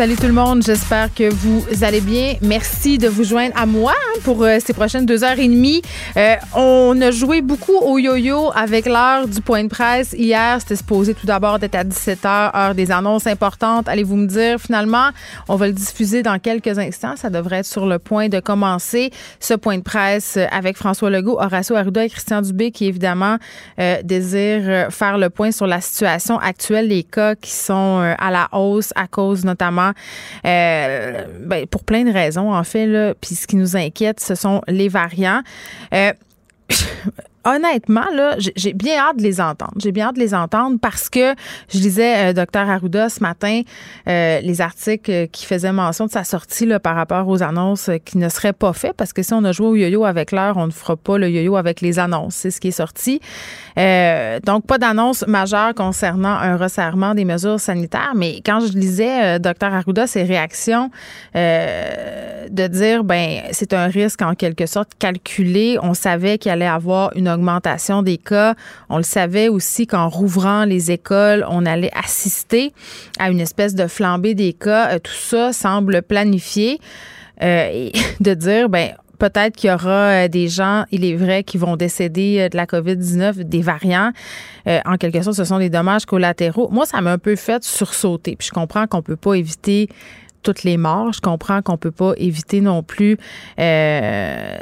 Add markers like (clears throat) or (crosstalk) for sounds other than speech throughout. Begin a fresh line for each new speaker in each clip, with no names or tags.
Salut tout le monde, j'espère que vous allez bien. Merci de vous joindre à moi hein, pour euh, ces prochaines deux heures et demie. Euh, on a joué beaucoup au yo-yo avec l'heure du point de presse hier. C'était supposé tout d'abord d'être à 17h, heure des annonces importantes. Allez-vous me dire, finalement, on va le diffuser dans quelques instants. Ça devrait être sur le point de commencer ce point de presse avec François Legault, Horacio Arruda et Christian Dubé qui, évidemment, euh, désirent faire le point sur la situation actuelle des cas qui sont à la hausse à cause notamment euh, ben, pour plein de raisons, en fait. Là. Puis ce qui nous inquiète, ce sont les variants. Euh, (laughs) honnêtement, là, j'ai bien hâte de les entendre. J'ai bien hâte de les entendre parce que je lisais euh, Dr Arruda ce matin euh, les articles qui faisaient mention de sa sortie là, par rapport aux annonces qui ne seraient pas faites parce que si on a joué au yo-yo avec l'heure, on ne fera pas le yo-yo avec les annonces. C'est ce qui est sorti. Euh, donc, pas d'annonce majeure concernant un resserrement des mesures sanitaires, mais quand je lisais Dr Arruda ses réactions de dire ben c'est un risque en quelque sorte calculé, on savait qu'il allait avoir une augmentation des cas. On le savait aussi qu'en rouvrant les écoles, on allait assister à une espèce de flambée des cas. Euh, tout ça semble planifié. Euh, et (laughs) de dire, ben peut-être qu'il y aura euh, des gens, il est vrai, qui vont décéder de la COVID-19, des variants. en quelque sorte, ce sont des dommages collatéraux. Moi, ça m'a un peu fait sursauter. Puis je comprends qu'on peut pas éviter toutes les morts. Je comprends qu'on peut pas éviter non plus euh,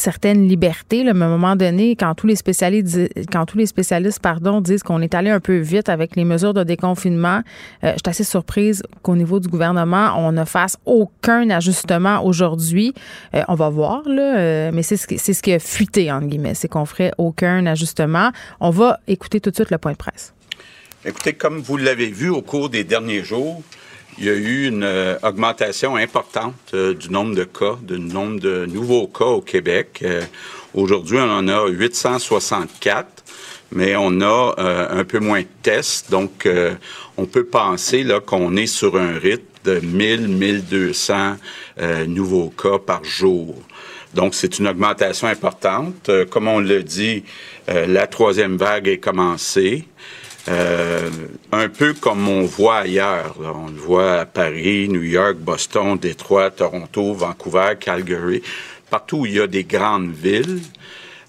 certaines libertés. Là, mais à un moment donné, quand tous les spécialistes, quand tous les spécialistes pardon, disent qu'on est allé un peu vite avec les mesures de déconfinement, euh, je suis assez surprise qu'au niveau du gouvernement, on ne fasse aucun ajustement aujourd'hui. Euh, on va voir, là, euh, mais c'est ce, qui, c'est ce qui a fuité, entre guillemets, c'est qu'on ferait aucun ajustement. On va écouter tout de suite le point de presse.
Écoutez, comme vous l'avez vu au cours des derniers jours, il y a eu une euh, augmentation importante euh, du nombre de cas, du nombre de nouveaux cas au Québec. Euh, aujourd'hui, on en a 864, mais on a un peu moins de tests. Donc, on peut penser qu'on est sur un rythme de 1000, 1200 nouveaux cas par jour. Donc, c'est une augmentation importante. comme on le dit, la troisième vague est commencée. Euh, un peu comme on voit ailleurs. On le voit à Paris, New York, Boston, Détroit, Toronto, Vancouver, Calgary. Partout où il y a des grandes villes,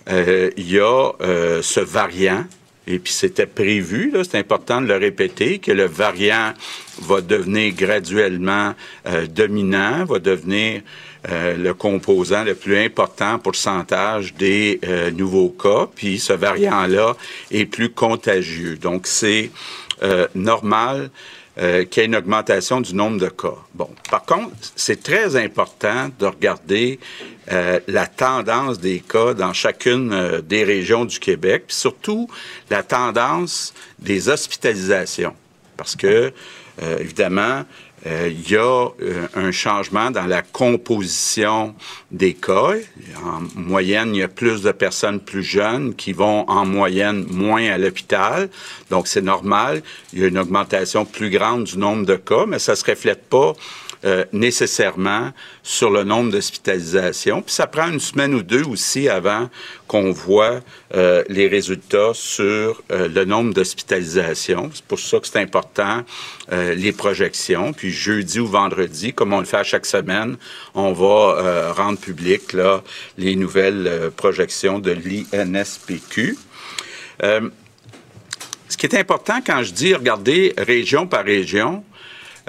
euh, il y a euh, ce variant. Et puis c'était prévu, c'est important de le répéter, que le variant va devenir graduellement dominant, va devenir euh, le composant le plus important pourcentage des euh, nouveaux cas, puis ce variant-là est plus contagieux. Donc, c'est euh, normal qu'il y ait une augmentation du nombre de cas. Bon, par contre, c'est très important de regarder la tendance des cas dans chacune des régions du Québec, puis surtout la tendance des hospitalisations, parce que évidemment, il y a euh, un changement dans la composition des cas. En moyenne, il y a plus de personnes plus jeunes qui vont en moyenne moins à l'hôpital. Donc, c'est normal. Il y a une augmentation plus grande du nombre de cas, mais ça se reflète pas euh, nécessairement sur le nombre d'hospitalisations. Puis ça prend une semaine ou deux aussi avant qu'on voit euh, les résultats sur euh, le nombre d'hospitalisations. C'est pour ça que c'est important les projections. Puis jeudi ou vendredi, comme on le fait à chaque semaine, on va rendre public là, les nouvelles projections de l'INSPQ. ce qui est important quand je dis regarder région par région,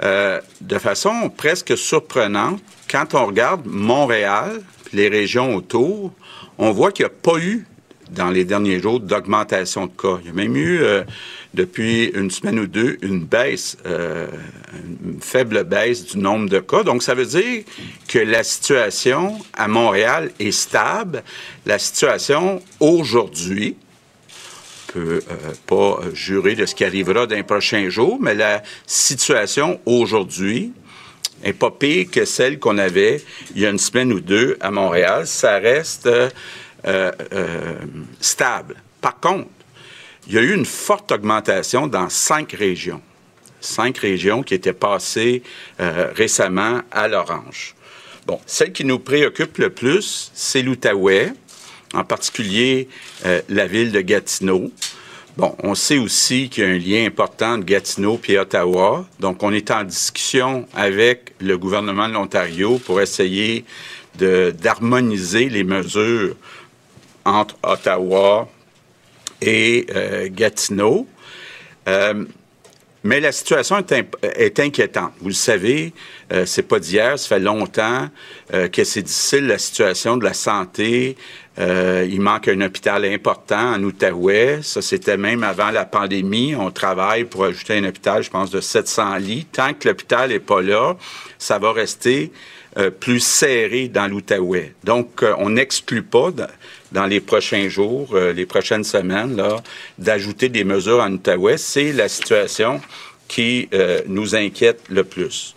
euh, de façon presque surprenante, quand on regarde Montréal, les régions autour, on voit qu'il n'y a pas eu dans les derniers jours d'augmentation de cas. Il y a même eu, euh, depuis une semaine ou deux, une baisse, euh, une faible baisse du nombre de cas. Donc, ça veut dire que la situation à Montréal est stable. La situation aujourd'hui, peut euh, pas jurer de ce qui arrivera dans les prochains jours, mais la situation aujourd'hui est pas pire que celle qu'on avait il y a une semaine ou deux à Montréal. Ça reste euh, euh, stable. Par contre, il y a eu une forte augmentation dans cinq régions. Cinq régions qui étaient passées récemment à l'orange. Bon, celle qui nous préoccupe le plus, c'est l'Outaouais, en particulier euh, la ville de Gatineau. Bon, on sait aussi qu'il y a un lien important de Gatineau et Ottawa. Donc, on est en discussion avec le gouvernement de l'Ontario pour essayer d'harmoniser les mesures entre Ottawa et euh, Gatineau. Euh, mais la situation est, inquiétante. Vous le savez, euh, c'est pas d'hier, ça fait longtemps que c'est difficile la situation de la santé. Euh, il manque un hôpital important en Outaouais. Ça, c'était même avant la pandémie. On travaille pour ajouter un hôpital, je pense, de 700 lits. Tant que l'hôpital n'est pas là, ça va rester euh, plus serré dans l'Outaouais. Donc, euh, on n'exclut pas dans les prochains jours, euh, les prochaines semaines, là, d'ajouter des mesures en Outaouais. C'est la situation qui nous inquiète le plus.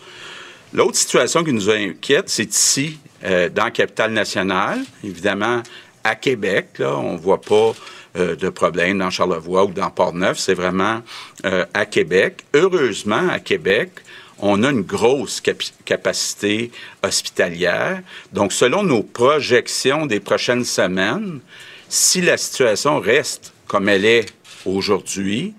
L'autre situation qui nous inquiète, c'est ici, dans la capitale nationale, évidemment, à Québec. Là, on voit pas de problème dans Charlevoix ou dans Port-Neuf. C'est vraiment à Québec. Heureusement, à Québec, on a une grosse capacité hospitalière. Donc, selon nos projections des prochaines semaines, si la situation reste comme elle est aujourd'hui,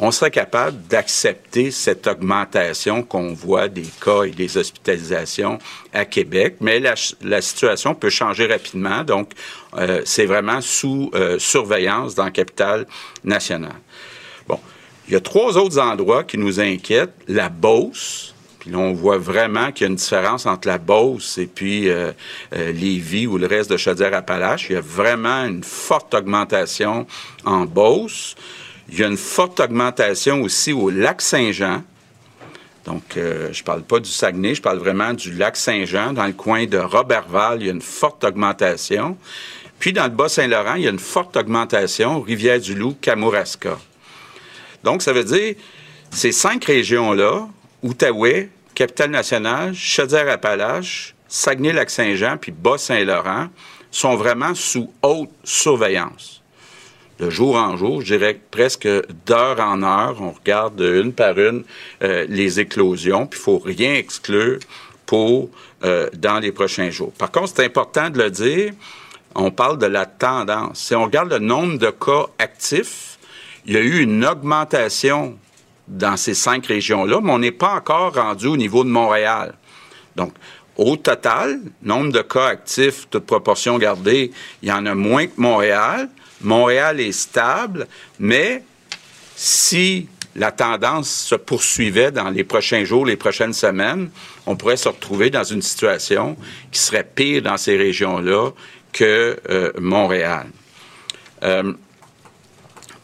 on serait capable d'accepter cette augmentation qu'on voit des cas et des hospitalisations à Québec, mais la, situation peut changer rapidement, donc euh, c'est vraiment sous euh, surveillance dans la capitale nationale. Bon, il y a trois autres endroits qui nous inquiètent. La Beauce, puis là, on voit vraiment qu'il y a une différence entre la Beauce et puis euh, Lévis ou le reste de Chaudière-Appalaches. Il y a vraiment une forte augmentation en Beauce. Il y a une forte augmentation aussi au lac Saint-Jean. Donc, euh, je parle pas du Saguenay, je parle vraiment du lac Saint-Jean. Dans le coin de Robertval, il y a une forte augmentation. Puis, dans le Bas-Saint-Laurent, il y a une forte augmentation, Rivière-du-Loup, Kamouraska. Donc, ça veut dire, ces cinq régions-là, Outaouais, Capitale-Nationale, Chaudière-Appalaches, Saguenay-Lac-Saint-Jean, puis Bas-Saint-Laurent, sont vraiment sous haute surveillance. De jour en jour, je dirais presque d'heure en heure, on regarde une par une euh, les éclosions, puis il faut rien exclure pour euh, dans les prochains jours. Par contre, c'est important de le dire, on parle de la tendance. Si on regarde le nombre de cas actifs, il y a eu une augmentation dans ces cinq régions-là, mais on n'est pas encore rendu au niveau de Montréal. Donc, au total, nombre de cas actifs, toute proportion gardée, il y en a moins que Montréal. Montréal est stable, mais si la tendance se poursuivait dans les prochains jours, les prochaines semaines, on pourrait se retrouver dans une situation qui serait pire dans ces régions-là que euh, Montréal. Euh,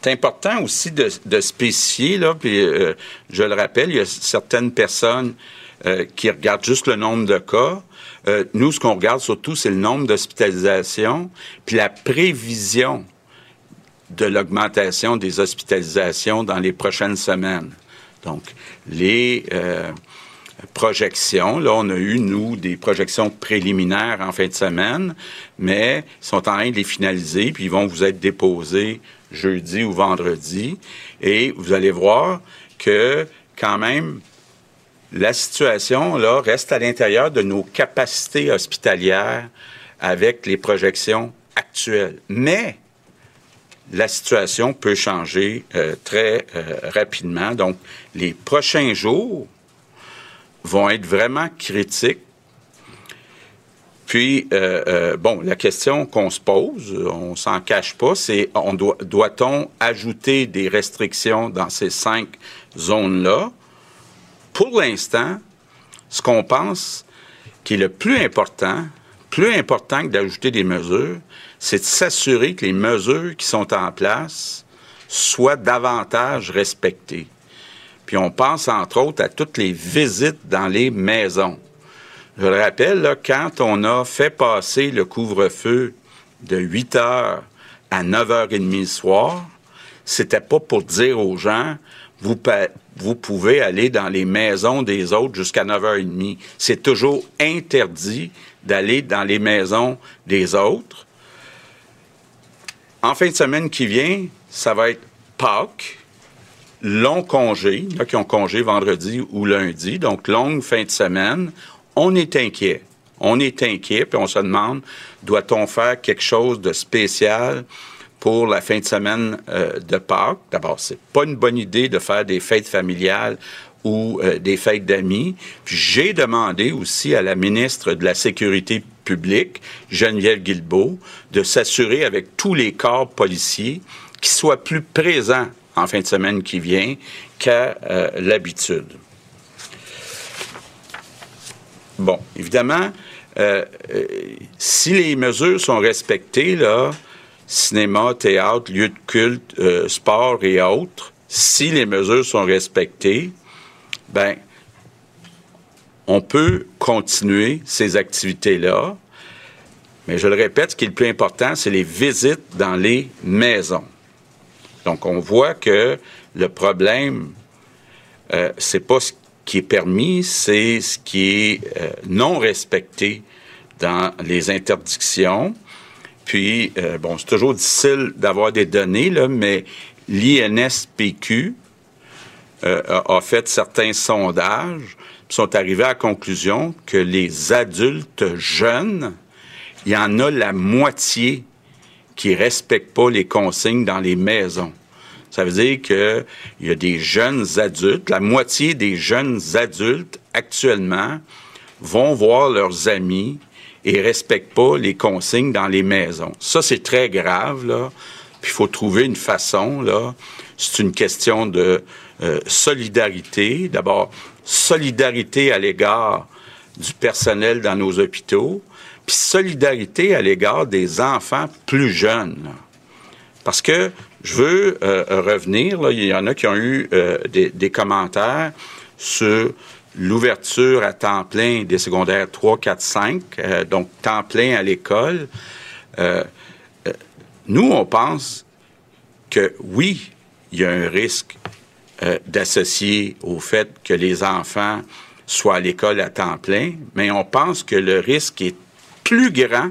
c'est important aussi de, spécifier, là, puis euh, je le rappelle, il y a certaines personnes qui regardent juste le nombre de cas. Nous, ce qu'on regarde surtout, c'est le nombre d'hospitalisations, puis la prévision de l'augmentation des hospitalisations dans les prochaines semaines. Donc, les projections, là, on a eu, nous, des projections préliminaires en fin de semaine, mais ils sont en train de les finaliser, puis ils vont vous être déposés jeudi ou vendredi, et vous allez voir que quand même, la situation là reste à l'intérieur de nos capacités hospitalières avec les projections actuelles. Mais la situation peut changer euh, très euh, rapidement. Donc, les prochains jours vont être vraiment critiques puis, euh, bon, la question qu'on se pose, on s'en cache pas, c'est on doit, doit-on ajouter des restrictions dans ces cinq zones-là? Pour l'instant, ce qu'on pense qui est le plus important, plus important que d'ajouter des mesures, c'est de s'assurer que les mesures qui sont en place soient davantage respectées. Puis on pense entre autres à toutes les visites dans les maisons. Je le rappelle, quand on a fait passer le couvre-feu de 8 heures à 9h30 le soir, c'était pas pour dire aux gens, vous, vous pouvez aller dans les maisons des autres jusqu'à 9h30. C'est toujours interdit d'aller dans les maisons des autres. En fin de semaine qui vient, ça va être Pâques, long congé, là qui ont congé vendredi ou lundi, donc longue fin de semaine, on est inquiet. On est inquiet, puis on se demande, doit-on faire quelque chose de spécial pour la fin de semaine euh, de Pâques? D'abord, c'est pas une bonne idée de faire des fêtes familiales ou euh, des fêtes d'amis. J'ai demandé aussi à la ministre de la Sécurité publique, Geneviève Guilbeault, de s'assurer avec tous les corps policiers qu'ils soient plus présents en fin de semaine qui vient qu'à euh, l'habitude. Bon, évidemment, euh, si les mesures sont respectées, là, cinéma, théâtre, lieu de culte, sport et autres, si les mesures sont respectées, ben, on peut continuer ces activités-là. Mais je le répète, ce qui est le plus important, c'est les visites dans les maisons. Donc, on voit que le problème, euh, c'est pas ce qui est permis, c'est ce qui est euh, non respecté dans les interdictions. Puis, euh, bon, c'est toujours difficile d'avoir des données, là, mais l'INSPQ euh, a fait certains sondages, sont arrivés à la conclusion que les adultes jeunes, il y en a la moitié qui respectent pas les consignes dans les maisons. Ça veut dire qu'il y a des jeunes adultes, la moitié des jeunes adultes actuellement vont voir leurs amis et respectent pas les consignes dans les maisons. Ça, c'est très grave, là. Puis il faut trouver une façon, là. C'est une question de euh, solidarité. D'abord, solidarité à l'égard du personnel dans nos hôpitaux, puis solidarité à l'égard des enfants plus jeunes. Parce que je veux euh, revenir, il y en a qui ont eu euh, des, commentaires sur l'ouverture à temps plein des secondaires 3, 4, 5, donc temps plein à l'école. nous, on pense que oui, il y a un risque d'associer au fait que les enfants soient à l'école à temps plein, mais on pense que le risque est plus grand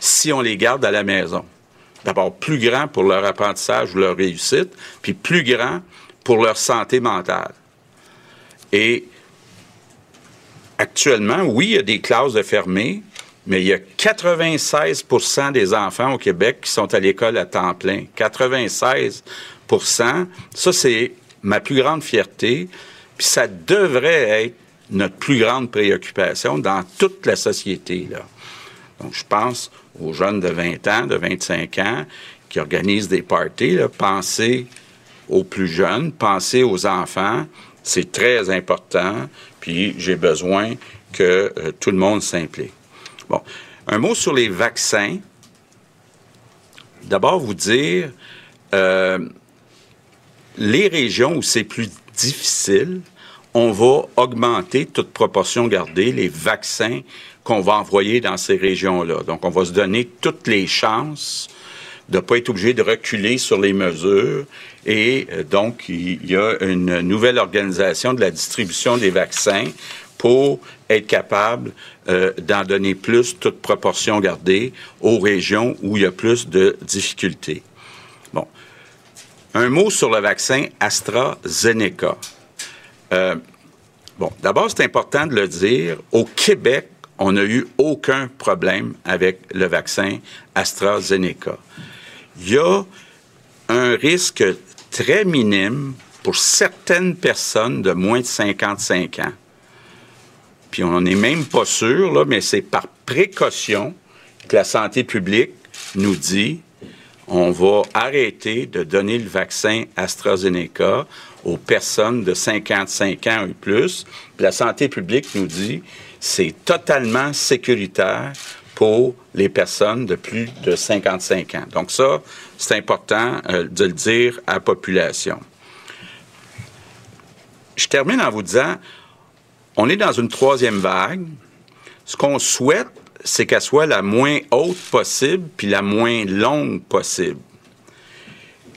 si on les garde à la maison. D'abord, plus grand pour leur apprentissage ou leur réussite, puis plus grand pour leur santé mentale. Et actuellement, oui, il y a des classes fermées, mais il y a 96% des enfants au Québec qui sont à l'école à temps plein. 96% Ça, c'est ma plus grande fierté, puis ça devrait être notre plus grande préoccupation dans toute la société. Donc, je pense aux jeunes de 20 ans, de 25 ans, qui organisent des parties. Là, pensez aux plus jeunes, pensez aux enfants. C'est très important. Puis, j'ai besoin que euh, tout le monde s'implique. Bon, un mot sur les vaccins. D'abord, vous dire, euh, les régions où c'est plus difficile, on va augmenter, toute proportion gardée, les vaccins qu'on va envoyer dans ces régions-là. Donc, on va se donner toutes les chances de ne pas être obligé de reculer sur les mesures. Et euh, donc, il y a une nouvelle organisation de la distribution des vaccins pour être capable euh, d'en donner plus, toute proportion gardée, aux régions où il y a plus de difficultés. Un mot sur le vaccin AstraZeneca. Euh, bon, d'abord, c'est important de le dire. Au Québec, on n'a eu aucun problème avec le vaccin AstraZeneca. Il y a un risque très minime pour certaines personnes de moins de 55 ans. Puis on n'est même pas sûr, mais c'est par précaution que la santé publique nous dit on va arrêter de donner le vaccin AstraZeneca aux personnes de 55 ans et plus. La santé publique nous dit c'est totalement sécuritaire pour les personnes de plus de 55 ans. Donc ça, c'est important euh, de le dire à la population. Je termine en vous disant, on est dans une troisième vague. Ce qu'on souhaite, c'est qu'elle soit la moins haute possible puis la moins longue possible.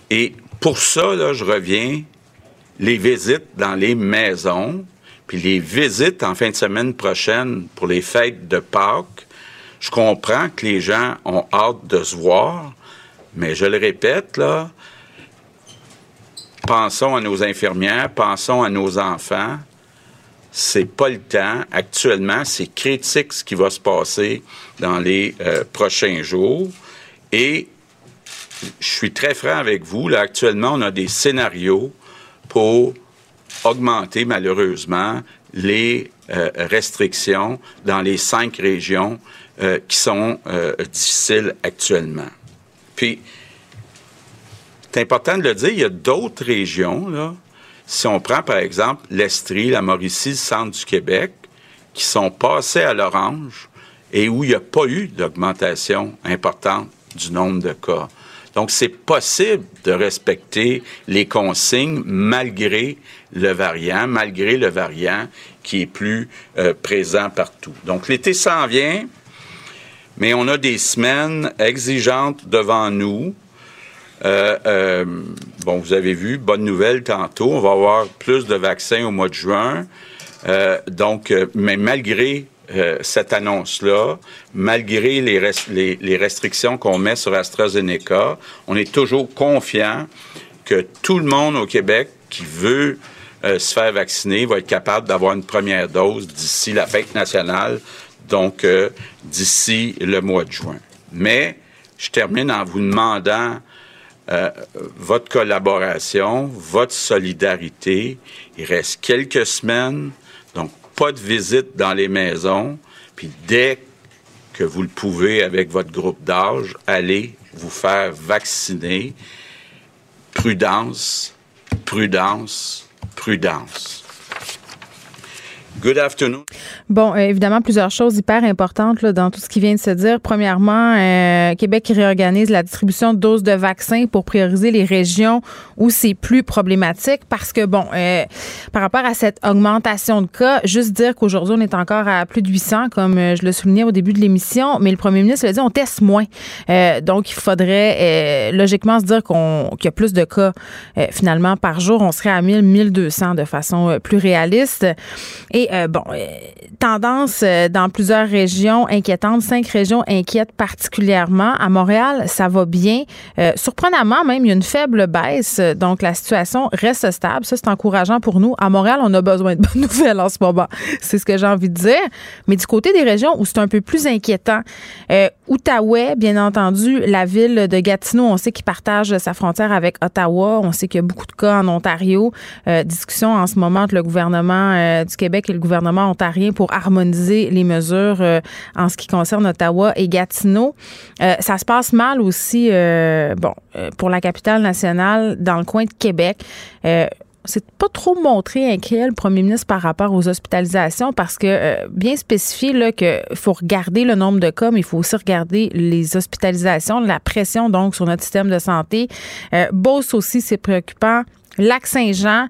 Et pour ça, là, je reviens, les visites dans les maisons, puis les visites en fin de semaine prochaine pour les fêtes de Pâques, je comprends que les gens ont hâte de se voir, mais je le répète, là, pensons à nos infirmières, pensons à nos enfants. C'est pas le temps. Actuellement, c'est critique ce qui va se passer dans les euh, prochains jours. Et je suis très franc avec vous. Là, actuellement, on a des scénarios pour augmenter malheureusement les euh, restrictions dans les cinq régions euh, qui sont difficiles actuellement. Puis, c'est important de le dire, il y a d'autres régions, là, si on prend par exemple l'Estrie, la Mauricie, le centre du Québec, qui sont passés à l'orange et où il n'y a pas eu d'augmentation importante du nombre de cas. Donc, c'est possible de respecter les consignes malgré le variant, malgré le variant qui est plus euh, présent partout. Donc, l'été s'en vient, mais on a des semaines exigeantes devant nous. Euh, euh, bon, vous avez vu, bonne nouvelle tantôt, on va avoir plus de vaccins au mois de juin. donc, mais malgré euh, cette annonce-là, malgré les, restrictions qu'on met sur AstraZeneca, on est toujours confiant que tout le monde au Québec qui veut euh, se faire vacciner va être capable d'avoir une première dose d'ici la fête nationale, donc euh, d'ici le mois de juin. Mais je termine en vous demandant votre collaboration, votre solidarité. Il reste quelques semaines pas de visite dans les maisons, puis dès que vous le pouvez avec votre groupe d'âge, allez vous faire vacciner. Prudence, prudence, prudence. Good afternoon.
Bon, euh, évidemment, plusieurs choses hyper importantes dans tout ce qui vient de se dire. Premièrement, euh, Québec réorganise la distribution de doses de vaccins pour prioriser les régions où c'est plus problématique parce que, bon, euh, par rapport à cette augmentation de cas, juste dire qu'aujourd'hui, on est encore à plus de 800, comme je le soulignais au début de l'émission, mais le premier ministre l'a dit, on teste moins. donc, il faudrait logiquement se dire qu'il y a plus de cas finalement par jour. On serait à 1000, 1200 de façon plus réaliste. Et euh, bon, euh, tendance euh, dans plusieurs régions inquiétantes. Cinq régions inquiètent particulièrement. À Montréal, ça va bien. surprenamment, même, il y a une faible baisse. Donc, la situation reste stable. Ça, c'est encourageant pour nous. À Montréal, on a besoin de bonnes (laughs) nouvelles en ce moment. C'est ce que j'ai envie de dire. Mais du côté des régions où c'est un peu plus inquiétant, Outaouais, bien entendu, la ville de Gatineau, on sait qu'il partage sa frontière avec Ottawa. On sait qu'il y a beaucoup de cas en Ontario. discussion en ce moment entre le gouvernement du Québec et le gouvernement ontarien pour harmoniser les mesures euh, en ce qui concerne Ottawa et Gatineau. Euh, ça se passe mal aussi, euh, bon, pour la capitale nationale, dans le coin de Québec. C'est pas trop montré inquiet le premier ministre par rapport aux hospitalisations parce que bien spécifié là faut regarder le nombre de cas mais il faut aussi regarder les hospitalisations la pression donc sur notre système de santé. Euh, aussi c'est préoccupant Lac-Saint-Jean,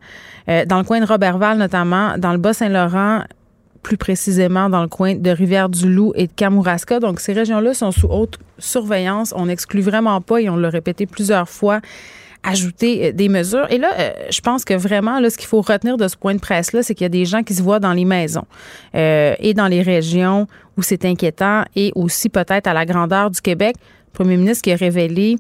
euh, dans le coin de Robertval notamment, dans le Bas-Saint-Laurent, plus précisément dans le coin de Rivière-du-Loup et de Kamouraska. Donc, ces régions-là sont sous haute surveillance. On n'exclut vraiment pas, et on l'a répété plusieurs fois, ajouter euh, des mesures. Et là, euh, je pense que vraiment, là, ce qu'il faut retenir de ce point de presse-là, c'est qu'il y a des gens qui se voient dans les maisons et dans les régions où c'est inquiétant et aussi peut-être à la grandeur du Québec. Le premier ministre qui a révélé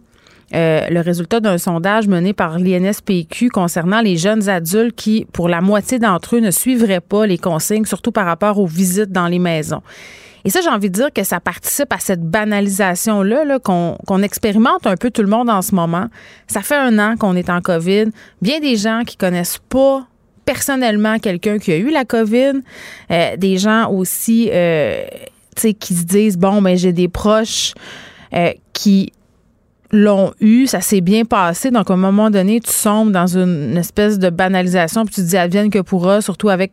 euh, le résultat d'un sondage mené par l'INSPQ concernant les jeunes adultes qui, pour la moitié d'entre eux, ne suivraient pas les consignes, surtout par rapport aux visites dans les maisons. Et ça, j'ai envie de dire que ça participe à cette banalisation-là qu'on expérimente un peu tout le monde en ce moment. Ça fait un an qu'on est en COVID. Bien des gens qui connaissent pas personnellement quelqu'un qui a eu la COVID, euh, des gens aussi euh, qui se disent, bon, ben j'ai des proches qui l'ont eu, ça s'est bien passé. Donc, à un moment donné, tu sombres dans une, espèce de banalisation, puis tu te dis advienne que pourra, surtout avec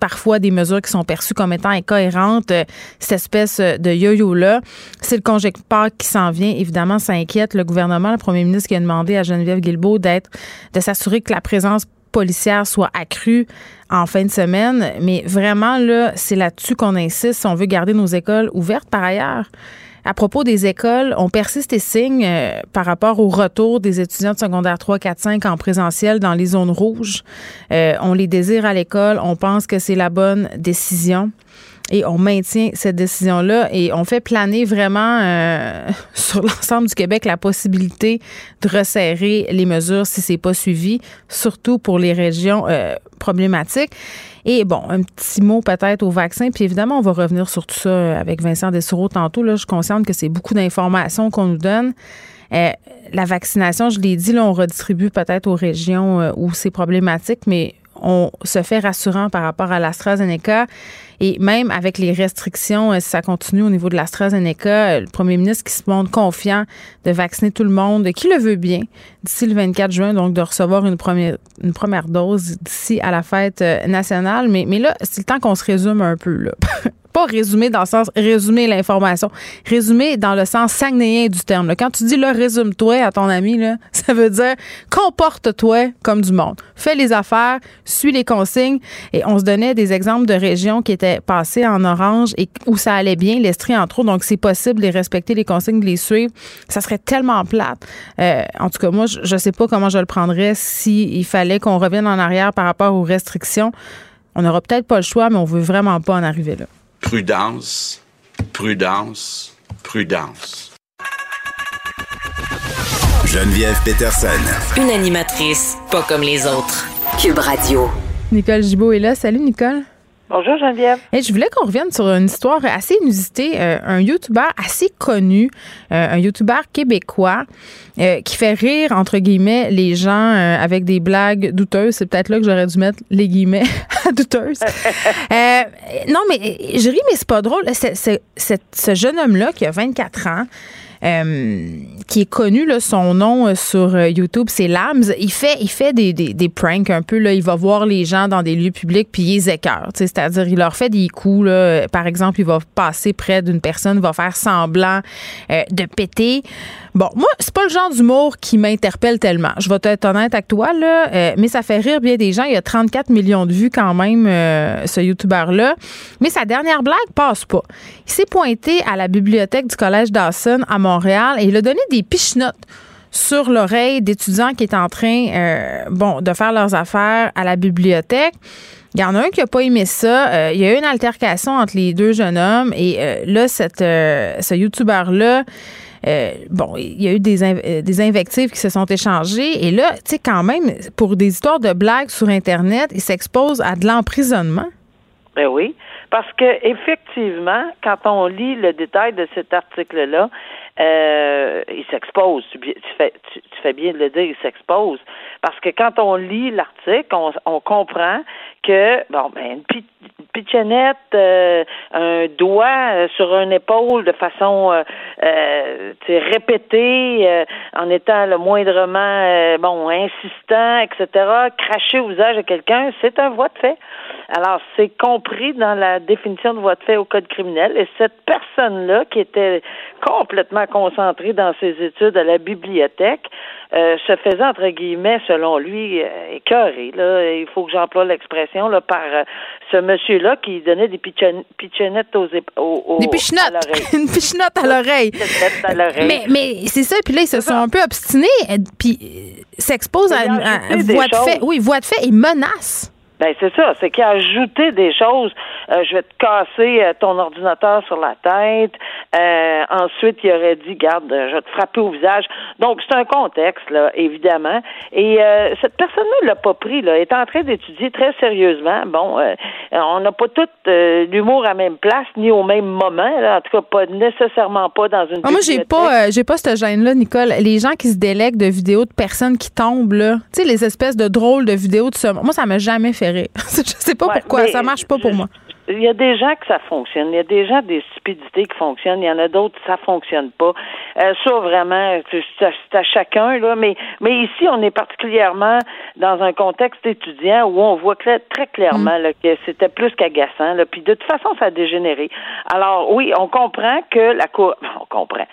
parfois des mesures qui sont perçues comme étant incohérentes, euh, cette espèce de yo-yo-là. C'est le congé qui s'en vient. Évidemment, ça inquiète le gouvernement. Le premier ministre qui a demandé à Geneviève Guilbeault d'être, de s'assurer que la présence policière soit accrue en fin de semaine. Mais vraiment, là, c'est là-dessus qu'on insiste si on veut garder nos écoles ouvertes. Par ailleurs, à propos des écoles, on persiste et signe euh, par rapport au retour des étudiants de secondaire 3, 4, 5 en présentiel dans les zones rouges. Euh, on les désire à l'école. On pense que c'est la bonne décision. Et on maintient cette décision-là et on fait planer vraiment euh, (laughs) sur l'ensemble du Québec la possibilité de resserrer les mesures si c'est pas suivi, surtout pour les régions problématiques. Et bon, un petit mot peut-être au vaccin. Puis évidemment, on va revenir sur tout ça avec Vincent Dessoureau tantôt. Là, je suis consciente que c'est beaucoup d'informations qu'on nous donne. Euh, la vaccination, je l'ai dit, là, on redistribue peut-être aux régions euh, où c'est problématique, mais on se fait rassurant par rapport à l'AstraZeneca. Et même avec les restrictions, euh, si ça continue au niveau de l'AstraZeneca, le premier ministre qui se montre confiant de vacciner tout le monde, qui le veut bien, d'ici le 24 juin, donc de recevoir une première, une première dose d'ici à la fête nationale. Mais, mais là, c'est le temps qu'on se résume un peu. Là. (laughs) pas résumer dans le sens résumer l'information, résumer dans le sens sagnéen du terme. Quand tu dis là, résume-toi à ton ami, là, (laughs) ça veut dire comporte-toi comme du monde. Fais les affaires, suis les consignes. Et on se donnait des exemples de régions qui étaient passées en orange et où ça allait bien, l'Estrie entre autres. Donc, c'est possible de respecter les consignes, de les suivre. Ça serait tellement plate. Euh, en tout cas, moi, je ne sais pas comment je le prendrais s'il fallait qu'on revienne en arrière par rapport aux restrictions. On n'aura peut-être pas le choix, mais on veut vraiment pas en arriver là.
Prudence, prudence, prudence.
Geneviève Peterson.
Une animatrice pas comme les autres. Cube Radio.
Nicole Gibault est là. Salut, Nicole.
Bonjour Geneviève.
Et je voulais qu'on revienne sur une histoire assez inusitée. Euh, un YouTuber assez connu, euh, un YouTuber québécois euh, qui fait rire, entre guillemets, les gens avec des blagues douteuses. C'est peut-être là que j'aurais dû mettre les guillemets (laughs) douteuses. (laughs) non, mais je ris, mais c'est pas drôle. C'est, ce jeune homme-là qui a 24 ans, euh, qui est connu, son nom euh, sur euh, YouTube, c'est Lams. Il fait, il fait des, des, pranks un peu. Il va voir les gens dans des lieux publics puis il les écœure. C'est-à-dire, il leur fait des coups. Par exemple, il va passer près d'une personne, va faire semblant de péter. Bon, moi, c'est pas le genre d'humour qui m'interpelle tellement. Je vais être honnête avec toi, mais ça fait rire bien des gens. Il y a 34 millions de vues quand même, ce YouTuber-là. Mais sa dernière blague passe pas. Il s'est pointé à la bibliothèque du Collège Dawson à Montréal et il a donné des pichenottes sur l'oreille d'étudiants qui étaient en train euh, bon, de faire leurs affaires à la bibliothèque. Il y en a un qui n'a pas aimé ça. Euh, il y a eu une altercation entre les deux jeunes hommes et euh, là, cette, ce YouTuber-là, bon, il y a eu des, des invectives qui se sont échangées. Et là, tu sais, quand même, pour des histoires de blagues sur Internet, il s'expose à de l'emprisonnement.
Ben oui, parce que effectivement, quand on lit le détail de cet article-là, euh, il s'expose. Tu, fais, tu, fais bien de le dire, il s'expose. Parce que quand on lit l'article, on, on comprend que, bon, ben, une, pitchenette, euh, un doigt euh, sur une épaule de façon euh, euh répétée, en étant le moindrement, bon, insistant, etc., cracher au visage de quelqu'un, c'est un voie de fait. Alors, c'est compris dans la définition de voie de fait au code criminel. Et cette personne-là, qui était complètement concentrée dans ses études à la bibliothèque, euh, se faisait, entre guillemets, selon lui, euh, écœuré. Là. Il faut que j'emploie l'expression là, par euh, ce monsieur-là qui donnait des pitchenettes aux, aux,
Des pichenottes! (laughs) Une pichenotte à l'oreille. Mais, mais c'est ça, puis là, ils se sont un peu obstinés, puis s'exposent à, une voie de fait. Oui, voie de fait et menace.
Ben c'est ça, c'est qu'il a ajouté des choses. Euh, je vais te casser euh, ton ordinateur sur la tête. Euh, ensuite, il aurait dit, garde, je vais te frapper au visage. Donc c'est un contexte là, évidemment. Et cette personne-là l'a pas pris. Là, est en train d'étudier très sérieusement. Bon, on n'a pas tout l'humour à la même place ni au même moment. Là. En tout cas, pas nécessairement pas dans une.
Ah, moi, j'ai pas, j'ai pas cette gêne-là, Nicole. Les gens qui se délèguent de vidéos de personnes qui tombent là, tu sais, les espèces de drôles de vidéos de ça. Moi, ça m'a jamais fait (laughs) je sais pas pourquoi, ça marche pas pour moi.
Il y a des gens que ça fonctionne. Il y a des gens des stupidités qui fonctionnent. Il y en a d'autres ça fonctionne pas. Euh, ça vraiment, c'est à, chacun là. Mais mais ici, on est particulièrement dans un contexte étudiant où on voit très clairement mm. que c'était plus qu'agaçant. Puis de toute façon, ça a dégénéré. Alors oui, on comprend que la cour, (laughs) on comprend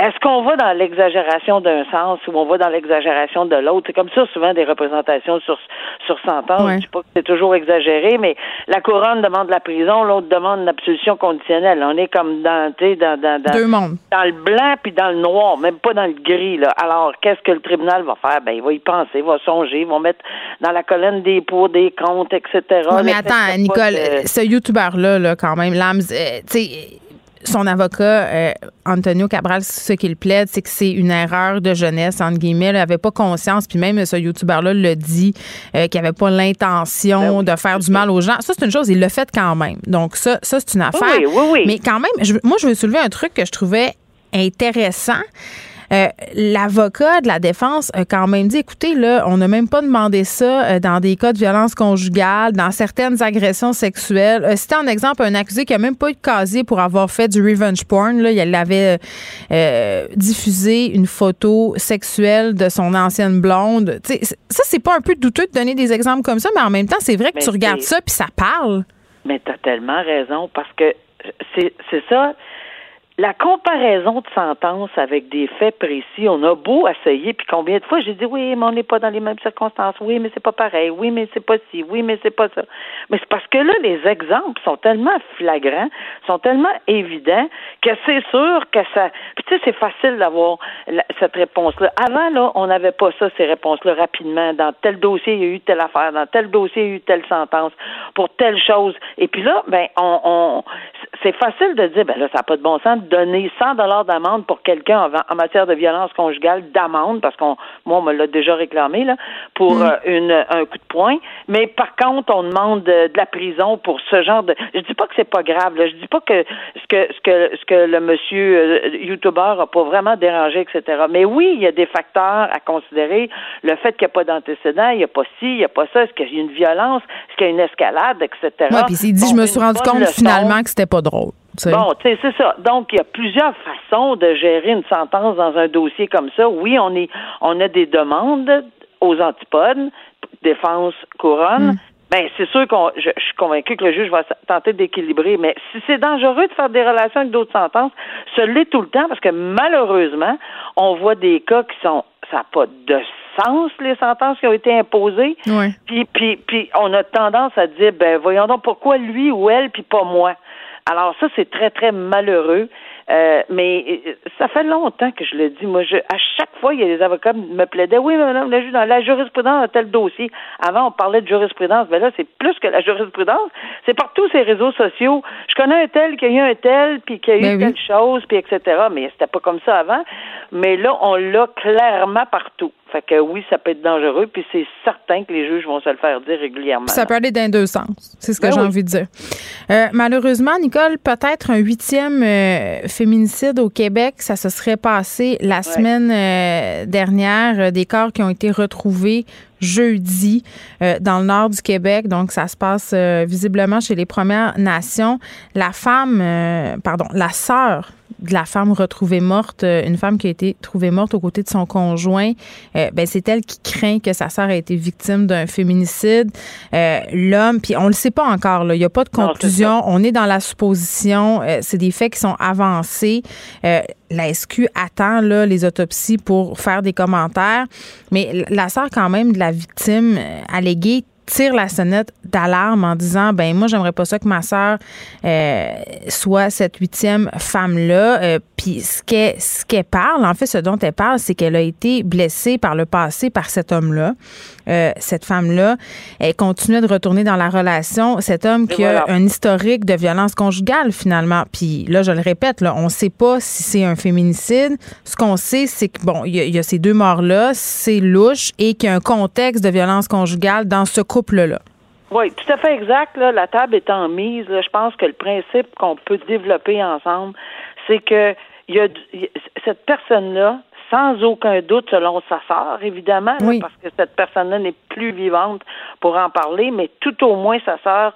est-ce qu'on va dans l'exagération d'un sens ou on va dans l'exagération de l'autre? C'est comme ça, souvent, des représentations sur, sur sentence. Je ne dis pas que c'est toujours exagéré, mais la couronne demande la prison, l'autre demande l'absolution conditionnelle. On est comme dans, dans, dans, dans,
Deux mondes.
dans le blanc puis dans le noir, même pas dans le gris. Là. Alors, qu'est-ce que le tribunal va faire? Ben, il va y penser, il va songer, il va mettre dans la colonne des pour, des comptes, etc.
mais attends, Nicole, ce YouTuber-là, là, quand même, Lams, euh, tu sais, son avocat, euh, Antonio Cabral, ce qu'il plaide, c'est que c'est une erreur de jeunesse, entre guillemets. Il n'avait pas conscience, puis même ce YouTuber-là le dit, euh, qu'il n'avait pas l'intention ben de faire du mal aux gens. Ça, c'est une chose, il l'a fait quand même. Donc, ça, ça c'est une affaire.
Oui, oui, oui.
Mais quand même, moi, je veux soulever un truc que je trouvais intéressant. Euh, l'avocat de la défense a quand même dit, écoutez, là, on n'a même pas demandé ça euh, dans des cas de violence conjugale, dans certaines agressions sexuelles. Euh, C'était un exemple un accusé qui a même pas eu de casier pour avoir fait du revenge porn. Là, il avait diffusé une photo sexuelle de son ancienne blonde. T'sais, ça, c'est pas un peu douteux de donner des exemples comme ça, mais en même temps, c'est vrai que tu regardes ça puis ça parle.
Mais tu as tellement raison parce que c'est ça la comparaison de sentence avec des faits précis, on a beau essayer, puis combien de fois j'ai dit oui, mais on n'est pas dans les mêmes circonstances, oui, mais c'est pas pareil, oui, mais c'est pas ci, oui, mais c'est pas ça. Mais c'est parce que là, les exemples sont tellement flagrants, sont tellement évidents que c'est sûr que ça. Puis tu sais, c'est facile d'avoir cette réponse-là. Avant, là, on n'avait pas ça, ces réponses-là, rapidement. Dans tel dossier, il y a eu telle affaire, dans tel dossier, il y a eu telle sentence, pour telle chose. Et puis là, ben, on, on c'est facile de dire, ben là, ça n'a pas de bon sens donner 100 dollars d'amende pour quelqu'un en, matière de violence conjugale d'amende parce qu'on moi on me l'a déjà réclamé là pour mm. euh, une un coup de poing. Mais par contre on demande de, la prison pour ce genre de je dis pas que c'est pas grave là. Je dis pas que ce que ce que ce que le monsieur euh, YouTuber a pas vraiment dérangé etc mais oui il y a des facteurs à considérer. Le fait qu'il n'y a pas d'antécédent il n'y a pas ci il n'y a pas ça. Est-ce qu'il y a une violence? Est-ce qu'il y a une escalade etc
ouais, puis il dit je me suis rendu compte finalement que c'était pas drôle
Bon, tu sais, c'est ça. Donc, il y a plusieurs façons de gérer une sentence dans un dossier comme ça. Oui, on est, on a des demandes aux antipodes, défense, couronne. Mm. Ben, c'est sûr qu'on, je, suis convaincu que le juge va tenter d'équilibrer, mais si c'est dangereux de faire des relations avec d'autres sentences, ce l'est tout le temps parce que malheureusement, on voit des cas qui sont, ça n'a pas de sens les sentences qui ont été imposées. Puis, puis, puis, on a tendance à dire, ben, voyons donc pourquoi lui ou elle, puis pas moi? Alors ça, c'est très, très malheureux. Euh, mais euh, ça fait longtemps que je le dis. Moi, je, à chaque fois, il y a des avocats qui me plaidaient. Oui, madame la dans la jurisprudence a tel dossier. Avant, on parlait de jurisprudence. Mais là, c'est plus que la jurisprudence. C'est partout ces réseaux sociaux. Je connais un tel qui a eu un tel, puis qui a eu ben telle chose, puis etc. Mais c'était pas comme ça avant. Mais là, on l'a clairement partout. Fait que oui, ça peut être dangereux, puis c'est certain que les juges vont se le faire dire régulièrement.
ça peut aller dans deux sens. C'est ce que ben j'ai envie de dire. Euh, malheureusement, Nicole, peut-être un huitième euh, féminicide au Québec. Ça se serait passé la semaine euh, dernière. des corps qui ont été retrouvés jeudi dans le nord du Québec. Donc, ça se passe visiblement chez les Premières Nations. La femme, pardon, la sœur de la femme retrouvée morte, euh, une femme qui a été trouvée morte aux côtés de son conjoint, euh, ben c'est elle qui craint que sa sœur ait été victime d'un féminicide. Euh, l'homme, puis on le sait pas encore, là, il n'y a pas de conclusion, on est dans la supposition, c'est des faits qui sont avancés. La SQ attend là, les autopsies pour faire des commentaires, mais la sœur quand même de la victime alléguée tire la sonnette d'alarme en disant ben moi j'aimerais pas ça que ma sœur euh, soit cette huitième femme là euh, puis ce qu'elle ce qu'elle parle en fait ce dont elle parle c'est qu'elle a été blessée par le passé par cet homme là euh, cette femme-là, elle continuait de retourner dans la relation. Cet homme qui a un historique de violence conjugale, finalement. Puis là, je le répète, là, on ne sait pas si c'est un féminicide. Ce qu'on sait, c'est que, bon, il y, a ces deux morts-là, c'est louche et qu'il y a un contexte de violence conjugale dans ce couple-là.
Oui, tout à fait exact. La table étant mise, je pense que le principe qu'on peut développer ensemble, c'est que il y a, cette personne-là sans aucun doute selon sa sœur, évidemment, parce que cette personne-là n'est plus vivante pour en parler, mais tout au moins sa sœur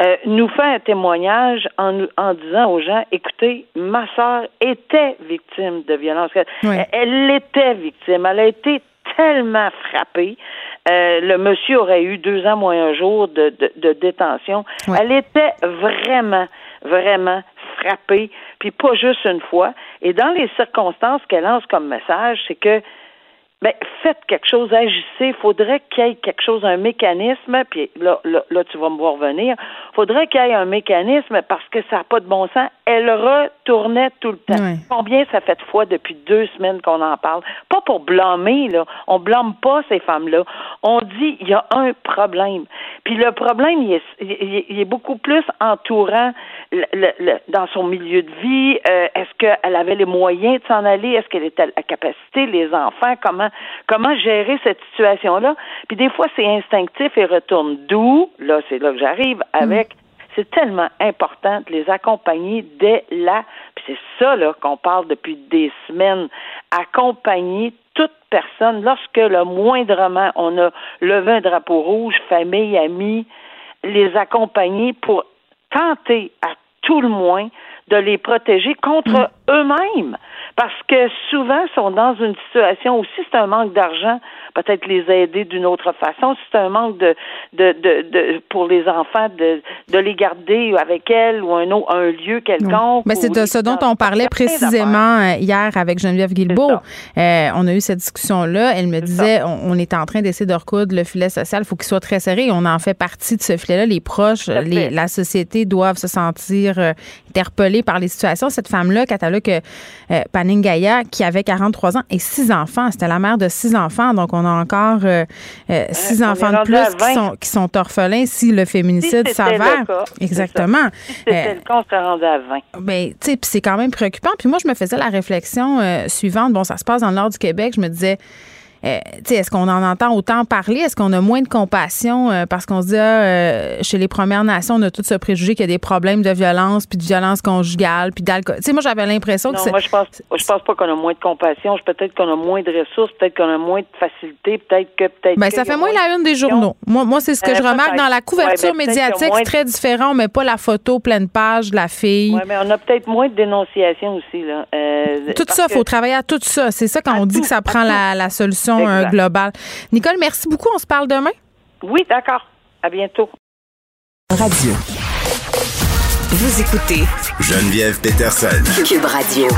euh, nous fait un témoignage en, en disant aux gens, écoutez, ma sœur était victime de violence. Elle, était victime. Elle a été tellement frappée. Euh, le monsieur aurait eu deux ans moins un jour de, de, détention. Elle était vraiment, vraiment frappée, puis pas juste une fois. Et dans les circonstances qu'elle lance comme message, c'est que ben, faites quelque chose, agissez. Il faudrait qu'il y ait quelque chose, un mécanisme, puis là, là, tu vas me voir venir. Faudrait qu'il y ait un mécanisme parce que ça n'a pas de bon sens. Elle retournait tout le temps. Combien ça fait de fois depuis deux semaines qu'on en parle? Pas pour blâmer, là. On blâme pas ces femmes-là. On dit il y a un problème. Puis le problème, il est, il est beaucoup plus entourant le, dans son milieu de vie. Euh, est-ce qu'elle avait les moyens de s'en aller? Est-ce qu'elle était à la capacité? Les enfants, comment comment gérer cette situation-là. Puis des fois, c'est instinctif et retourne. D'où, là, c'est là que j'arrive avec. C'est tellement important de les accompagner dès là. Puis c'est ça là qu'on parle depuis des semaines. Accompagner toute personne lorsque le moindrement on a levé un drapeau rouge, famille, amis, les accompagner pour tenter à tout le moins de les protéger contre mm. eux-mêmes. Parce que souvent sont dans une situation aussi c'est un manque d'argent peut-être les aider d'une autre façon. Si c'est un manque de, de, de, de, pour les enfants de, de les garder avec elles ou un autre un lieu quelconque
mais c'est de ce dont on parlait précisément euh, hier avec Geneviève Guilbeault. Euh, on a eu cette discussion là elle me disait on, est en train d'essayer de recoudre le filet social. Il faut qu'il soit très serré. On en fait partie de ce filet là les proches les, la société doivent se sentir euh, par les situations cette femme là catalogue euh, Paningaya, qui avait 43 ans et six enfants. C'était la mère de six enfants. Donc, on a encore euh, euh, six enfants de plus qui sont, qui sont orphelins si le féminicide s'avère. Exactement.
Si c'était le cas, on rendu à 20.
Ben, tu sais, c'est quand même préoccupant. Puis moi, je me faisais la réflexion suivante. Bon, ça se passe dans le nord du Québec. Je me disais, euh, est-ce qu'on en entend autant parler? Est-ce qu'on a moins de compassion euh, parce qu'on se dit, ah, euh, chez les Premières Nations, on a tout ce préjugé qu'il y a des problèmes de violence, puis de violence conjugale, puis d'alcool. Tu sais, moi, j'avais l'impression que
c'est... moi, je pense, je pense pas qu'on a moins de compassion. Peut-être qu'on a moins de ressources, peut-être qu'on a moins de facilité, peut-être que... peut-être
ben, ça fait moins la une des journaux. Moi, moi c'est ce que je remarque dans la couverture ben, médiatique. C'est très différent. mais pas la photo pleine page de la fille.
Oui, mais on a peut-être moins de dénonciation aussi, là.
tout ça, il faut travailler à tout ça. C'est ça quand on dit que ça prend la, la solution global. globale. Nicole, merci beaucoup. On se parle demain.
Oui, d'accord. À bientôt.
Radio. Vous écoutez
Geneviève Peterson.
Cube Radio.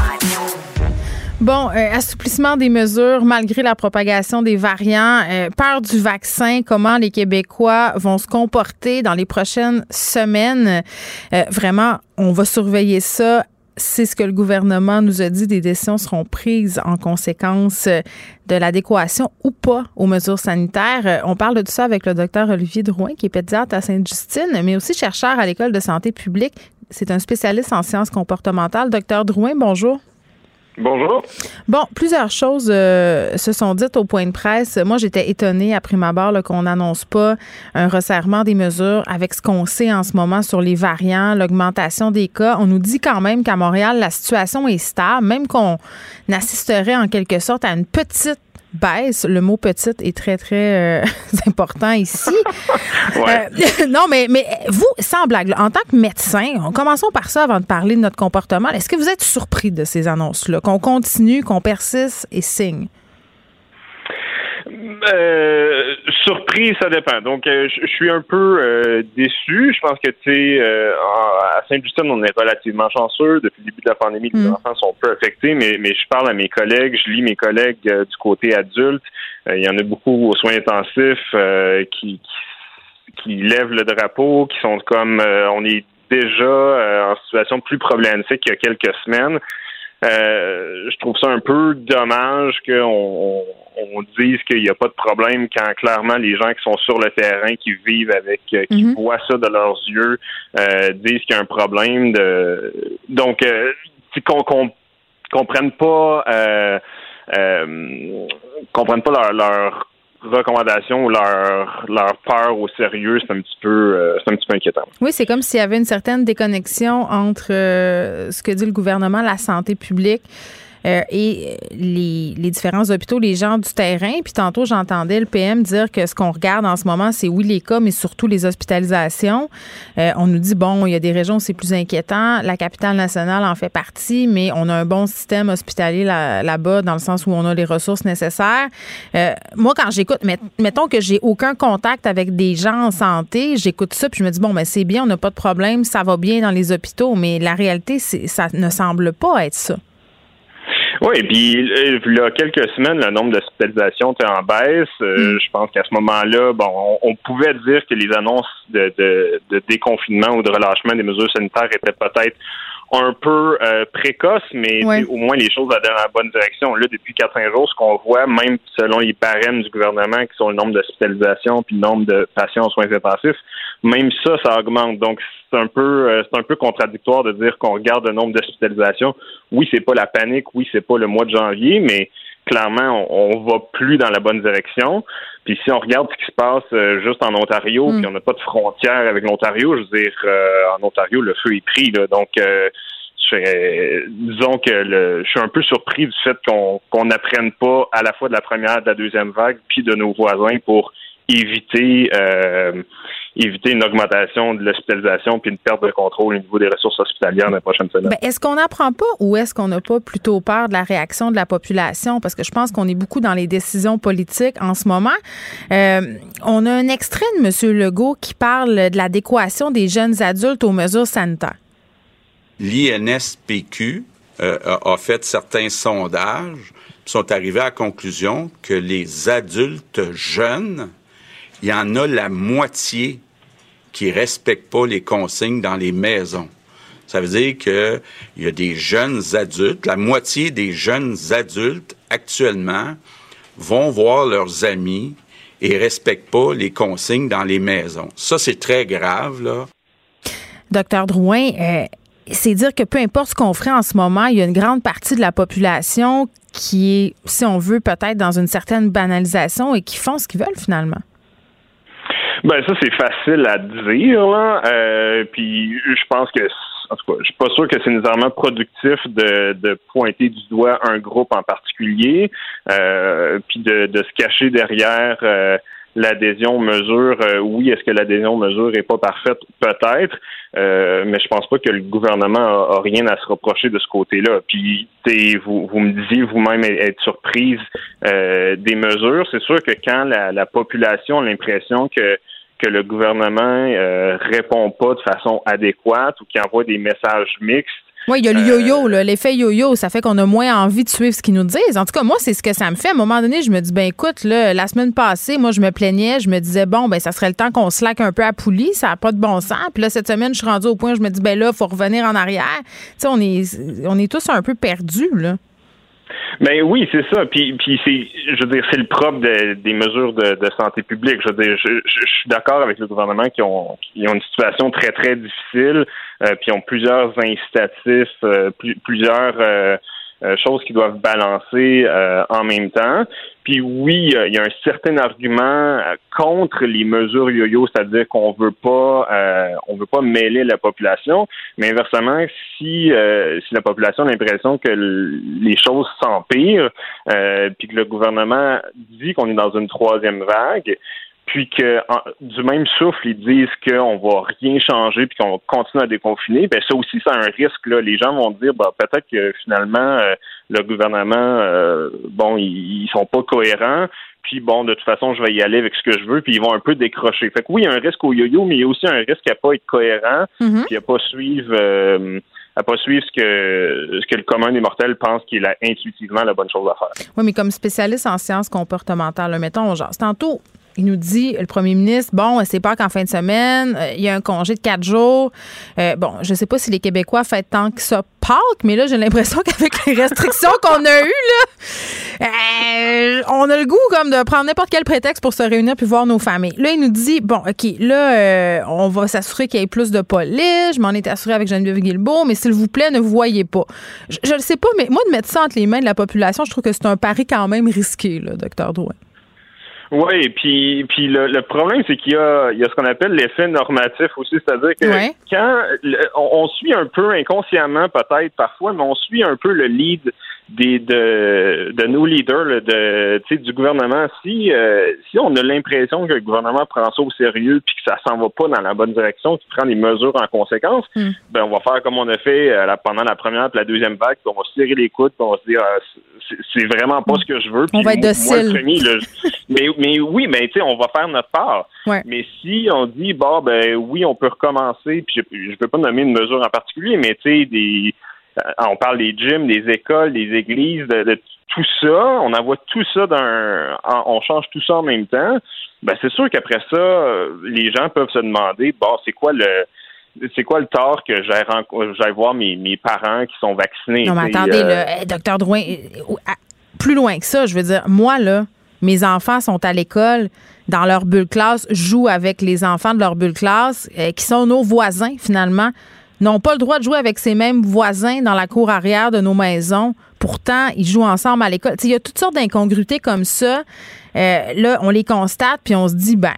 Bon, euh, assouplissement des mesures malgré la propagation des variants, euh, peur du vaccin, comment les Québécois vont se comporter dans les prochaines semaines. Euh, vraiment, on va surveiller ça c'est ce que le gouvernement nous a dit. Des décisions seront prises en conséquence de l'adéquation ou pas aux mesures sanitaires. On parle de ça avec le docteur Olivier Drouin, qui est pédiatre à Sainte-Justine, mais aussi chercheur à l'École de santé publique. C'est un spécialiste en sciences comportementales. Docteur Drouin, bonjour.
Bonjour.
Bon, plusieurs choses euh, se sont dites au point de presse. Moi, j'étais étonnée après ma barre qu'on n'annonce pas un resserrement des mesures avec ce qu'on sait en ce moment sur les variants, l'augmentation des cas. On nous dit quand même qu'à Montréal, la situation est stable, même qu'on assisterait en quelque sorte à une petite baisse. Le mot petite est très, très euh, (laughs) important ici. (laughs) Euh, (laughs) non, mais, mais vous, sans blague, en tant que médecin, commençons par ça avant de parler de notre comportement. Est-ce que vous êtes surpris de ces annonces-là, qu'on continue, qu'on persiste et signe?
Euh, surpris, ça dépend. Donc, euh, je suis un peu euh, déçu. Je pense que, tu sais, à Saint-Justine, on est relativement chanceux. Depuis le début de la pandémie, les mm. enfants sont peu affectés, mais, mais je parle à mes collègues, je lis mes collègues du côté adulte. Il y en a beaucoup aux soins intensifs qui, qui, lèvent le drapeau, qui sont comme, on est déjà en situation plus problématique qu'il y a quelques semaines. Euh, je trouve ça un peu dommage qu'on on, dise qu'il n'y a pas de problème quand clairement les gens qui sont sur le terrain, qui vivent avec, euh, qui mhm. voient ça de leurs yeux, euh, disent qu'il y a un problème. De... Donc, euh, qu'on comprenne pas, comprennent pas leur, leur recommandations ou leur, leur peur au sérieux, c'est un petit peu euh, c'est un petit peu inquiétant.
Oui, c'est comme s'il y avait une certaine déconnexion entre euh, ce que dit le gouvernement, la santé publique euh, et les, les, différents hôpitaux, les gens du terrain. Puis tantôt, j'entendais le PM dire que ce qu'on regarde en ce moment, c'est oui les cas, mais surtout les hospitalisations. Euh, on nous dit, bon, il y a des régions où c'est plus inquiétant. La capitale nationale en fait partie, mais on a un bon système hospitalier là-bas dans le sens où on a les ressources nécessaires. Euh, moi, quand j'écoute, mettons que j'ai aucun contact avec des gens en santé, j'écoute ça, puis je me dis, bon, mais c'est bien, on n'a pas de problème, ça va bien dans les hôpitaux, mais la réalité, ça ne semble pas être ça.
Oui, puis euh, il y a quelques semaines, le nombre d'hospitalisations était en baisse. Euh, mm. Je pense qu'à ce moment-là, bon, on, pouvait dire que les annonces de, de, déconfinement ou de relâchement des mesures sanitaires étaient peut-être un peu euh, précoces, mais au moins les choses allaient dans la bonne direction. Là, depuis 4-5 jours, ce qu'on voit, même selon les barèmes du gouvernement, qui sont le nombre d'hospitalisations puis le nombre de patients en soins intensifs, même ça, ça augmente. Donc, c'est un peu, euh, c'est un peu contradictoire de dire qu'on regarde le nombre d'hospitalisations. Oui, c'est pas la panique. Oui, c'est pas le mois de janvier, mais clairement, on, va plus dans la bonne direction. Puis si on regarde ce qui se passe euh, juste en Ontario, mm. puis on n'a pas de frontière avec l'Ontario, je veux dire, euh, en Ontario, le feu est pris. Là, donc, disons que le, je suis un peu surpris du fait qu'on qu'on n'apprenne pas à la fois de la première, de la deuxième vague, puis de nos voisins pour éviter euh, éviter une augmentation de l'hospitalisation puis une perte de contrôle au niveau des ressources hospitalières dans la prochaine semaine.
Ben, est-ce qu'on n'apprend pas ou est-ce qu'on n'a pas plutôt peur de la réaction de la population? Parce que je pense qu'on est beaucoup dans les décisions politiques en ce moment. Euh, on a un extrait de M. Legault qui parle de l'adéquation des jeunes adultes aux mesures sanitaires.
L'INSPQ euh, a fait certains sondages sont arrivés à la conclusion que les adultes jeunes il y en a la moitié qui respectent pas les consignes dans les maisons. Ça veut dire qu'il y a des jeunes adultes, la moitié des jeunes adultes actuellement vont voir leurs amis et respectent pas les consignes dans les maisons. Ça, c'est très grave, là.
Docteur Drouin, euh, c'est dire que peu importe ce qu'on ferait en ce moment, il y a une grande partie de la population qui est, si on veut, peut-être dans une certaine banalisation et qui font ce qu'ils veulent finalement.
Ben ça c'est facile à dire là. Euh, puis je pense que en tout cas, je suis pas sûr que c'est nécessairement productif de, de pointer du doigt un groupe en particulier, euh, puis de, de se cacher derrière euh, l'adhésion mesure. Euh, oui, est-ce que l'adhésion mesure est pas parfaite? Peut-être, euh, mais je pense pas que le gouvernement a, rien à se reprocher de ce côté-là. Puis vous, vous me disiez vous-même être surprise des mesures. C'est sûr que quand la, la population a l'impression que que le gouvernement euh, répond pas de façon adéquate ou qui envoie des messages mixtes.
Oui, il y a le euh, yo-yo, l'effet yo-yo, ça fait qu'on a moins envie de suivre ce qu'ils nous disent. En tout cas, moi, c'est ce que ça me fait. À un moment donné, je me dis, ben écoute, là, la semaine passée, moi, je me plaignais, je me disais, bon, ben ça serait le temps qu'on slack un peu à poulie, ça n'a pas de bon sens. Puis là, cette semaine, je suis rendue au point où je me dis, ben là, il faut revenir en arrière. Tu sais, on est, on est tous un peu perdus, là.
Mais ben oui, c'est ça. Puis, puis c'est, je veux dire, c'est le propre des mesures de, santé publique. Je veux dire, je, suis d'accord avec le gouvernement qui ont, qui ont une situation très très difficile, puis ont plusieurs incitatifs, euh, plusieurs euh, euh, choses qui doivent balancer en même temps. Puis oui, il y a un certain argument euh, contre les mesures yo-yo, c'est-à-dire qu'on veut pas, euh, on veut pas mêler la population. Mais inversement, si euh, si la population a l'impression que les choses s'empirent, puis que le gouvernement dit qu'on est dans une troisième vague, puis que du même souffle, ils disent qu'on va rien changer puis qu'on continue à déconfiner, ben ça aussi, c'est un risque. Là. Les gens vont dire bah, peut-être que finalement, euh, le gouvernement, euh, bon, ils, sont pas cohérents. Puis bon, de toute façon, je vais y aller avec ce que je veux, puis ils vont un peu décrocher. Fait que oui, il y a un risque au yo-yo, mais il y a aussi un risque à pas être cohérent, mm-hmm. puis à pas suivre euh, à pas suivre ce que ce que le commun des mortels pense qui est intuitivement la bonne chose à faire.
Oui, mais comme spécialiste en sciences comportementales, mettons, genre, tantôt, il nous dit, le premier ministre, bon, c'est pas qu'en fin de semaine, euh, il y a un congé de quatre jours. Euh, bon, je sais pas si les Québécois fêtent tant que ça Pâques, mais là, j'ai l'impression (laughs) qu'avec les restrictions qu'on a eues, là, euh, on a le goût comme de prendre n'importe quel prétexte pour se réunir puis voir nos familles. Là, il nous dit, bon, OK, là, on va s'assurer qu'il y ait plus de police. Je m'en étais assuré avec Geneviève Guilbeault, mais s'il vous plaît, ne vous voyez pas. Je ne sais pas, mais moi, de mettre ça entre les mains de la population, je trouve que c'est un pari quand même risqué, là, docteur Drouin.
Oui, puis puis le, problème c'est qu'il y a il y a ce qu'on appelle l'effet normatif aussi, c'est-à-dire que quand on, suit un peu inconsciemment peut-être parfois, mais on suit un peu le lead des de, de nos leaders de du gouvernement. Si euh, si on a l'impression que le gouvernement prend ça au sérieux puis que ça s'en va pas dans la bonne direction qu'il prend des mesures en conséquence hmm. ben on va faire comme on a fait euh, pendant la première et la deuxième vague puis on va serrer les coudes puis on va se dire ah, c'est vraiment pas ce que je veux
on va être docile. (laughs)
mais mais oui mais tu sais on va faire notre part. Mais si on dit bon ben oui on peut recommencer puis je, je peux pas nommer une mesure en particulier mais tu sais des on parle des gyms, des écoles, des églises, de, tout ça. On envoie tout ça d'un, on change tout ça en même temps. Ben c'est sûr qu'après ça, les gens peuvent se demander, bon, c'est quoi le c'est quoi le tort que j'aille voir mes, mes, parents qui sont vaccinés?
Non, mais attendez, euh... docteur Drouin, plus loin que ça, je veux dire, moi, là, mes enfants sont à l'école, dans leur bulle classe, jouent avec les enfants de leur bulle classe, euh, qui sont nos voisins, finalement, n'ont pas le droit de jouer avec ces mêmes voisins dans la cour arrière de nos maisons. Pourtant, ils jouent ensemble à l'école. Il y a toutes sortes d'incongruités comme ça. Euh, là, on les constate, puis on se dit, ben,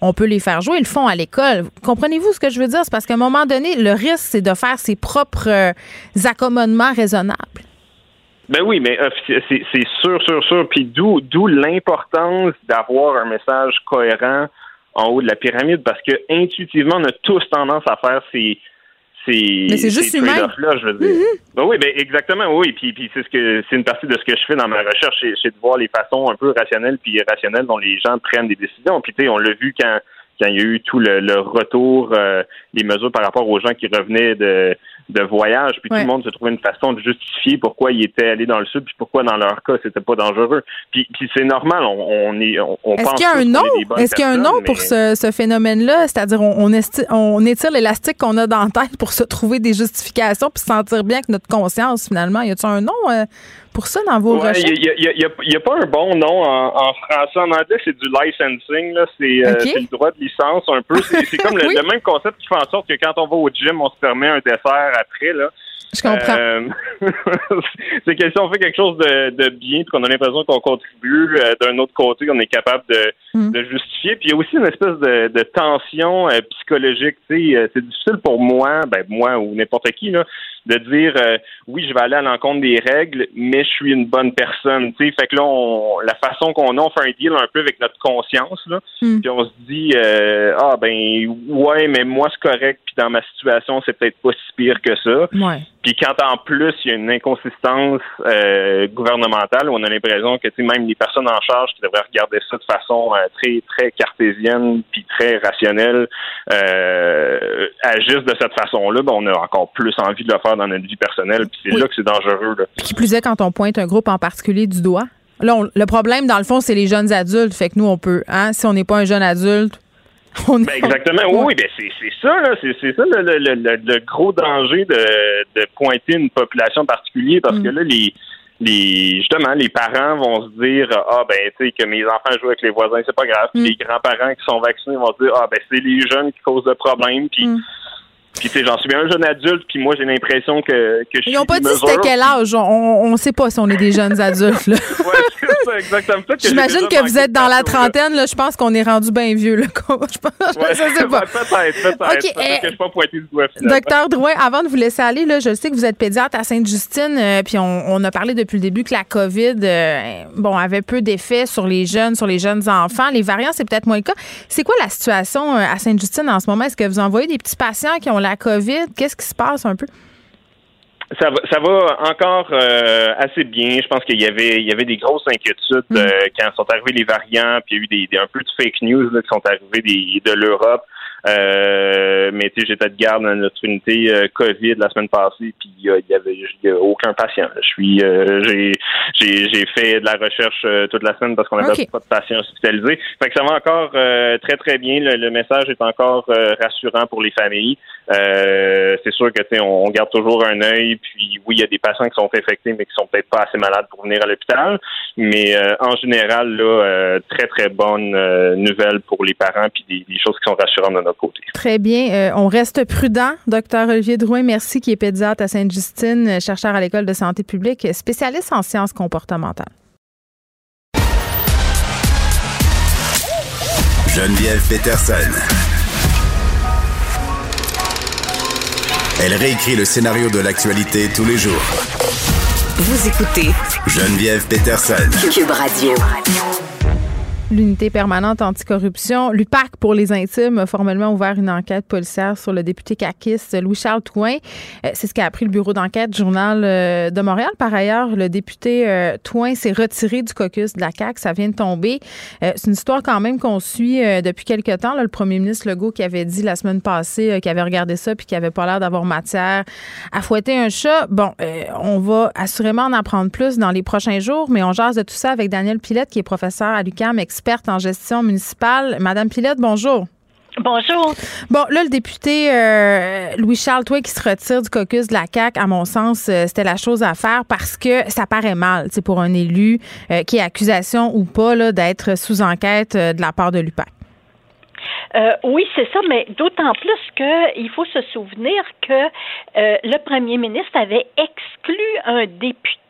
on peut les faire jouer, ils le font à l'école. Comprenez-vous ce que je veux dire? C'est parce qu'à un moment donné, le risque, c'est de faire ses propres euh, accommodements raisonnables.
Ben oui, mais c'est sûr, sûr, sûr. Puis d'où l'importance d'avoir un message cohérent en haut de la pyramide, parce que intuitivement, on a tous tendance à faire ces
mais c'est juste humain.
là je veux dire. Mm-hmm. Ben oui, ben exactement, oui. Puis, puis c'est ce que c'est une partie de ce que je fais dans ma recherche, c'est de voir les façons un peu rationnelles puis irrationnelles dont les gens prennent des décisions. Puis tu sais, on l'a vu quand quand il y a eu tout le, retour euh, des mesures par rapport aux gens qui revenaient de, de voyage, puis tout le monde se trouvait une façon de justifier pourquoi ils étaient allés dans le sud, puis pourquoi dans leur cas c'était pas dangereux. Puis, puis c'est normal, on, on est, on,
Est-ce qu'il y a un nom? Est-ce qu'il y a un nom pour ce, ce phénomène-là? C'est-à-dire on, on, étire l'élastique qu'on a dans la tête pour se trouver des justifications, puis se sentir bien avec notre conscience finalement. Y a-t-il un nom euh, pour ça dans vos recherches?
Il n'y a, pas un bon nom en, français. En anglais, c'est du licensing. Euh, c'est le droit de licence un peu. C'est (laughs) comme le, le, même concept qui fait en sorte que quand on va au gym, on se permet un dessert après. Là.
Je comprends. Euh, (laughs)
c'est que si on fait quelque chose de, de bien, qu'on a l'impression qu'on contribue, euh, d'un autre côté, on est capable de, mm. de, justifier. Puis il y a aussi une espèce de, de tension euh, psychologique. c'est difficile pour moi, ben moi ou n'importe qui, là, de dire oui, je vais aller à l'encontre des règles, mais je suis une bonne personne. Fait que là, on, la façon qu'on a, on fait un deal un peu avec notre conscience. Là, mm. Puis on se dit ah ben ouais, mais moi c'est correct. Puis dans ma situation, c'est peut-être pas si pire que ça.
Ouais.
Puis quand en plus il y a une inconsistance euh, gouvernementale, on a l'impression que même les personnes en charge qui devraient regarder ça de façon euh, très très cartésienne puis très rationnelle euh, agissent de cette façon-là, ben, on a encore plus envie de le faire dans notre vie personnelle. Puis c'est là que c'est dangereux. Là.
Qui plus est quand on pointe un groupe en particulier du doigt. Là, le problème dans le fond, c'est les jeunes adultes. Fait que nous, on peut, hein, si on n'est pas un jeune adulte, (laughs)
Ben, exactement, oui, ben c'est ça, là, c'est ça le, le, le, gros danger de, de pointer une population particulière parce mm. que là, les, les justement, les parents vont se dire Ah ben tu sais que mes enfants jouent avec les voisins, c'est pas grave. Mm. Les grands-parents qui sont vaccinés vont se dire Ah ben c'est les jeunes qui causent le problème. Puis mm. Puis, tu sais, j'en suis bien un jeune adulte, puis moi, j'ai l'impression que, que je
Ils n'ont pas dit c'était quel âge. On ne sait pas si on est des jeunes (laughs) adultes.
oui, c'est ça, exactement.
J'imagine que vous êtes dans la trentaine. Là, je pense qu'on est rendu bien vieux. Là. je pense,
ouais, (laughs) sais pas. Peut-être, peut-être. Okay, que je pas pointé du doigt,
Docteur Drouin, avant de vous laisser aller, là, je sais que vous êtes pédiatre à Sainte-Justine, euh, puis on, on, a parlé depuis le début que la COVID euh, bon, avait peu d'effet sur les jeunes, sur les jeunes enfants. Les variants, c'est peut-être moins le cas. C'est quoi la situation euh, à Sainte-Justine en ce moment? Est-ce que vous envoyez des petits patients qui ont la COVID? Qu'est-ce qui se passe un peu?
Ça va, ça va encore euh, assez bien. Je pense qu'il y avait, il y avait des grosses inquiétudes mm. euh, quand sont arrivés les variants, puis il y a eu des, un peu de fake news qui sont arrivés des, de l'Europe. Euh, mais tu sais, j'étais de garde dans notre unité euh, COVID la semaine passée, puis il y avait y a aucun patient. Je suis, euh, j'ai, j'ai, fait de la recherche toute la semaine parce qu'on n'avait pas de patients hospitalisés. Fait que ça va encore très très bien. Le, message est encore rassurant pour les familles. c'est sûr que tu sais, on, garde toujours un œil. Puis oui, il y a des patients qui sont infectés, mais qui sont peut-être pas assez malades pour venir à l'hôpital. Mais en général, là, très très bonne nouvelle pour les parents, puis des, des choses qui sont rassurantes de notre côté.
Très bien. Euh, on reste prudent. Docteur Olivier Drouin, merci, qui est pédiatre à Sainte-Justine, euh, chercheur à l'École de santé publique, spécialiste en sciences comportementales.
Geneviève Peterson. Elle réécrit le scénario de l'actualité tous les jours.
Vous écoutez
Geneviève Peterson.
Cube Radio.
L'unité permanente anticorruption. L'UPAC pour les intimes a formellement ouvert une enquête policière sur le député caquiste Louis-Charles Touin. Euh, c'est ce qu'a appris le bureau d'enquête Journal euh, de Montréal. Par ailleurs, le député euh, Touin s'est retiré du caucus de la CAQ. Ça vient de tomber. C'est une histoire quand même qu'on suit depuis quelque temps. le premier ministre Legault qui avait dit la semaine passée qu'il avait regardé ça puis qu'il avait pas l'air d'avoir matière à fouetter un chat. Bon, on va assurément en apprendre plus dans les prochains jours, mais on jase de tout ça avec Daniel Pilette, qui est professeur à l'UQAM, experte en gestion municipale. Madame Pilette, bonjour.
Bonjour.
Bon, là, le député euh, Louis-Charles Touin qui se retire du caucus de la CAQ, à mon sens, euh, c'était la chose à faire parce que ça paraît mal, c'est pour un élu euh, qui est accusation ou pas d'être sous enquête de la part de l'UPAC.
Oui, c'est ça, mais d'autant plus qu'il faut se souvenir que le premier ministre avait exclu un député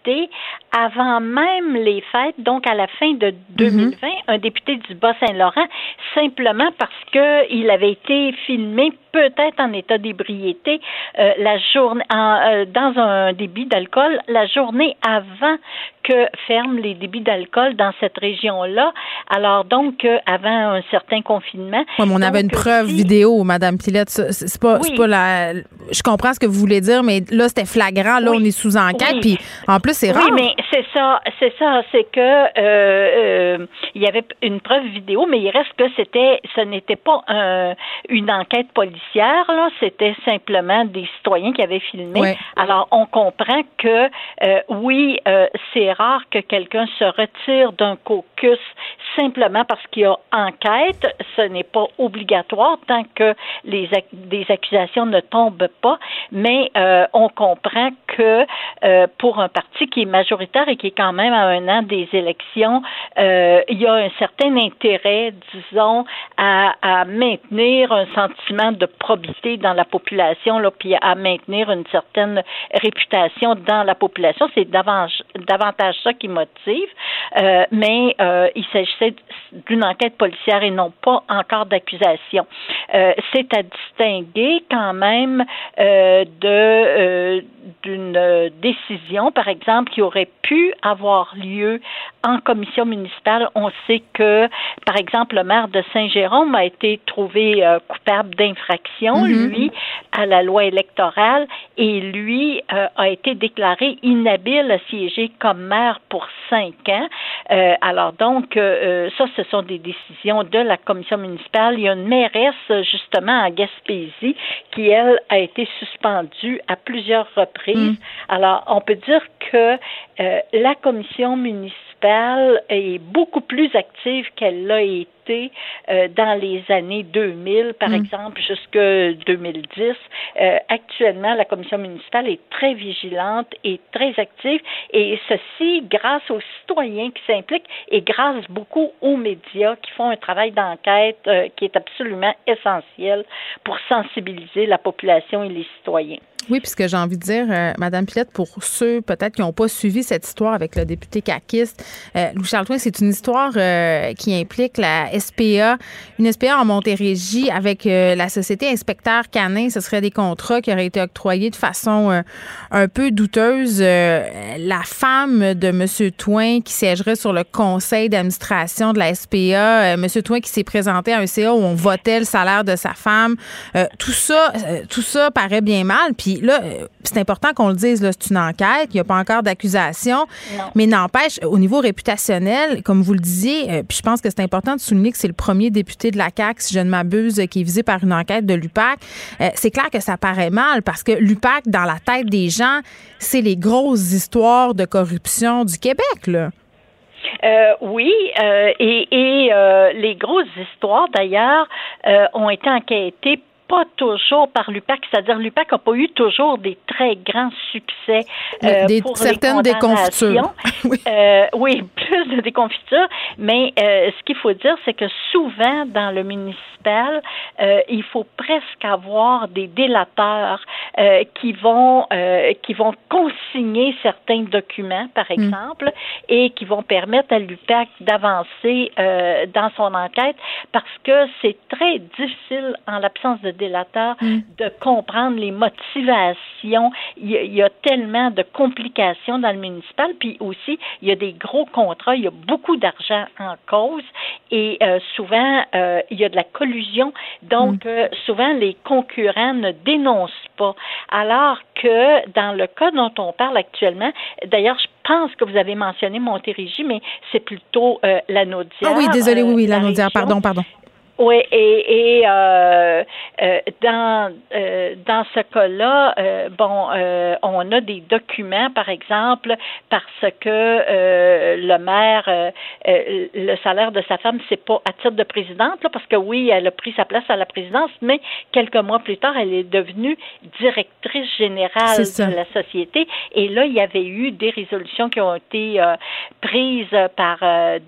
avant même les fêtes, donc à la fin de 2020, mhm. un député du Bas-Saint-Laurent, simplement parce qu'il avait été filmé peut-être en état d'ébriété euh, la journée euh, dans un débit d'alcool la journée avant que ferment les débits d'alcool dans cette région-là. Alors donc euh, avant un certain confinement.
Mais on avait une preuve vidéo, Madame Pilette. C'est pas, pas la. Je comprends ce que vous voulez dire, mais là c'était flagrant. Là, on est sous enquête. Puis en plus c'est rare.
Oui, mais c'est ça, c'est ça, c'est que euh, il y avait une preuve vidéo, mais il reste que c'était, ce n'était pas une enquête policière là, c'était simplement des citoyens qui avaient filmé. Alors, on comprend que euh, oui, euh, c'est rare que quelqu'un se retire d'un caucus simplement parce qu'il y a enquête. Ce n'est pas obligatoire tant que les des accusations ne tombent pas, mais euh, on comprend que pour un parti qui est majoritaire et qui est quand même à un an des élections, il y a un certain intérêt, disons, à, à maintenir un sentiment de probité dans la population, là, puis à maintenir une certaine réputation dans la population. C'est davantage, davantage ça qui motive. Euh, mais euh, il s'agissait d'une enquête policière et non pas encore d'accusation. Euh, c'est à distinguer quand même euh, de euh, d'une décision, par exemple, qui aurait pu avoir lieu en commission municipale. On sait que, par exemple, le maire de Saint-Jérôme a été trouvé coupable d'infraction, mm-hmm. lui, à la loi électorale, et lui a été déclaré inhabile à siéger comme maire pour cinq ans. alors donc, ça, ce sont des décisions de la commission municipale. Il y a une mairesse, justement, à Gaspésie, qui, elle, a été suspendue à plusieurs reprises. Mm. Alors, on peut dire que euh, la commission municipale est beaucoup plus active qu'elle l'a été euh, dans les années 2000, par mm. exemple, jusque 2010. Euh, actuellement, la commission municipale est très vigilante et très active, et ceci grâce aux citoyens qui s'impliquent et grâce beaucoup aux médias qui font un travail d'enquête qui est absolument essentiel pour sensibiliser la population et les citoyens.
Oui, puisque j'ai envie de dire, euh, Madame Pilette, pour ceux peut-être qui n'ont pas suivi cette histoire avec le député caquiste, euh, Louis Charles c'est une histoire euh, qui implique la SPA, une SPA en Montérégie avec euh, la société Inspecteur Canin. Ce serait des contrats qui auraient été octroyés de façon un peu douteuse. la femme de M. Toin qui siégerait sur le conseil d'administration de la SPA, M. Toin qui s'est présenté à un CA où on votait le salaire de sa femme. tout ça, tout ça paraît bien mal. Puis là, euh, c'est important qu'on le dise, c'est une enquête, il n'y a pas encore d'accusation, mais n'empêche, au niveau réputationnel, comme vous le disiez, euh, puis je pense que c'est important de souligner que c'est le premier député de la CAQ, si je ne m'abuse, qui est visé par une enquête de l'UPAC. Euh, c'est clair que ça paraît mal parce que l'UPAC, dans la tête des gens, c'est les grosses histoires de corruption du Québec, là.
oui, et, les grosses histoires, d'ailleurs, ont été enquêtées pas toujours par l'UPAC, c'est-à-dire l'UPAC n'a pas eu toujours des très grands succès
euh, des, pour certaines déconfitures. (laughs)
oui. Euh, oui, (laughs) plus de déconfitures, mais euh, ce qu'il faut dire, c'est que souvent dans le municipal, il faut presque avoir des délateurs qui vont qui vont consigner certains documents, par hmm. exemple, et qui vont permettre à l'UPAC d'avancer dans son enquête parce que c'est très difficile en l'absence de délateur, mm. de comprendre les motivations. Il y, a, tellement de complications dans le municipal, puis aussi, il y a des gros contrats, il y a beaucoup d'argent en cause, et euh, souvent, euh, il y a de la collusion. Donc, mm. euh, souvent, les concurrents ne dénoncent pas. Alors que dans le cas dont on parle actuellement, d'ailleurs, je pense que vous avez mentionné Montérégie, mais c'est plutôt euh, la.
Ah oui, désolé, oui, oui, la Naudière, pardon, pardon.
Oui, et, et euh, euh, dans euh, dans ce cas-là, euh, bon, euh, on a des documents, par exemple, parce que le maire, le salaire de sa femme, c'est pas à titre de présidente, là, parce que oui, elle a pris sa place à la présidence, mais quelques mois plus tard, elle est devenue directrice générale de la société. Et là, il y avait eu des résolutions qui ont été prises par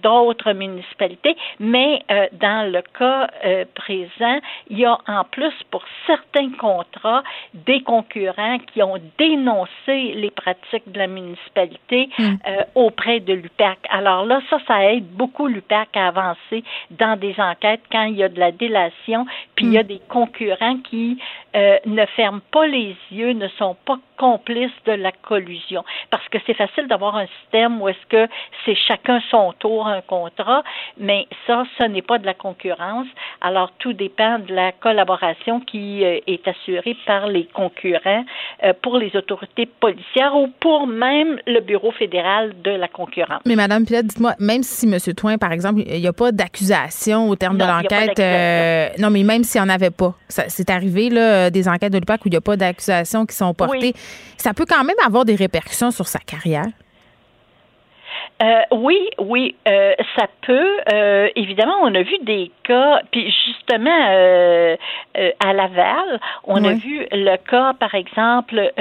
d'autres municipalités, mais dans le cas euh, présent, il y a en plus pour certains contrats des concurrents qui ont dénoncé les pratiques de la municipalité hmm. euh, auprès de l'UPAC. Alors là, ça, ça aide beaucoup l'UPAC à avancer dans des enquêtes quand il y a de la délation, puis il y a hmm. des concurrents qui euh, ne ferment pas les yeux, ne sont pas complices de la collusion. Parce que c'est facile d'avoir un système où est-ce que c'est chacun son tour un contrat, mais ça, ce n'est pas de la concurrence. Alors, tout dépend de la collaboration qui euh, est assurée par les concurrents euh, pour les autorités policières ou pour même le Bureau fédéral de la concurrence.
Mais Madame Pilette, dites-moi, même si M. Toin, par exemple, il n'y a pas d'accusation au terme de l'enquête, non, mais même s'il n'y en avait pas, c'est arrivé, là, des enquêtes de l'UPAC où il n'y a pas d'accusations qui sont portées, ça peut quand même avoir des répercussions sur sa carrière.
Euh, oui, oui, euh, ça peut. Euh, évidemment, on a vu des cas, puis justement à Laval, on a vu le cas, par exemple,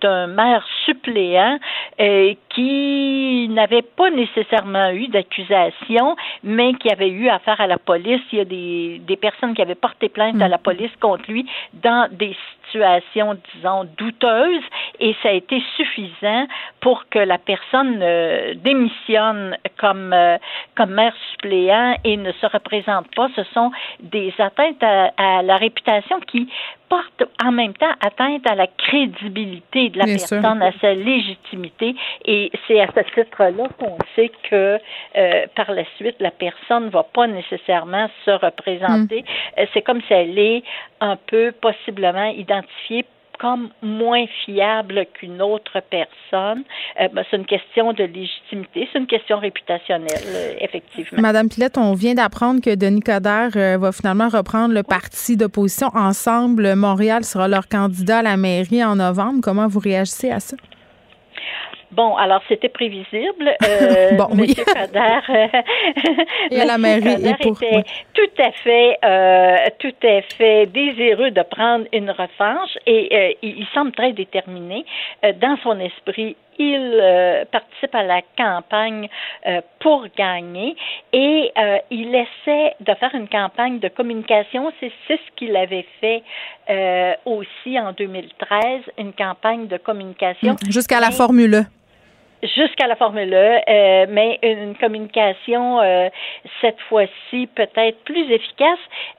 d'un maire suppléant qui n'avait pas nécessairement eu d'accusation, mais qui avait eu affaire à la police. Il y a des, des personnes qui avaient porté plainte à la mm. police contre lui dans des situation, disons, douteuse et ça a été suffisant pour que la personne euh, démissionne comme, euh, comme maire suppléant et ne se représente pas. Ce sont des atteintes à la réputation qui porte en même temps atteinte à la crédibilité de la personne, à sa légitimité. Et c'est à ce titre-là qu'on sait que euh, par la suite, la personne ne va pas nécessairement se représenter. Hmm. Euh, c'est comme si elle est un peu possiblement identifiée comme moins fiable qu'une autre personne, euh, ben, c'est une question de légitimité, c'est une question réputationnelle, euh, effectivement.
Madame Pilette, on vient d'apprendre que Denis Coderre euh, va finalement reprendre le parti d'opposition. Ensemble, Montréal sera leur candidat à la mairie en novembre. Comment vous réagissez à ça?
Bon, alors c'était prévisible. Euh, (laughs) bon, oui. Euh,
et à la mairie
était tout à fait, euh, tout à fait désireux de prendre une revanche et euh, il, semble très déterminé euh, dans son esprit. Il participe à la campagne pour gagner et il essaie de faire une campagne de communication. C'est ce qu'il avait fait aussi en 2013, une campagne de communication.
Jusqu'à la Formule
jusqu'à la Formule E, euh, mais une communication euh, cette fois-ci peut-être plus efficace.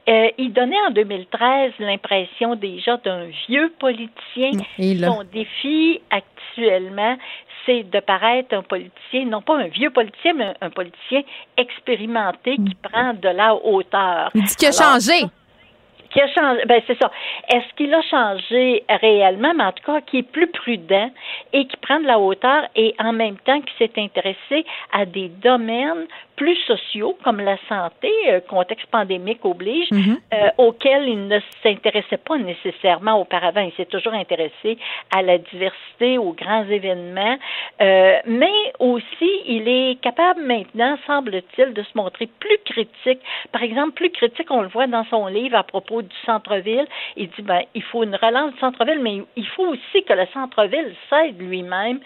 Euh, il donnait en 2013 l'impression déjà d'un vieux politicien. Son défi actuellement, c'est de paraître un politicien, non pas un vieux politicien, mais un, politicien expérimenté qui mm. prend de la hauteur.
Il dit qu'il a changé
qui a changé, ben c'est ça. Est-ce qu'il a changé réellement, mais en tout cas qui est plus prudent et qui prend de la hauteur et en même temps qui s'est intéressé à des domaines plus sociaux comme la santé, euh, contexte pandémique oblige, mhm. euh, auquel il ne s'intéressait pas nécessairement auparavant. Il s'est toujours intéressé à la diversité, aux grands événements, euh, mais aussi il est capable maintenant, semble-t-il, de se montrer plus critique. Par exemple, plus critique, on le voit dans son livre à propos du centre-ville. Il dit ben il faut une relance du centre-ville, mais il faut aussi que le centre-ville cède lui-même,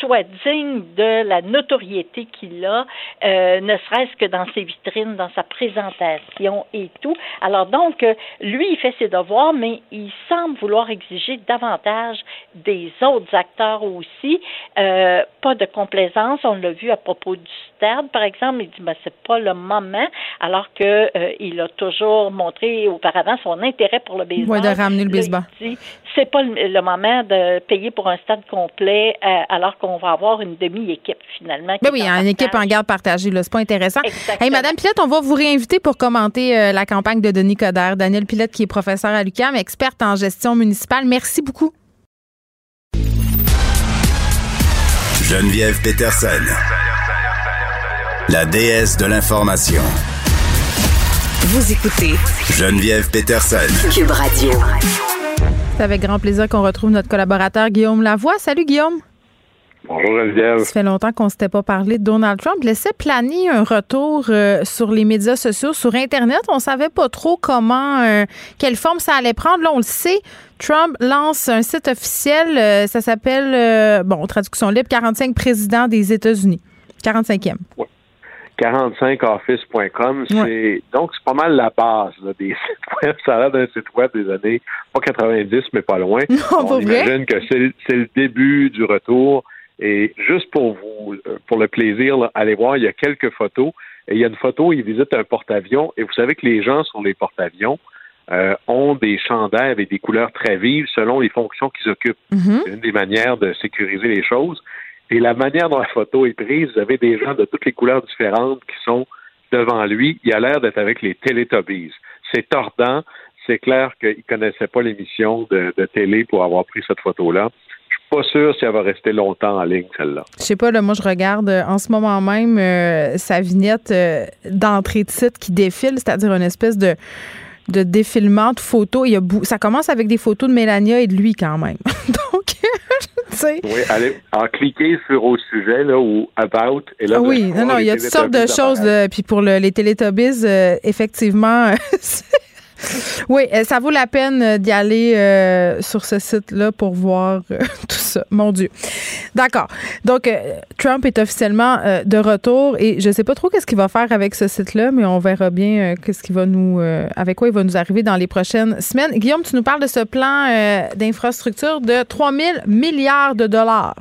soit digne de la notoriété qu'il a euh, ne serait-ce que dans ses vitrines, dans sa présentation et tout. Alors donc, euh, lui, il fait ses devoirs, mais il semble vouloir exiger davantage des autres acteurs aussi. Euh, pas de complaisance, on l'a vu à propos du stade, par exemple, il dit ben c'est pas le moment, alors que il a toujours montré auparavant son intérêt pour le baseball.
Oui, de ramener le baseball.
C'est pas le, moment de payer pour un stade complet alors qu'on va avoir une demi-équipe finalement.
Ben oui, une équipe en garde partagée, là, c'est pas intéressant. Hey, Madame Pilette, on va vous réinviter pour commenter euh, la campagne de Denis Coderre. Daniel Pilette, qui est professeur à l'UQAM, experte en gestion municipale. Merci beaucoup.
Geneviève Peterson, la déesse de l'information.
Vous écoutez
Geneviève Peterson,
Cube Radio.
C'est avec grand plaisir qu'on retrouve notre collaborateur Guillaume Lavoie. Salut Guillaume.
Bonjour Geneviève.
Ça fait longtemps qu'on ne s'était pas parlé de Donald Trump. Laissait planer un retour euh, sur les médias sociaux, sur Internet. On ne savait pas trop comment, euh, quelle forme ça allait prendre. Là, on le sait. Trump lance un site officiel. Euh, ça s'appelle, bon, traduction libre, 45 présidents des États-Unis. 45e.
45office.com, c'est donc c'est pas mal la base des sites web. (laughs) Ça a l'air d'un site web des années pas 90, mais pas loin.
On
imagine que c'est le début du retour et juste pour vous, euh, pour le plaisir, allez voir, il y a quelques photos. Et il y a une photo, il visite un porte-avions. Et vous savez que les gens sur les porte-avions euh, ont des chandails avec des couleurs très vives selon les fonctions qu'ils occupent.
Mm-hmm.
C'est une des manières de sécuriser les choses. Et la manière dont la photo est prise, vous avez des gens de toutes les couleurs différentes qui sont devant lui. Il a l'air d'être avec les Teletubbies. C'est tordant. C'est clair qu'il ne connaissait pas l'émission de, télé pour avoir pris cette photo-là pas sûr si elle va rester longtemps en ligne, celle-là.
Je sais pas, là, moi, je regarde euh, en ce moment même euh, sa vignette euh, d'entrée de site qui défile, c'est-à-dire une espèce de, de défilement de photos. Il y a ça commence avec des photos de Mélania et de lui quand même. (laughs) Donc,
Oui, allez, en cliquer sur au sujet, là, ou about, et là,
Oui, non, non, il y a toutes sortes de choses. Puis pour les Teletubbies, effectivement, (laughs) Oui, euh, ça vaut la peine euh, d'y aller euh, sur ce site-là pour voir (laughs) tout ça. Mon Dieu. D'accord. Donc, Trump est officiellement de retour et je ne sais pas trop qu'est-ce qu'il va faire avec ce site-là, mais on verra bien qu'est-ce qu'il va nous, avec quoi il va nous arriver dans les prochaines semaines. Guillaume, tu nous parles de ce plan d'infrastructure de 3 000 milliards de dollars.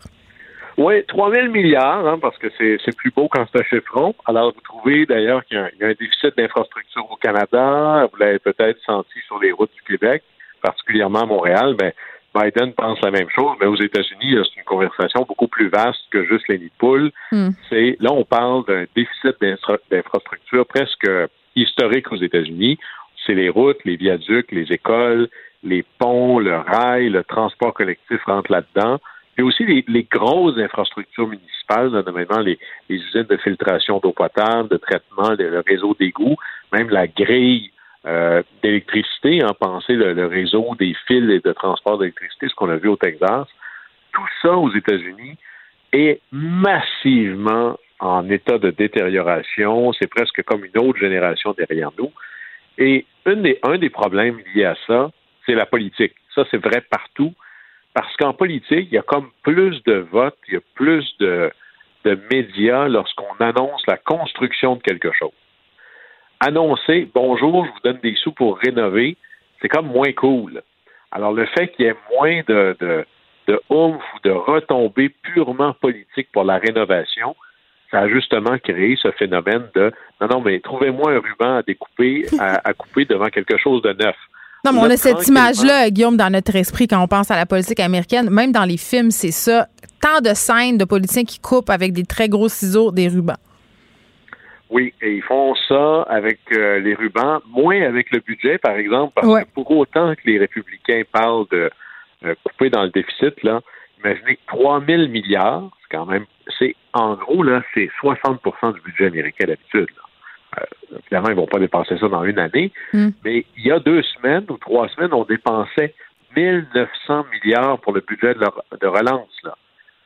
Oui, 3 000 milliards, hein, parce que c'est plus beau quand c'est un chiffron. Alors, vous trouvez d'ailleurs qu'il y, a un déficit d'infrastructure au Canada. Vous l'avez peut-être senti sur les routes du Québec, particulièrement à Montréal. Ben, Biden pense la même chose, mais aux États-Unis, c'est une conversation beaucoup plus vaste que juste les nids de poules.
Hmm.
C'est là, on parle d'un déficit d'infrastructure presque historique aux États-Unis. C'est les routes, les viaducs, les écoles, les ponts, le rail, le transport collectif rentrent là-dedans mais aussi les, grosses infrastructures municipales, notamment les, usines de filtration d'eau potable, de traitement, le, réseau d'égouts, même la grille euh, d'électricité, en hein, le, le, réseau des fils et de transport d'électricité, ce qu'on a vu au Texas. Tout ça aux États-Unis est massivement en état de détérioration. C'est presque comme une autre génération derrière nous. Et des, un des problèmes liés à ça, c'est la politique. Ça, c'est vrai partout. Parce qu'en politique, il y a comme plus de votes, il y a plus de, médias lorsqu'on annonce la construction de quelque chose. Annoncer bonjour, je vous donne des sous pour rénover, c'est comme moins cool. Alors le fait qu'il y ait moins de, de, de oomph ou de retombées purement politiques pour la rénovation, ça a justement créé ce phénomène de non, non, mais trouvez-moi un ruban à découper, à couper devant quelque chose de neuf.
Non, mais on a cette image-là, Guillaume, dans notre esprit quand on pense à la politique américaine. Même dans les films, c'est ça. Tant de scènes de politiciens qui coupent avec des très gros ciseaux des rubans.
Oui, et ils font ça avec euh, les rubans, moins avec le budget, par exemple, parce que pour autant que les républicains parlent de euh, couper dans le déficit, là, imaginez que 3 000 milliards, c'est quand même, c'est en gros, là, c'est 60 du budget américain d'habitude. Euh, évidemment, ils ne vont pas dépenser ça dans une année,
hmm.
mais il y a deux semaines ou trois semaines, on dépensait 1900 milliards pour le budget de, relance. Là.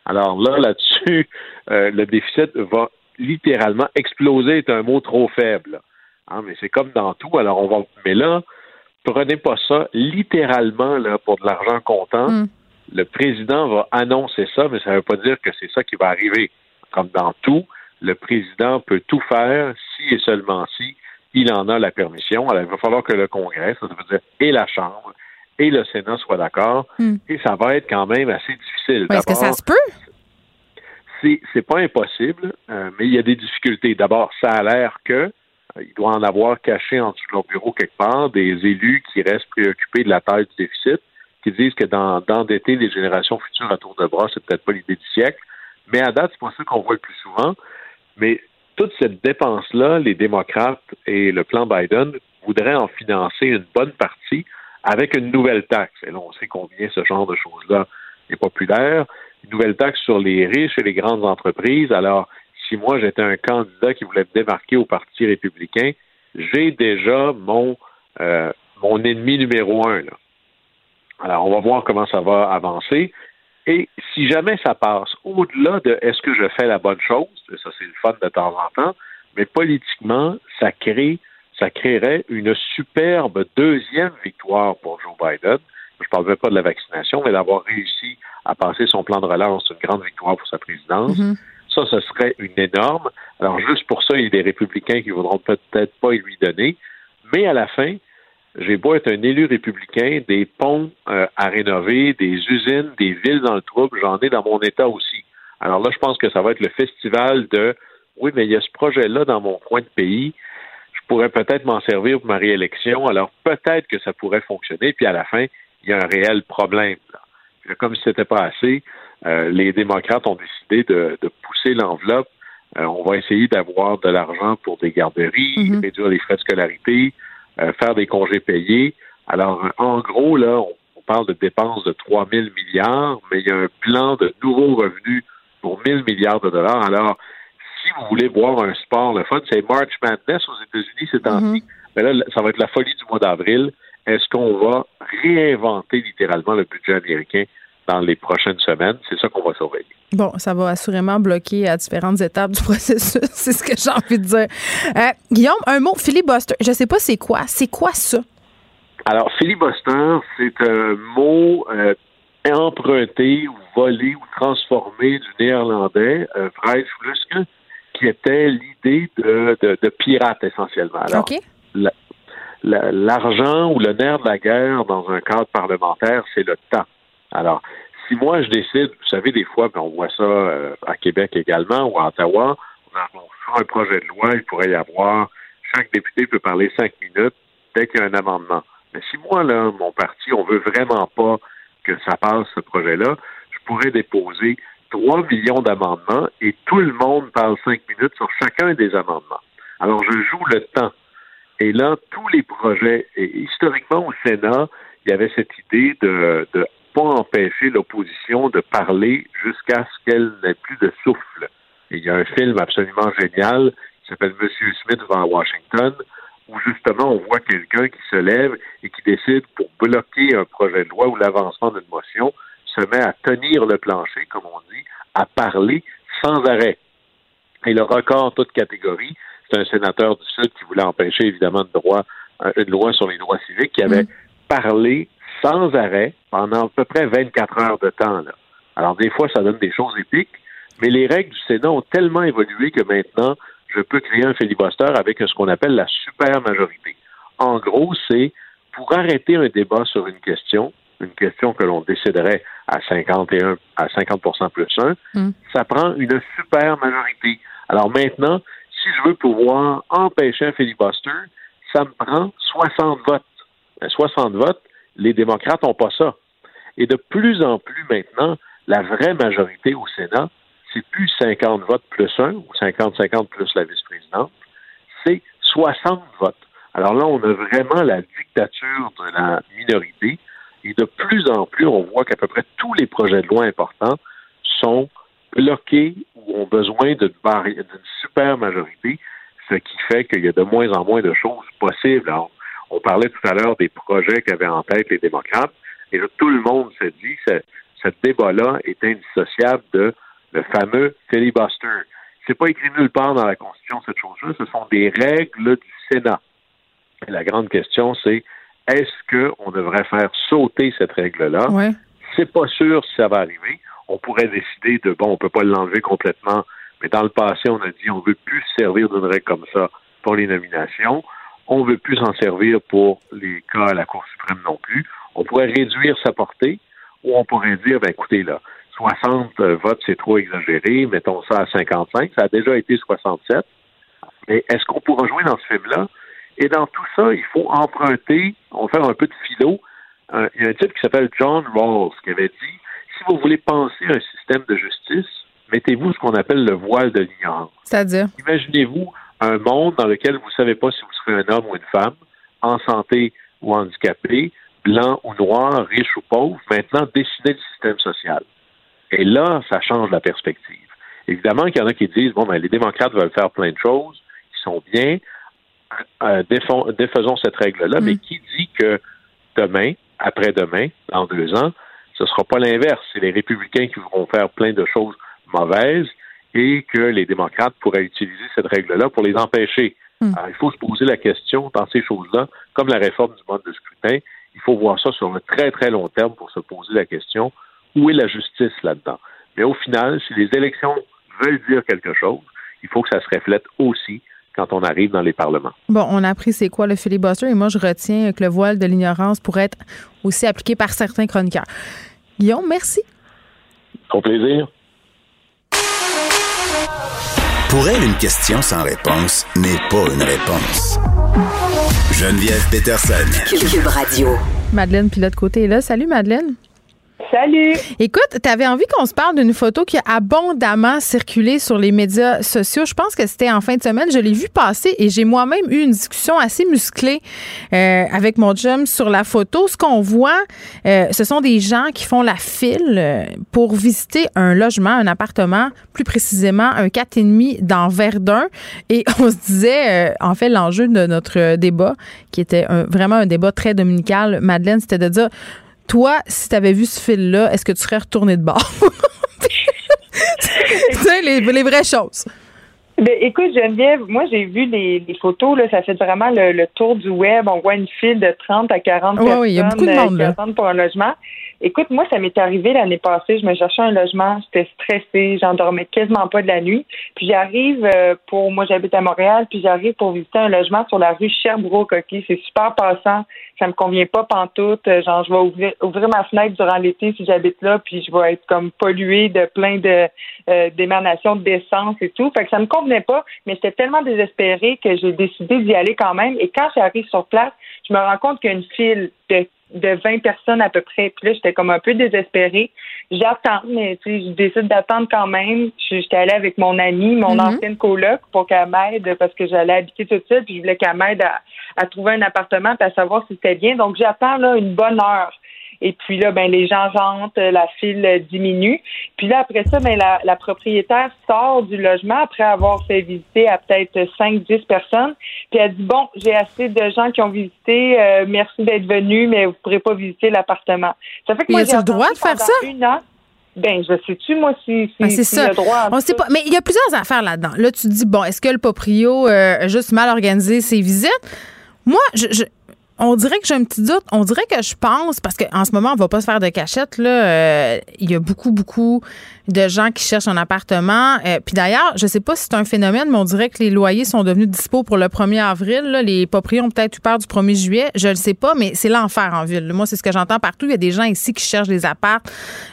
Alors là, là-dessus, (laughs) euh, le déficit va littéralement exploser, est un mot trop faible. Hein, mais c'est comme dans tout. Alors on va, mais là, prenez pas ça littéralement là pour de l'argent comptant.
Hmm.
Le président va annoncer ça, mais ça ne veut pas dire que c'est ça qui va arriver. Comme dans tout, le président peut tout faire si et seulement si il en a la permission. Alors, il va falloir que le Congrès, ça veut dire et la Chambre et le Sénat soient d'accord.
Hmm.
Et ça va être quand même assez difficile.
Est-ce que ça se peut?
c'est c'est pas impossible, euh, mais il y a des difficultés. D'abord, ça a l'air que euh, il doit en avoir caché en dessous de leur bureau quelque part des élus qui restent préoccupés de la taille du déficit, qui disent que d'endetter les générations futures à tour de bras, c'est peut-être pas l'idée du siècle. Mais à date, c'est pas ça qu'on voit le plus souvent. Mais toute cette dépense-là, les démocrates et le plan Biden voudraient en financer une bonne partie avec une nouvelle taxe. Et là, on sait combien ce genre de choses-là est populaire. Une nouvelle taxe sur les riches et les grandes entreprises. Alors, si moi j'étais un candidat qui voulait me démarquer au Parti républicain, j'ai déjà mon euh, mon ennemi numéro un. Là. Alors, on va voir comment ça va avancer. Et si jamais ça passe au-delà de est-ce que je fais la bonne chose, et ça c'est le fun de temps en temps, mais politiquement, ça crée, ça créerait une superbe deuxième victoire pour Joe Biden. Je ne parle même pas de la vaccination, mais d'avoir réussi à passer son plan de relance, une grande victoire pour sa présidence.
Mhm.
Ça, ce serait une énorme. Alors, juste pour ça, il y a des républicains qui voudront peut-être pas lui donner. Mais à la fin, j'ai beau être un élu républicain, des ponts euh, à rénover, des usines, des villes dans le trouble, j'en ai dans mon État aussi. Alors là, je pense que ça va être le festival de oui, mais il y a ce projet-là dans mon coin de pays. Je pourrais peut-être m'en servir pour ma réélection. Alors peut-être que ça pourrait fonctionner. Puis à la fin, il y a un réel problème. là. Comme si c'était pas assez, euh, les démocrates ont décidé de, de pousser l'enveloppe. Euh, on va essayer d'avoir de l'argent pour des garderies,
Mhm.
réduire les frais de scolarité, faire des congés payés. Alors, euh, en gros, là, on, on parle de dépenses de 3 000 milliards, mais il y a un plan de nouveaux revenus pour 1 000 milliards de dollars. Alors, si vous voulez voir un sport, le fun, c'est March Madness aux États-Unis ces temps-ci. Mais là, ça va être la folie du mois d'avril. Est-ce qu'on va réinventer littéralement le budget américain? Dans les prochaines semaines? C'est ça qu'on va surveiller.
Bon, ça va assurément bloquer à différentes étapes du (laughs) processus, c'est ce que j'ai envie de dire. Euh, Guillaume, un mot, filibuster. Je sais pas c'est quoi. C'est quoi ça?
Alors, filibuster, c'est un mot euh, emprunté ou volé ou transformé du néerlandais, euh, Vrijfluske, qui était l'idée de, de, de pirate essentiellement. Alors, la- l'argent ou le nerf de la guerre dans un cadre parlementaire, c'est le temps. Alors, si moi je décide, vous savez, des fois, puis on voit ça euh, à Québec également ou à Ottawa, on fait un projet de loi, il pourrait y avoir, chaque député peut parler cinq minutes dès qu'il y a un amendement. Mais si moi, là, mon parti, on veut vraiment pas que ça passe, ce projet-là, je pourrais déposer 3 millions d'amendements et tout le monde parle cinq minutes sur chacun des amendements. Alors, je joue le temps. Et là, tous les projets, et historiquement au Sénat, il y avait cette idée de pas empêcher l'opposition de parler jusqu'à ce qu'elle n'ait plus de souffle. Et il y a un film absolument génial qui s'appelle Monsieur Smith va à Washington, où justement on voit quelqu'un qui se lève et qui décide pour bloquer un projet de loi ou l'avancement d'une motion, se met à tenir le plancher, comme on dit, à parler sans arrêt. Et le record toute catégorie, c'est un sénateur du Sud qui voulait empêcher évidemment de droit, une loi sur les droits civiques, qui avait parlé sans arrêt pendant à peu près 24 heures de temps. Là. Alors des fois, ça donne des choses épiques, mais les règles du Sénat ont tellement évolué que maintenant, je peux créer un filibuster avec ce qu'on appelle la super majorité. En gros, c'est pour arrêter un débat sur une question, une question que l'on déciderait à 51 à 50 plus 1,
Mm.
ça prend une super majorité. Alors maintenant, si je veux pouvoir empêcher un filibuster, ça me prend 60 votes. Ben, 60 votes, les démocrates n'ont pas ça. Et de plus en plus maintenant, la vraie majorité au Sénat, c'est plus 50 votes plus 1 ou 50-50 plus la vice-présidente, c'est 60 votes. Alors là, on a vraiment la dictature de la minorité et de plus en plus, on voit qu'à peu près tous les projets de loi importants sont bloqués ou ont besoin d'une super majorité, ce qui fait qu'il y a de moins en moins de choses possibles. On parlait tout à l'heure des projets qu'avaient en tête les démocrates, et là, tout le monde se dit que ce débat-là est indissociable de le fameux filibuster. C'est pas écrit nulle part dans la Constitution cette chose-là, ce sont des règles du Sénat. Et la grande question, c'est est-ce qu'on devrait faire sauter cette règle-là?
Ouais.
C'est pas sûr si ça va arriver. On pourrait décider de bon, on peut pas l'enlever complètement, Mais dans le passé, on a dit on veut plus servir d'une règle comme ça pour les nominations. On veut plus s'en servir pour les cas à la Cour suprême non plus. On pourrait réduire sa portée ou on pourrait dire, ben, écoutez, là, 60 euh, votes, c'est trop exagéré, mettons ça à 55. Ça a déjà été 67. Mais est-ce qu'on pourra jouer dans ce film-là? Et dans tout ça, il faut emprunter, on va faire un peu de philo. il y a un type qui s'appelle John Rawls qui avait dit si vous voulez penser un système de justice, mettez-vous ce qu'on appelle le voile de l'ignorance.
C'est-à-dire?
Imaginez-vous un monde dans lequel vous ne savez pas si vous serez un homme ou une femme, en santé ou handicapé, blanc ou noir, riche ou pauvre. Maintenant, dessinez le système social. Et là, ça change la perspective. Évidemment qu'il y en a qui disent, bon, ben, les démocrates veulent faire plein de choses, qui sont bien, euh, défaisons cette règle-là, mais mm. qui dit que demain, après-demain, dans deux ans, ce ne sera pas l'inverse. C'est les républicains qui vont faire plein de choses mauvaises et que les démocrates pourraient utiliser cette règle-là pour les empêcher. Hmm. Alors, il faut se poser la question dans ces choses-là, comme la réforme du mode de scrutin, il faut voir ça sur un très, très long terme pour se poser la question, où est la justice là-dedans? Mais au final, si les élections veulent dire quelque chose, il faut que ça se reflète aussi quand on arrive dans les parlements.
Bon, on a appris c'est quoi le filibuster et moi je retiens que le voile de l'ignorance pourrait être aussi appliqué par certains chroniqueurs. Guillaume, merci.
Au plaisir.
Pour elle, une question sans réponse n'est pas une réponse. Geneviève Peterson.
Cube Radio.
Madeleine Pilote Côté est là. Salut Madeleine.
Salut.
Écoute, tu avais envie qu'on se parle d'une photo qui a abondamment circulé sur les médias sociaux. Je pense que c'était en fin de semaine. Je l'ai vu passer et j'ai moi-même eu une discussion assez musclée euh, avec mon chum sur la photo. Ce qu'on voit, euh, ce sont des gens qui font la file euh, pour visiter un logement, un appartement, plus précisément un 4,5 dans Verdun. Et (laughs) on se disait, en fait, l'enjeu de notre débat, qui était vraiment un débat très dominical, Madeleine, c'était de dire toi, si tu avais vu ce fil-là, est-ce que tu serais retourné de bord? (laughs) tu sais, les, vraies choses.
Ben, écoute, Geneviève, moi, j'ai vu les, photos, là, ça fait vraiment le, tour du web. On voit une file de 30 à 40 personnes
oui, il y a beaucoup de monde, là.
pour un logement. Écoute, moi, ça m'est arrivé l'année passée. Je me cherchais un logement, j'étais stressée, j'en dormais quasiment pas de la nuit. Puis j'arrive euh, pour, moi, j'habite à Montréal, puis j'arrive pour visiter un logement sur la rue Sherbrooke. Ok, c'est super passant, ça me convient pas pantoute. Euh, genre, je vais ouvrir, ouvrir ma fenêtre durant l'été si j'habite là, puis je vais être comme polluée de plein de euh, d'émanations d'essence et tout. Fait que ça me convenait pas, mais j'étais tellement désespérée que j'ai décidé d'y aller quand même. Et quand j'arrive sur place, je me rends compte qu'il y a une file de de 20 personnes à peu près. Puis là, j'étais comme un peu désespérée. J'attends, mais tu sais, je décide d'attendre quand même. J'étais allée avec mon amie, mon mm-hmm. ancienne coloc, pour qu'elle m'aide parce que j'allais habiter toute seule, puis je voulais qu'elle m'aide à, à, trouver un appartement, puis à savoir si c'était bien. Donc, j'attends là une bonne heure. Et puis là, ben les gens rentrent, la file diminue. Puis là, après ça, ben la, la propriétaire sort du logement après avoir fait visiter à peut-être 5-10 personnes. Puis elle dit bon, j'ai assez de gens qui ont visité. Euh, merci d'être venus, mais vous ne pourrez pas visiter l'appartement.
Ça fait que moi, j'ai le droit de faire ça?
Ben, je sais-tu, moi, si, si, ben,
c'est ça. Le droit On sait pas. Mais il y a plusieurs affaires là-dedans. Là, tu te dis, bon, est-ce que le proprio euh, a juste mal organisé ses visites? Moi, je, on dirait que j'ai un petit doute. On dirait que je pense, parce qu'en ce moment, on va pas se faire de cachette, là. Euh, il y a beaucoup, beaucoup de gens qui cherchent un appartement. Euh, puis d'ailleurs, je sais pas si c'est un phénomène, mais on dirait que les loyers sont devenus dispo pour le 1er avril. Là. Les propriétaires ont peut-être eu peur du 1er juillet. Je le sais pas, mais c'est l'enfer en ville. Moi, c'est ce que j'entends partout. Il y a des gens ici qui cherchent des apparts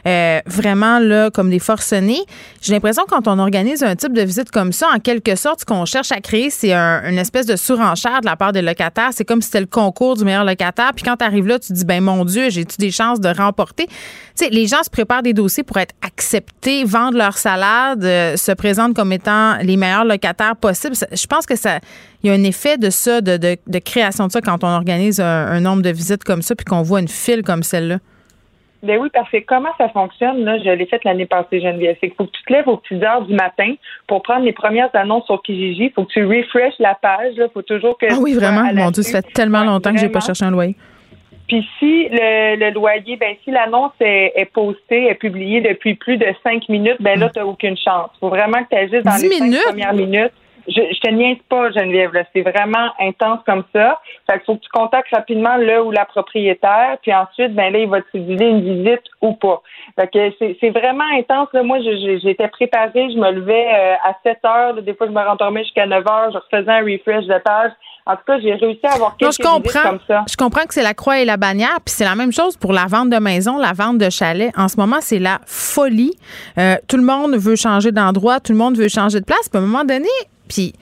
euh, vraiment là comme des forcenés. J'ai l'impression quand on organise un type de visite comme ça, en quelque sorte, ce qu'on cherche à créer, c'est un, une espèce de surenchère de la part des locataires. C'est comme si c'était le concours du meilleur locataire. Puis quand tu arrives là, tu dis, ben mon Dieu, j'ai-tu des chances de remporter? Sais, les gens se préparent des dossiers pour être acceptés vendent leur salade, euh, se présentent comme étant les meilleurs locataires possibles. Je pense que ça, il y a un effet de ça, de, création de ça quand on organise un, nombre de visites comme ça, puis qu'on voit une file comme celle-là.
Ben oui, parce que comment ça fonctionne, là, je l'ai fait l'année passée, Geneviève. C'est qu'il faut que tu te lèves aux petites heures du matin pour prendre les premières annonces sur Kijiji. Il faut que tu refreshes la page. Il faut toujours que.
Ah oui, vraiment? Mon Dieu, ça fait tellement longtemps que j'ai pas cherché un loyer.
Puis si le, loyer, ben si l'annonce est, postée, est publiée depuis plus de cinq minutes, ben là, tu n'as aucune chance. Il faut vraiment que tu agisses dans les cinq premières minutes. Je, je te niaise pas, Geneviève. C'est vraiment intense comme ça. Fait qu'il faut que tu contactes rapidement le ou la propriétaire, puis ensuite, ben là, il va te céduler une visite ou pas. Fait que c'est vraiment intense. Là. Moi, j'étais préparée, je me levais euh, à 7 heures. Des fois, je me rendormais jusqu'à 9 heures. Je refaisais un refresh de page. En tout cas, j'ai réussi à avoir
Non,
quelques
je
visites comme ça.
Je comprends que c'est la croix et la bannière, puis c'est la même chose pour la vente de maison, la vente de chalet. En ce moment, c'est la folie. Euh, tout le monde veut changer d'endroit, tout le monde veut changer de place. Puis à un moment donné, puis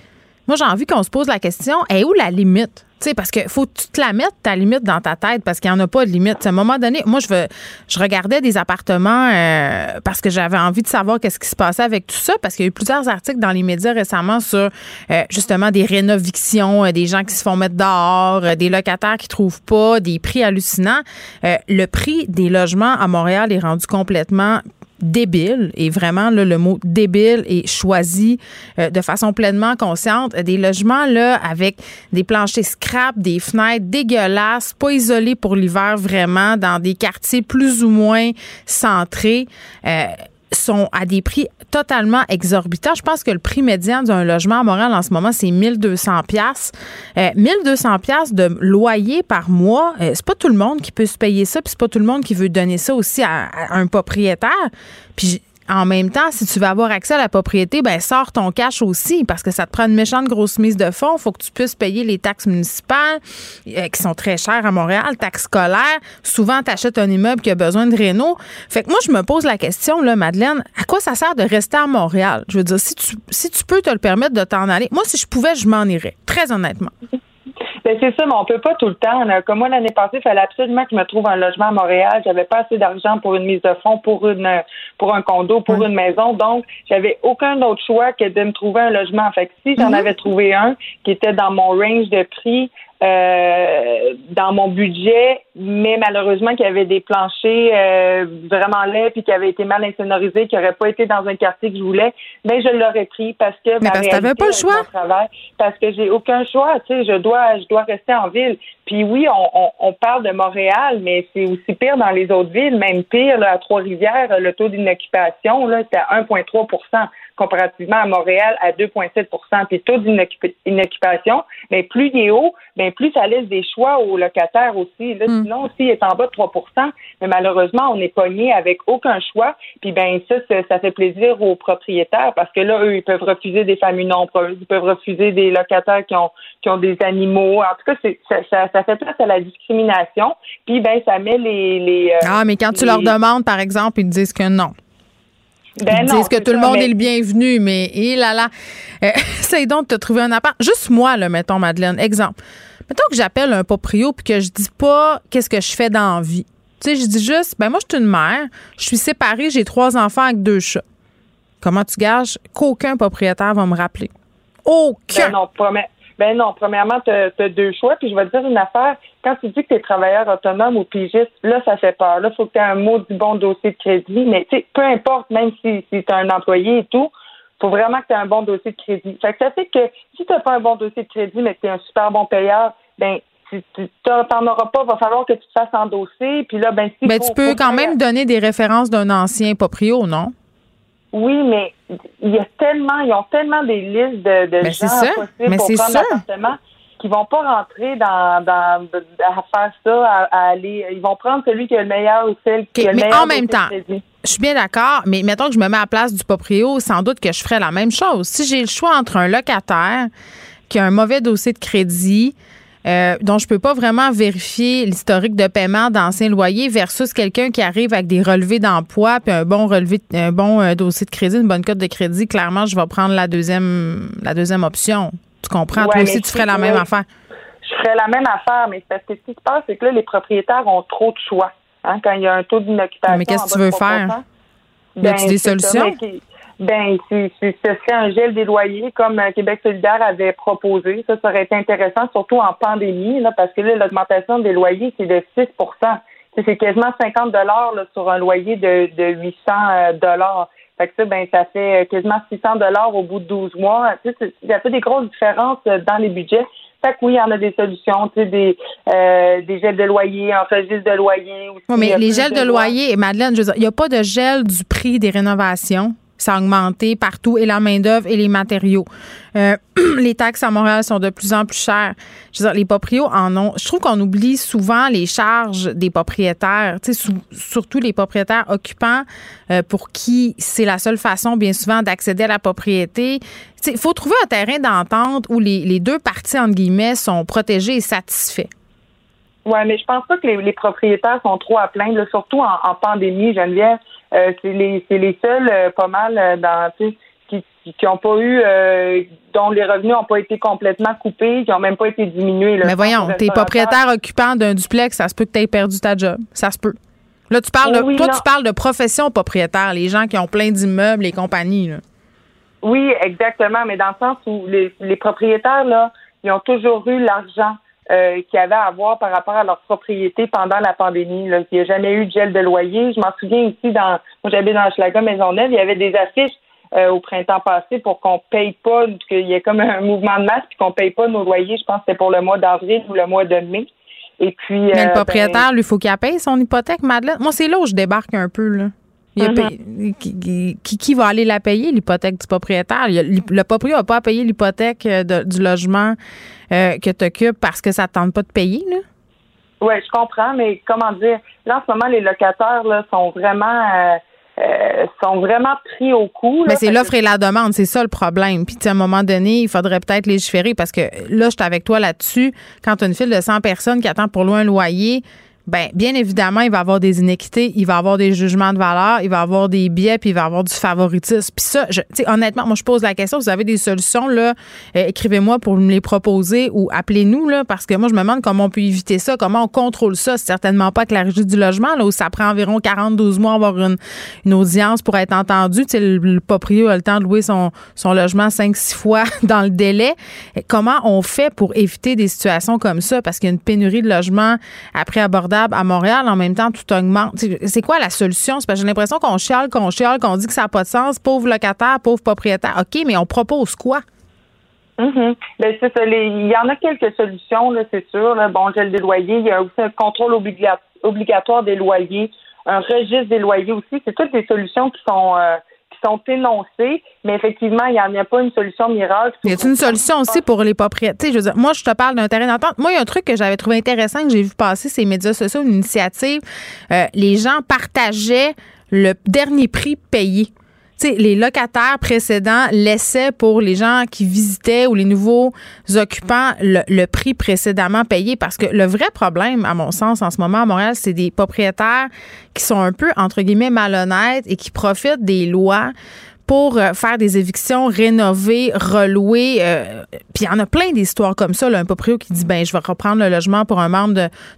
moi, j'ai envie qu'on se pose la question, est où la limite? Tu sais, parce que faut que tu te la mettes, ta limite, dans ta tête, parce qu'il n'y en a pas de limite. À un moment donné, moi, je veux, je regardais des appartements euh, parce que j'avais envie de savoir qu'est-ce qui se passait avec tout ça, parce qu'il y a eu plusieurs articles dans les médias récemment sur euh, justement des rénovictions, euh, des gens qui se font mettre dehors, des locataires qui trouvent pas, des prix hallucinants. Le prix des logements à Montréal est rendu complètement débile. Et vraiment là, le mot débile est choisi euh, de façon pleinement consciente. Des logements là avec des planchers scrap des fenêtres dégueulasses pas isolés pour l'hiver vraiment dans des quartiers plus ou moins centrés. Euh, sont à des prix totalement exorbitants. Je pense que le prix médian d'un logement à Montréal en ce moment, c'est 1200 pièces. 1200 pièces de loyer par mois, euh, c'est pas tout le monde qui peut se payer ça, puis c'est pas tout le monde qui veut donner ça aussi à, un propriétaire. En même temps, si tu veux avoir accès à la propriété, ben sors ton cash aussi parce que ça te prend une méchante grosse mise de fonds. faut que tu puisses payer les taxes municipales euh, qui sont très chères à Montréal, taxes scolaires. Souvent, tu achètes un immeuble qui a besoin de réno. Fait que moi, je me pose la question, là, Madeleine, à quoi ça sert de rester à Montréal? Je veux dire, si tu, si tu peux te le permettre de t'en aller, moi, si je pouvais, je m'en irais, très honnêtement.
Ben, c'est ça, mais on peut pas tout le temps. là. Comme moi, l'année passée, il fallait absolument que je me trouve un logement à Montréal. J'avais pas assez d'argent pour une mise de fonds, pour une pour un condo, pour une maison. Donc, j'avais aucun autre choix que de me trouver un logement. Fait que si j'en avais trouvé un qui était dans mon range de prix, euh, dans mon budget, mais malheureusement qu'il y avait des planchers euh, vraiment laids puis qui avaient été mal insonorisés, qui n'auraient pas été dans un quartier que je voulais, ben je l'aurais pris parce que
Mais
ma
parce que t'avais pas le choix.
travail, parce que j'ai aucun choix, tu sais, je dois je dois rester en ville. Puis oui, on, on, on parle de Montréal, mais c'est aussi pire dans les autres villes, même pire là, à Trois-Rivières, le taux d'inoccupation là, c'est à 1,3% comparativement à Montréal à 2,7% Puis le taux d'inoccup- d'inoccupation, mais plus il est haut, ben plus ça laisse des choix aux locataires aussi. Là, sinon, aussi, il est en bas de 3% mais malheureusement, on est pogné avec aucun choix. Puis ben ça, ça, ça fait plaisir aux propriétaires parce que là, eux, ils peuvent refuser des familles nombreuses, ils peuvent refuser des locataires qui ont qui ont des animaux. En tout cas, c'est, ça, ça, ça fait place à la discrimination. Puis ben ça met les les euh,
Ah, mais quand tu leur demandes, par exemple, ils te disent que non.
Ben
Ils
non,
disent que tout le
ça,
monde
mais-
est le bienvenu, mais hé là là. Euh, (laughs) essaye donc de te trouver un appart. Juste moi, là, mettons, Madeleine. Exemple. Mettons que j'appelle un proprio puis que je dis pas qu'est-ce que je fais dans la vie. Tu sais, je dis juste, ben moi, je suis une mère, je suis séparée, j'ai trois enfants avec deux chats. Comment tu gages qu'aucun propriétaire va me rappeler? Aucun.
Ben non, premi- ben non, premièrement, tu as deux choix. Puis je vais te dire une affaire. Quand tu dis que tu es travailleur autonome ou pigiste, là, ça fait peur. Là, il faut que tu aies un mot du bon dossier de crédit. Mais tu sais, peu importe, même si, si tu as un employé et tout, faut vraiment que tu aies un bon dossier de crédit. Fait que ça fait que si tu n'as pas un bon dossier de crédit, mais que tu es un super bon payeur, ben tu t'en auras pas, va falloir que tu te fasses endosser. Puis là, ben si
Ben, tu peux quand même donner des références d'un ancien proprio, non?
Oui, mais il y a tellement, ils ont tellement des listes de, de
Ben,
gens possibles
Mais
pour
c'est
prendre l'appartement qui vont pas rentrer dans, dans à faire ça, à, à aller. Ils vont prendre celui qui a le meilleur ou celle qui a le
mais
meilleur
en même temps, je suis bien d'accord, mais mettons que je me mets à la place du proprio, sans doute que je ferais la même chose. Si j'ai le choix entre un locataire qui a un mauvais dossier de crédit, euh, dont je peux pas vraiment vérifier l'historique de paiement d'anciens loyers versus quelqu'un qui arrive avec des relevés d'emploi puis un bon relevé un bon euh, dossier de crédit, une bonne cote de crédit, clairement, je vais prendre la deuxième la deuxième option. Tu comprends?
Ouais,
Toi aussi, tu ferais la même affaire.
Je ferais la même affaire, mais parce que ce qui se passe, c'est que là, les propriétaires ont trop de choix. Hein, quand il y a un taux d'inoccupation.
Mais qu'est-ce que tu veux
3
faire?
ben,
Y a-tu des
c'est ça,
solutions?
mais Ben, si, si ce serait un gel des loyers comme euh, Québec solidaire avait proposé, ça, ça aurait été intéressant, surtout en pandémie, là, parce que là, l'augmentation des loyers, c'est de 6 C'est c'est quasiment 50 dollars sur un loyer de, de 800 euh, dollars. Fait que ça, ben, ça fait quasiment 600 dollars au bout de 12 mois. Tu sais, ça fait des grosses différences euh, dans les budgets. Fait que oui, il y en a des solutions, tu sais, des, euh, des gels de loyer, un registre de loyer. Aussi,
Oui, mais
euh,
les gels de
lois.
loyer, Madeleine, je veux dire, il n'y a pas de gel du prix des rénovations? Ça a augmenté partout, et la main-d'œuvre et les matériaux. Euh, (clears throat) les taxes à Montréal sont de plus en plus chères. Je veux dire, les proprios en ont. Je trouve qu'on oublie souvent les charges des propriétaires, surtout les propriétaires occupants euh, pour qui c'est la seule façon, bien souvent, d'accéder à la propriété. Il faut trouver un terrain d'entente où les, deux parties, entre guillemets, sont protégées et satisfaits.
Oui, mais je pense pas que les, propriétaires sont trop à plaindre, surtout en, pandémie, Geneviève. Euh, c'est les, les seuls euh, pas mal euh, dans qui qui ont pas eu dont les revenus n'ont pas été complètement coupés, qui n'ont même pas été diminués.
mais voyons, t'es propriétaire occupant d'un duplex, ça se peut que tu aies perdu ta job. Ça se peut. Là, tu parles de, toi, tu parles de profession propriétaire, les gens qui ont plein d'immeubles et compagnie.
Oui, exactement, mais dans le sens où les, les propriétaires, là, ils ont toujours eu l'argent euh, qu'il y avait à avoir par rapport à leur propriété pendant la pandémie. Là. Il n'y a jamais eu de gel de loyer. Je m'en souviens ici, dans, moi j'habite dans Maison Maisonneuve, il y avait des affiches euh, au printemps passé pour qu'on paye pas, qu'il y ait comme un mouvement de masse puis qu'on paye pas nos loyers. Je pense que c'était pour le mois d'avril ou le mois de mai. Et puis,
Mais le euh, propriétaire, ben, lui, faut qu'il paye son hypothèque, Madeleine. Moi, c'est là où je débarque un peu, là. Mm-hmm. qui, qui, va aller la payer, l'hypothèque du propriétaire? le propriétaire n'a pas à payer l'hypothèque du logement euh, que tu occupes parce que ça ne tente pas de payer, là?
Oui, je comprends, mais comment dire, là, en ce moment, les locataires là, sont vraiment euh, euh, sont vraiment pris au coup.
Mais c'est l'offre et la demande, c'est ça le problème. Puis, à un moment donné, il faudrait peut-être légiférer parce que là, je suis avec toi là-dessus. Quand tu as une file de 100 personnes qui attendent pour loin un loyer, ben bien évidemment, il va y avoir des inéquités, il va y avoir des jugements de valeur, il va y avoir des biais, puis il va y avoir du favoritisme. Puis ça, je, honnêtement, moi je pose la question, vous avez des solutions là, euh, écrivez-moi pour me les proposer ou appelez-nous là, parce que moi je me demande comment on peut éviter ça, comment on contrôle ça. C'est certainement pas que la régie du logement là où ça prend environ 42 mois avoir une, une audience pour être entendu. Tu sais, le, le a le temps de louer son, son logement 5-6 fois (laughs) dans le délai. Comment on fait pour éviter des situations comme ça? Parce qu'il y a une pénurie de logements après à Montréal, en même temps, tout augmente. C'est quoi la solution? parce que j'ai l'impression qu'on chiale, qu'on chiale, qu'on dit que ça n'a pas de sens. Pauvre locataire, pauvre propriétaire. OK, mais on propose quoi?
Mm-hmm. Ben, il y en a quelques solutions, c'est sûr. Bon, gel des loyers. Il y a aussi un contrôle obligatoire des loyers, un registre des loyers aussi. C'est toutes des solutions qui sont euh, sont énoncés, mais effectivement, il n'y en a pas une solution miracle.
Y a une solution aussi pour les propriétaires? Je veux dire, moi, je te parle d'un terrain d'entente. Moi, il y a un truc que j'avais trouvé intéressant que j'ai vu passer ces médias sociaux, une initiative. Euh, les gens partageaient le dernier prix payé les locataires précédents laissaient pour les gens qui visitaient ou les nouveaux occupants le, prix précédemment payé. Parce que le vrai problème, à mon sens, en ce moment à Montréal, c'est des propriétaires qui sont un peu, entre guillemets, malhonnêtes et qui profitent des lois pour euh, faire des évictions, rénover, relouer. Euh, puis il y en a plein d'histoires comme ça. Là, un proprio qui dit ben je vais reprendre le logement pour un membre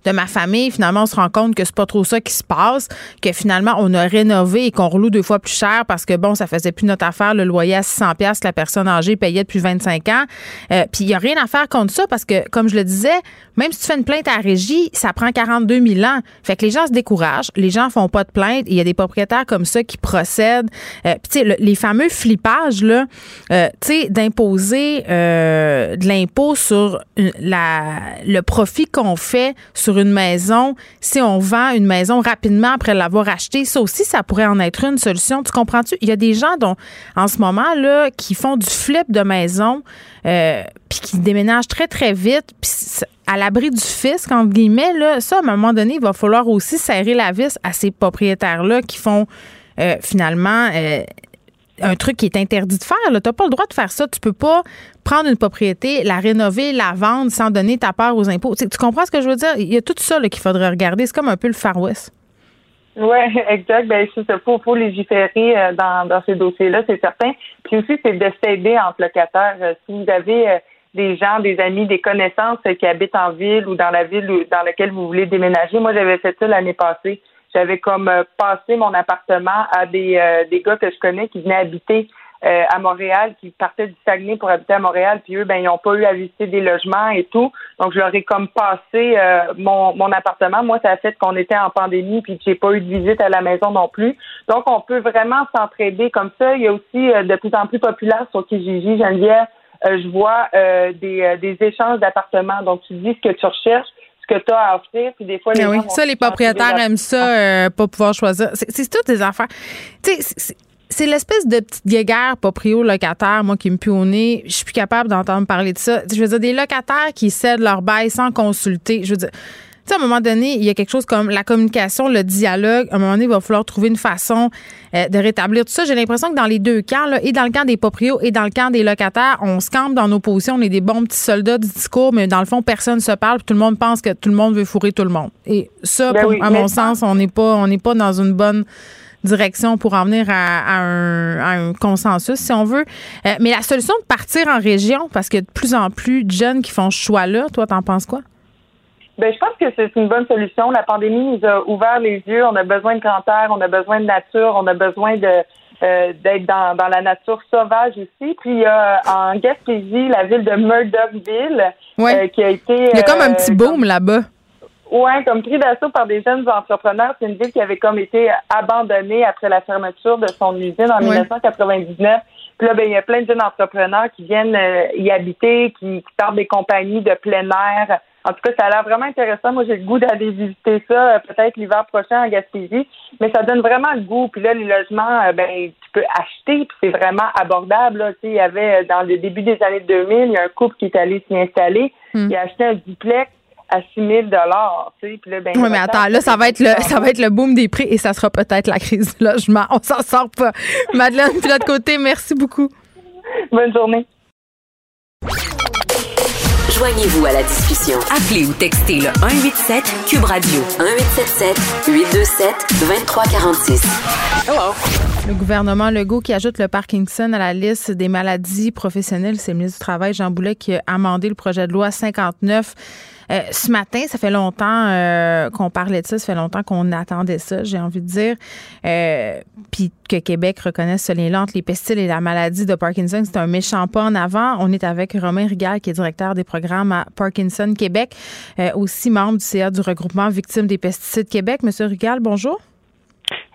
de, ma famille. Finalement, on se rend compte que c'est pas trop ça qui se passe, que finalement on a rénové et qu'on reloue deux fois plus cher parce que bon, ça faisait plus notre affaire. Le loyer à 600 pièces, la personne âgée payait depuis 25 ans. Euh, puis il y a rien à faire contre ça parce que comme je le disais, même si tu fais une plainte à la régie, ça prend 42 000 ans. Fait que les gens se découragent, les gens font pas de plainte. Il y a des propriétaires comme ça qui procèdent. puis tu sais, les fameux flippage, là, euh, tu sais, d'imposer euh, de l'impôt sur la, le profit qu'on fait sur une maison si on vend une maison rapidement après l'avoir achetée. Ça aussi, ça pourrait en être une solution. Tu comprends-tu? Il y a des gens dont, en ce moment, là, qui font du flip de maison, euh, puis qui déménagent très, très vite, puis à l'abri du fisc, entre guillemets, là, ça, à un moment donné, il va falloir aussi serrer la vis à ces propriétaires-là qui font finalement un truc qui est interdit de faire. Tu n'as pas le droit de faire ça. Tu peux pas prendre une propriété, la rénover, la vendre sans donner ta part aux impôts. Tu, comprends ce que je veux dire? Il y a tout ça qu'il faudrait regarder. C'est comme un peu le Far West.
Oui, (laughs) exact. Ben, il faut, faut légiférer euh, dans, dans ces dossiers-là, c'est certain. Puis aussi, c'est de s'aider entre locataires. Euh, si vous avez euh, des gens, des amis, des connaissances qui habitent en ville ou dans la ville dans laquelle vous voulez déménager. Moi, j'avais fait ça l'année passée. J'avais comme euh, passé mon appartement à des, euh, des gars que je connais qui venaient habiter euh, à Montréal, qui partaient du Saguenay pour habiter à Montréal, puis eux, ben, ils n'ont pas eu à visiter des logements et tout. Donc, je leur ai comme passé mon, mon appartement. Moi, ça a fait qu'on était en pandémie, puis que j'ai pas eu de visite à la maison non plus. Donc, on peut vraiment s'entraider comme ça. Il y a aussi de plus en plus populaire sur Kijiji, Geneviève, je vois des, des échanges d'appartements. Donc, tu dis ce que tu recherches que tu as à offrir. Puis des fois, les
oui, ça, les propriétaires aiment ça, euh, pas pouvoir choisir. C'est toutes des affaires. Tu sais, c'est l'espèce de petite guéguerre proprio locataire, moi, qui me pue au nez. Je suis plus capable d'entendre parler de ça. Je veux dire, des locataires qui cèdent leur bail sans consulter. Je veux dire, sais, à un moment donné, il y a quelque chose comme la communication, le dialogue. À un moment donné, il va falloir trouver une façon euh, de rétablir tout ça. J'ai l'impression que dans les deux camps, là, et dans le camp des proprios et dans le camp des locataires, on se campe dans nos positions. On est des bons petits soldats du discours, mais dans le fond, personne ne se parle. tout le monde pense que tout le monde veut fourrer tout le monde. Et ça,
Ben oui,
à mon sens, on n'est pas, on n'est pas dans une bonne direction pour en venir à, à un, à un consensus, si on veut. Euh, mais la solution de partir en région, parce qu'il y a de plus en plus de jeunes qui font ce choix-là, toi, t'en penses quoi?
Ben, je pense que c'est une bonne solution. La pandémie nous a ouvert les yeux. On a besoin de grand air, on a besoin de nature, on a besoin de euh, d'être dans, dans la nature sauvage ici. Puis il y a en Gaspésie la ville de Murdochville
Ouais.
euh, qui a été
Il y a comme un
euh,
petit boom là-bas.
Ouais, comme pris d'assaut par des jeunes entrepreneurs. C'est une ville qui avait comme été abandonnée après la fermeture de son usine en
Ouais.
1999. Puis là, ben, il y a plein de jeunes entrepreneurs qui viennent euh, y habiter, qui, qui partent des compagnies de plein air. En tout cas, ça a l'air vraiment intéressant. Moi, j'ai le goût d'aller visiter ça euh, peut-être l'hiver prochain en Gaspésie. Mais ça donne vraiment le goût. Puis là, les logements, euh, ben, tu peux acheter, puis c'est vraiment abordable. Là. Il y avait, euh, dans le début des années 2000, il y a un couple qui est allé s'y installer.
Hmm.
Il a acheté un duplex à 6 000 dollars, tu sais. Puis là, ben,
Oui, mais attends, là, ça va être le, ça va être le boom des prix et ça sera peut-être la crise du logement. On s'en sort pas. Madeleine, puis de l'autre côté, merci beaucoup.
Bonne journée.
Joignez-vous à la discussion. Appelez ou textez le 187 Cube Radio 1877 827 2346. Hello.
Le gouvernement Legault qui ajoute le Parkinson à la liste des maladies professionnelles, c'est le ministre du Travail, Jean Boulet, qui a amendé le projet de loi 59 euh, ce matin. Ça fait longtemps euh, qu'on parlait de ça, ça fait longtemps qu'on attendait ça, j'ai envie de dire. Euh, Puis que Québec reconnaisse ce lien entre les pesticides et la maladie de Parkinson, c'est un méchant pas en avant. On est avec Romain Rigal, qui est directeur des programmes à Parkinson Québec, euh, aussi membre du CA du regroupement Victimes des pesticides Québec. Monsieur Rigal, bonjour.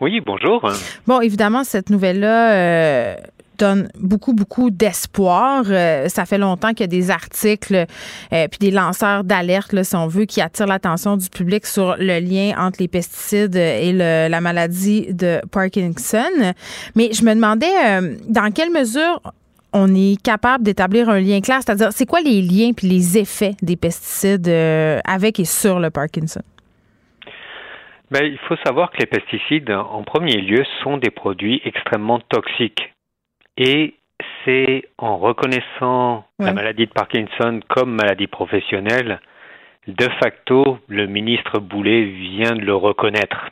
Oui, bonjour.
Bon, évidemment, cette nouvelle-là euh, donne beaucoup, beaucoup d'espoir. Euh, ça fait longtemps qu'il y a des articles euh, puis des lanceurs d'alerte, si on veut, qui attirent l'attention du public sur le lien entre les pesticides et le- la maladie de Parkinson. Mais je me demandais euh, dans quelle mesure on est capable d'établir un lien clair, c'est-à-dire c'est quoi les liens puis les effets des pesticides euh, avec et sur le Parkinson?
Ben, il faut savoir que les pesticides, en premier lieu, sont des produits extrêmement toxiques. Et c'est en reconnaissant
Ouais.
la maladie de Parkinson comme maladie professionnelle, de facto, le ministre Boulet vient de le reconnaître.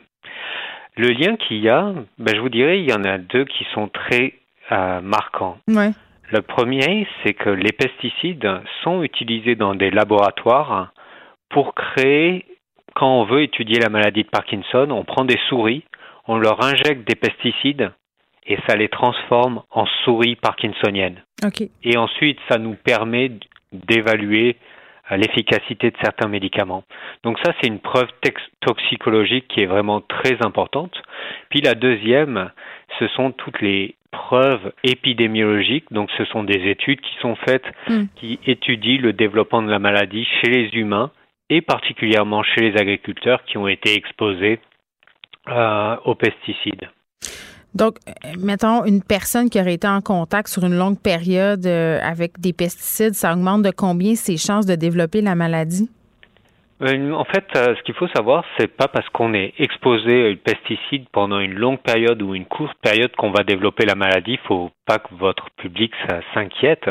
Le lien qu'il y a, ben, je vous dirais, il y en a deux qui sont très euh, marquants.
Ouais.
Le premier, c'est que les pesticides sont utilisés dans des laboratoires pour créer, quand on veut étudier la maladie de Parkinson, on prend des souris, on leur injecte des pesticides et ça les transforme en souris parkinsoniennes. Et ensuite, ça nous permet d'évaluer euh, l'efficacité de certains médicaments. Donc ça, c'est une preuve toxicologique qui est vraiment très importante. Puis la deuxième, ce sont toutes les preuves épidémiologiques. Donc ce sont des études qui sont faites,
Mm.
qui étudient le développement de la maladie chez les humains et particulièrement chez les agriculteurs qui ont été exposés euh, aux pesticides.
Donc, euh, mettons, une personne qui aurait été en contact sur une longue période euh, avec des pesticides, ça augmente de combien ses chances de développer la maladie?
Euh, En fait, ce qu'il faut savoir, c'est pas parce qu'on est exposé aux pesticides pendant une longue période ou une courte période qu'on va développer la maladie. Il faut pas que votre public s'inquiète.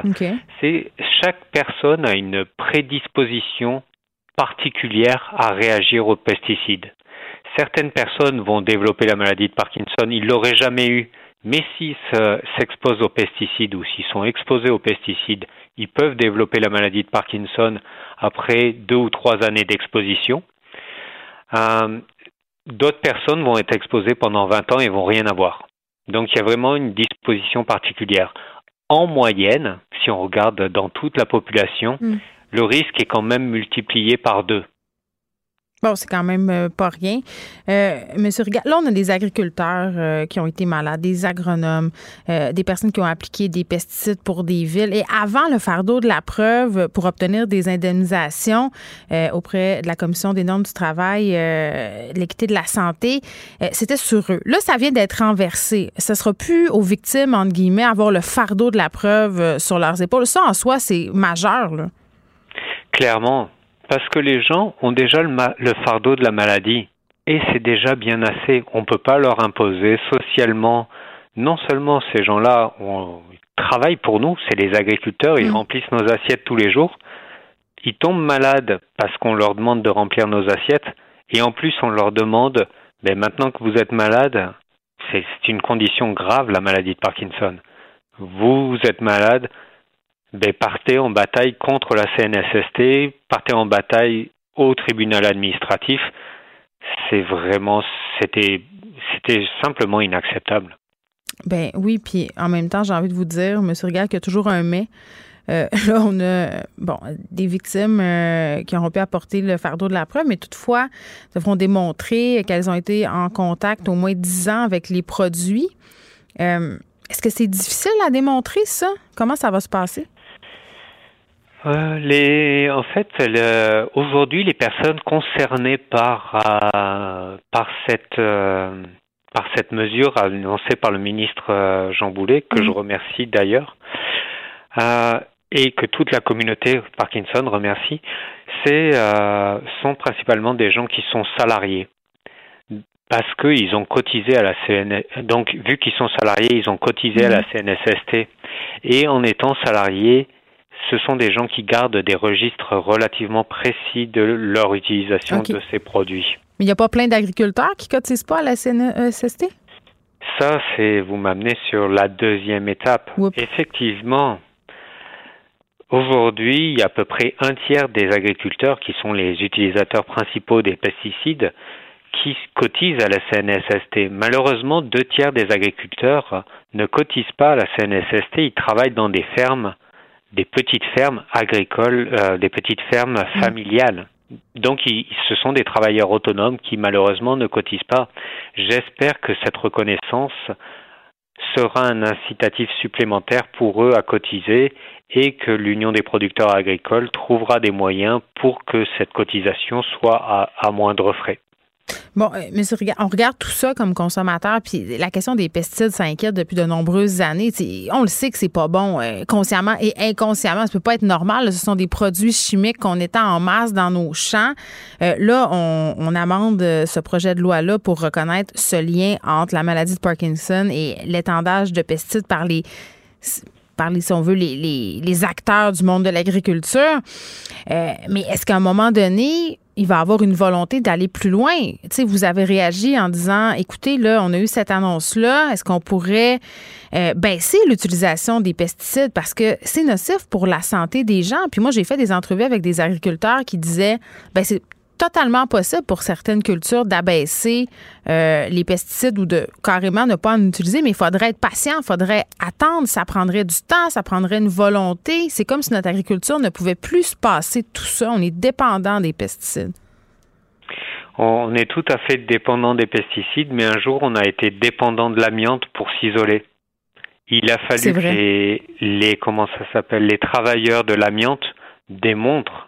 C'est chaque personne a une prédisposition particulière à réagir aux pesticides. Certaines personnes vont développer la maladie de Parkinson, ils l'auraient jamais eu, mais s'ils se- s'exposent aux pesticides ou s'ils sont exposés aux pesticides, ils peuvent développer la maladie de Parkinson après deux ou trois années d'exposition. Euh, D'autres personnes vont être exposées pendant 20 ans et vont rien avoir. Donc il y a vraiment une disposition particulière. En moyenne, si on regarde dans toute la population,
Mm.
le risque est quand même multiplié par deux.
Bon, c'est quand même euh, pas rien. Euh, Monsieur là, on a des agriculteurs euh, qui ont été malades, des agronomes, des personnes qui ont appliqué des pesticides pour des villes. Et avant le fardeau de la preuve pour obtenir des indemnisations auprès de la Commission des normes du travail, l'équité de la santé, c'était sur eux. Là, ça vient d'être renversé. Ce sera plus aux victimes, entre guillemets, avoir le fardeau de la preuve sur leurs épaules. Ça, en soi, c'est majeur. Là.
Clairement, parce que les gens ont déjà le, le fardeau de la maladie. Et c'est déjà bien assez. On ne peut pas leur imposer socialement. Non seulement ces gens-là travaillent pour nous, c'est les agriculteurs, ils mm. remplissent nos assiettes tous les jours. Ils tombent malades parce qu'on leur demande de remplir nos assiettes. Et en plus, on leur demande, ben maintenant que vous êtes malade, c'est une condition grave, la maladie de Parkinson. Vous êtes malade, ben, en bataille contre la CNSST, partez en bataille au tribunal administratif. C'est vraiment, c'était, c'était simplement inacceptable.
Ben oui, puis en même temps, j'ai envie de vous dire, M. Rigal, qu'il y a toujours un mais. Euh, (laughs) là, on a bon des victimes euh, qui auront pu apporter le fardeau de la preuve, mais toutefois, devront démontrer qu'elles ont été en contact au moins dix ans avec les produits. Euh, est-ce que c'est difficile à démontrer ça? Comment ça va se passer?
Euh, les, en fait, aujourd'hui, les personnes concernées par euh, par cette euh, par cette mesure annoncée par le ministre Jean Boulet, que je remercie d'ailleurs, et que toute la communauté Parkinson remercie, c'est sont principalement des gens qui sont salariés. Parce qu'ils ont cotisé à la CN donc vu qu'ils sont salariés, ils ont cotisé à la CNSST et en étant salariés, ce sont des gens qui gardent des registres relativement précis de leur utilisation de ces produits.
Mais il n'y a pas plein d'agriculteurs qui cotisent pas à la CNSST?
Ça, c'est vous m'amenez sur la deuxième étape. Effectivement, aujourd'hui, il y a à peu près un tiers des agriculteurs qui sont les utilisateurs principaux des pesticides qui cotisent à la CNSST. Malheureusement, deux tiers des agriculteurs ne cotisent pas à la CNSST. Ils travaillent dans des fermes des petites fermes agricoles, euh, des petites fermes mm. familiales. Donc, ce sont des travailleurs autonomes qui malheureusement ne cotisent pas. J'espère que cette reconnaissance sera un incitatif supplémentaire pour eux à cotiser et que l'Union des producteurs agricoles trouvera des moyens pour que cette cotisation soit à, à moindre frais.
Bon, euh, monsieur, on regarde tout ça comme consommateur, puis la question des pesticides s'inquiète depuis de nombreuses années. on le sait que c'est pas bon, euh, consciemment et inconsciemment. Ça peut pas être normal. Ce sont des produits chimiques qu'on étend en masse dans nos champs. Euh, là, on, on, amende ce projet de loi-là pour reconnaître ce lien entre la maladie de Parkinson et l'étendage de pesticides par les par les, si on veut, les, les, les acteurs du monde de l'agriculture. mais est-ce qu'à un moment donné, il va avoir une volonté d'aller plus loin. Tu vous avez réagi en disant, écoutez, là, on a eu cette annonce-là, est-ce qu'on pourrait euh, baisser l'utilisation des pesticides? Parce que c'est nocif pour la santé des gens. Puis moi, j'ai fait des entrevues avec des agriculteurs qui disaient, ben c'est totalement possible pour certaines cultures d'abaisser euh, les pesticides ou de carrément ne pas en utiliser, mais il faudrait être patient, il faudrait attendre, ça prendrait du temps, ça prendrait une volonté. C'est comme si notre agriculture ne pouvait plus se passer tout ça. On est dépendant des pesticides.
On est tout à fait dépendant des pesticides, mais un jour on a été dépendant de l'amiante pour s'isoler. Il a fallu que les, les comment ça s'appelle les travailleurs de l'amiante démontrent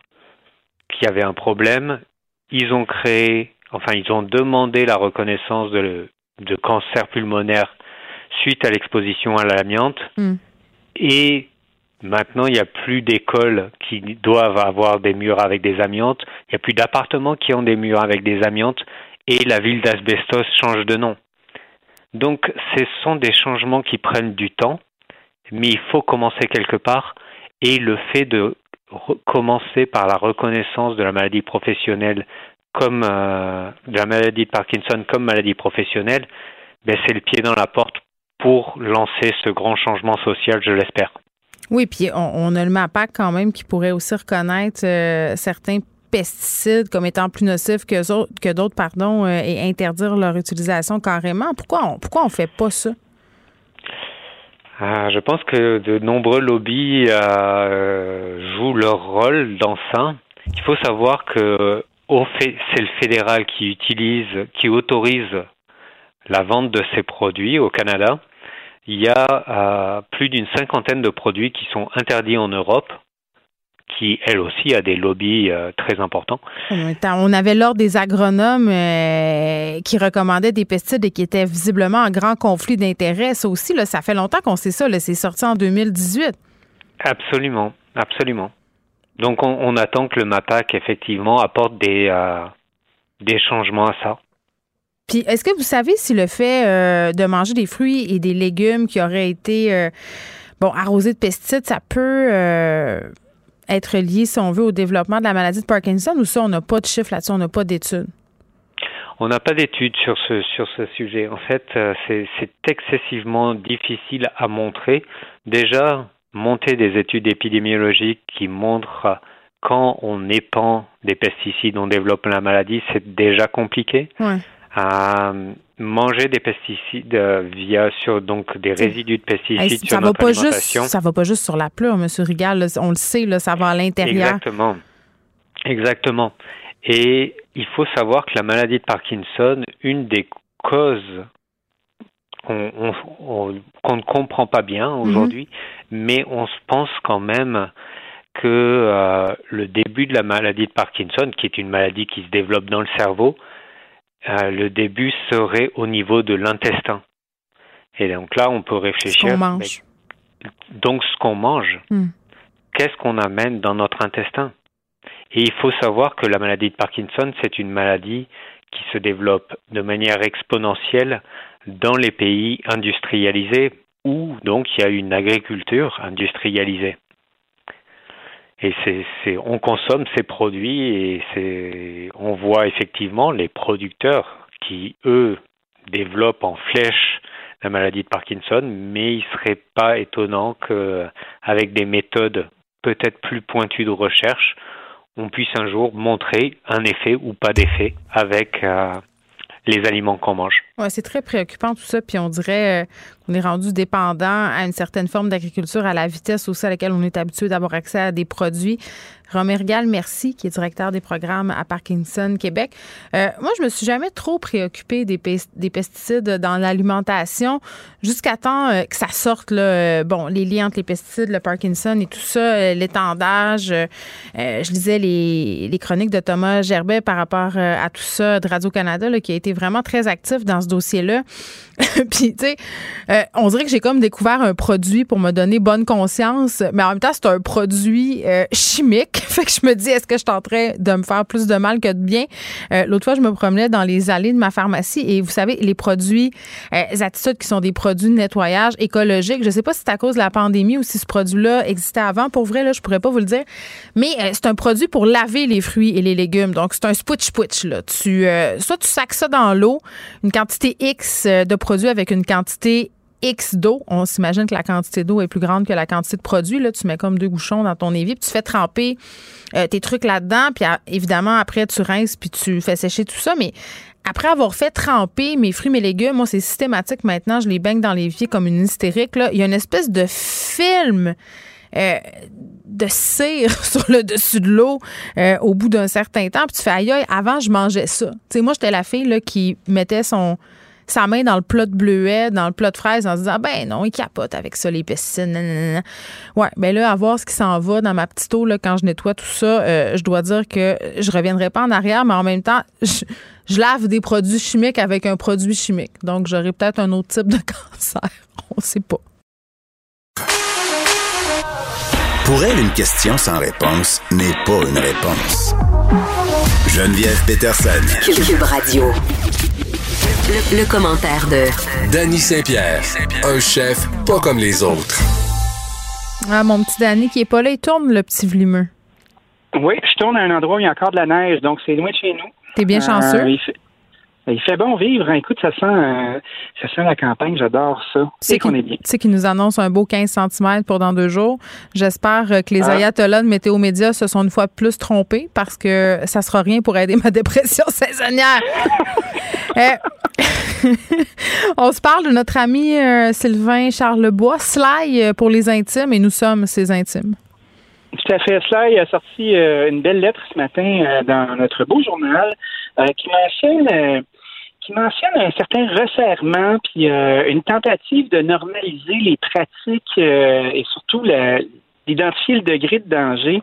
qu'il y avait un problème ils ont créé, enfin, ils ont demandé la reconnaissance de, de cancer pulmonaire suite à l'exposition à l'amiante. Hmm. Et maintenant, il n'y a plus d'écoles qui doivent avoir des murs avec des amiantes. Il n'y a plus d'appartements qui ont des murs avec des amiantes. Et la ville d'Asbestos change de nom. Donc, ce sont des changements qui prennent du temps, mais il faut commencer quelque part. Et le fait de commencer par la reconnaissance de la maladie professionnelle comme euh, de la maladie de Parkinson comme maladie professionnelle, ben c'est le pied dans la porte pour lancer ce grand changement social, je l'espère.
Oui, puis on, a le MAPAC quand même qui pourrait aussi reconnaître euh, certains pesticides comme étant plus nocifs que, d'autres, euh, et interdire leur utilisation carrément. Pourquoi on, pourquoi on fait pas ça?
Ah, je pense que de nombreux lobbies euh, jouent leur rôle dans ça. Il faut savoir que c'est le fédéral qui utilise, qui autorise la vente de ces produits au Canada. Il y a euh, plus d'une cinquantaine de produits qui sont interdits en Europe qui, elle aussi, a des lobbies euh, très importants.
On avait l'ordre des agronomes euh, qui recommandaient des pesticides et qui étaient visiblement en grand conflit d'intérêts. Ça aussi, là, ça fait longtemps qu'on sait ça. C'est sorti en 2018.
Absolument, absolument. Donc, on, attend que le MAPAC, effectivement, apporte des, euh, des changements à ça.
Puis, est-ce que vous savez si le fait de manger des fruits et des légumes qui auraient été bon arrosés de pesticides, ça peut être lié, si on veut, au développement de la maladie de Parkinson ou ça, on n'a pas de chiffres là-dessus, on n'a pas d'études?
On n'a pas d'études sur ce, sur ce sujet. En fait, euh, c'est excessivement difficile à montrer. Déjà, monter des études épidémiologiques qui montrent quand on épand des pesticides, on développe la maladie, c'est déjà compliqué. Ouais. Euh, manger des pesticides euh, via sur donc des résidus de pesticides sur
ça
notre
va pas Juste, ça va pas juste sur la pleure, Monsieur Rigal. on le sait, là, ça va à l'intérieur.
Exactement, exactement. Et il faut savoir que la maladie de Parkinson, une des causes qu'on ne comprend pas bien mhm. aujourd'hui, mais on se pense quand même que euh, le début de la maladie de Parkinson, qui est une maladie qui se développe dans le cerveau, euh, le début serait au niveau de l'intestin. Et donc là, on peut réfléchir.
Ce qu'on mange.
donc, ce qu'on mange, hmm. qu'est-ce qu'on amène dans notre intestin? Et il faut savoir que la maladie de Parkinson, c'est une maladie qui se développe de manière exponentielle dans les pays industrialisés où donc il y a une agriculture industrialisée. Et c'est, on consomme ces produits et c'est, on voit effectivement les producteurs qui, eux, développent en flèche la maladie de Parkinson, mais il serait pas étonnant qu'avec des méthodes peut-être plus pointues de recherche, on puisse un jour montrer un effet ou pas d'effet avec euh, les aliments qu'on mange.
Ouais, c'est très préoccupant tout ça, puis on dirait euh, qu'on est rendu dépendant à une certaine forme d'agriculture, à la vitesse aussi à laquelle on est habitué d'avoir accès à des produits. Romergal Merci, qui est directeur des programmes à Parkinson Québec. Euh, moi, je me suis jamais trop préoccupée des, des pesticides dans l'alimentation jusqu'à temps euh, que ça sorte, là, bon, les liens entre les pesticides, le Parkinson et tout ça, l'étendage. je lisais les, les, chroniques de Thomas Gerbet par rapport à tout ça de Radio-Canada, qui a été vraiment très actif dans ce dossier-là. (laughs) Puis, tu sais, euh, on dirait que j'ai comme découvert un produit pour me donner bonne conscience, mais en même temps, c'est un produit euh, chimique. (laughs) fait que je me dis, est-ce que je tenterais de me faire plus de mal que de bien? Euh, l'autre fois, je me promenais dans les allées de ma pharmacie et vous savez, les produits attitudes qui sont des produits de nettoyage écologique, je sais pas si c'est à cause de la pandémie ou si ce produit-là existait avant. Pour vrai, là, je pourrais pas vous le dire. Mais c'est un produit pour laver les fruits et les légumes. Donc, c'est un switch-switch, là. Tu, soit tu sacs ça dans l'eau, une quantité X de produits avec une quantité X d'eau. On s'imagine que la quantité d'eau est plus grande que la quantité de produit. Là, tu mets comme deux bouchons dans ton évier, puis tu fais tremper euh, tes trucs là-dedans, puis évidemment, après, tu rinces, puis tu fais sécher tout ça. Mais après avoir fait tremper mes fruits, mes légumes, moi, c'est systématique maintenant. Je les baigne dans l'évier comme une hystérique. Là. Il y a une espèce de film. Euh, de cire (laughs) sur le dessus de l'eau euh, au bout d'un certain temps. Puis tu fais aïe, avant, je mangeais ça. Tu sais, moi, j'étais la fille là, qui mettait son, sa main dans le plat de bleuet, dans le plat de fraises, en se disant, ben non, il capote avec ça, les pesticides. Ouais, ben là, à voir ce qui s'en va dans ma petite eau, là, quand je nettoie tout ça, euh, je dois dire que je reviendrai pas en arrière, mais en même temps, je, lave des produits chimiques avec un produit chimique. Donc, j'aurai peut-être un autre type de (laughs) cancer. On sait pas.
Pour elle, une question sans réponse n'est pas une réponse. Geneviève Peterson.
Cube Radio. Le, commentaire de
Danny Saint-Pierre, un chef pas comme les autres.
Ah, mon petit Danny qui est pas là, il tourne le petit vlimeux.
Oui, je tourne à un endroit où il y a encore de la neige, donc c'est loin de chez nous.
T'es bien chanceux. Euh,
il fait bon vivre. Hein. Écoute, ça sent, euh, ça sent la campagne. J'adore ça. C'est qu'on est bien. Tu
sais qu'il nous annonce un beau 15 cm pour dans deux jours. J'espère euh, que les ah. ayatollahs de Météo Média se sont une fois plus trompés parce que ça sera rien pour aider ma (laughs) dépression saisonnière. (laughs) Euh, (laughs) on se parle de notre ami Sylvain Charlebois, Sly pour les intimes, et nous sommes ses intimes.
Tout à fait. Sly a sorti euh, une belle lettre ce matin euh, dans notre beau journal euh, qui mentionne qui mentionne un certain resserrement puis une tentative de normaliser les pratiques et surtout d'identifier le degré de danger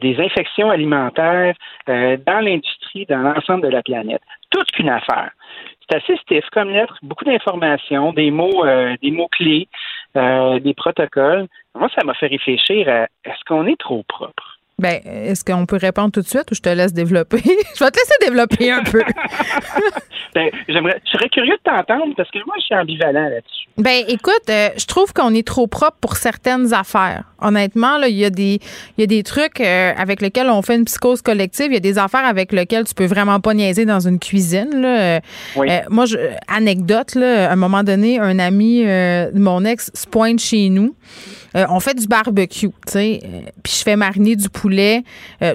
des infections alimentaires dans l'industrie, dans l'ensemble de la planète. Toute qu'une affaire. C'est assez stiff comme lettre, beaucoup d'informations, des mots, des mots clés, des protocoles. Moi, ça m'a fait réfléchir à est-ce qu'on est trop propre?
Ben, est-ce qu'on peut répondre tout de suite ou je te laisse développer? (laughs) je vais te laisser développer un peu. (laughs)
ben, j'aimerais, je serais curieux de t'entendre parce que moi, je suis ambivalent là-dessus.
Ben, écoute, euh, je trouve qu'on est trop propre pour certaines affaires. Honnêtement, là, il y a des, il y a des trucs euh, avec lesquels on fait une psychose collective. Il y a des affaires avec lesquelles tu peux vraiment pas niaiser dans une cuisine. Là. Euh, moi, je, anecdote, là, à un moment donné, un ami de mon ex se pointe chez nous. on fait du barbecue, tu sais, puis je fais mariner du poulet euh,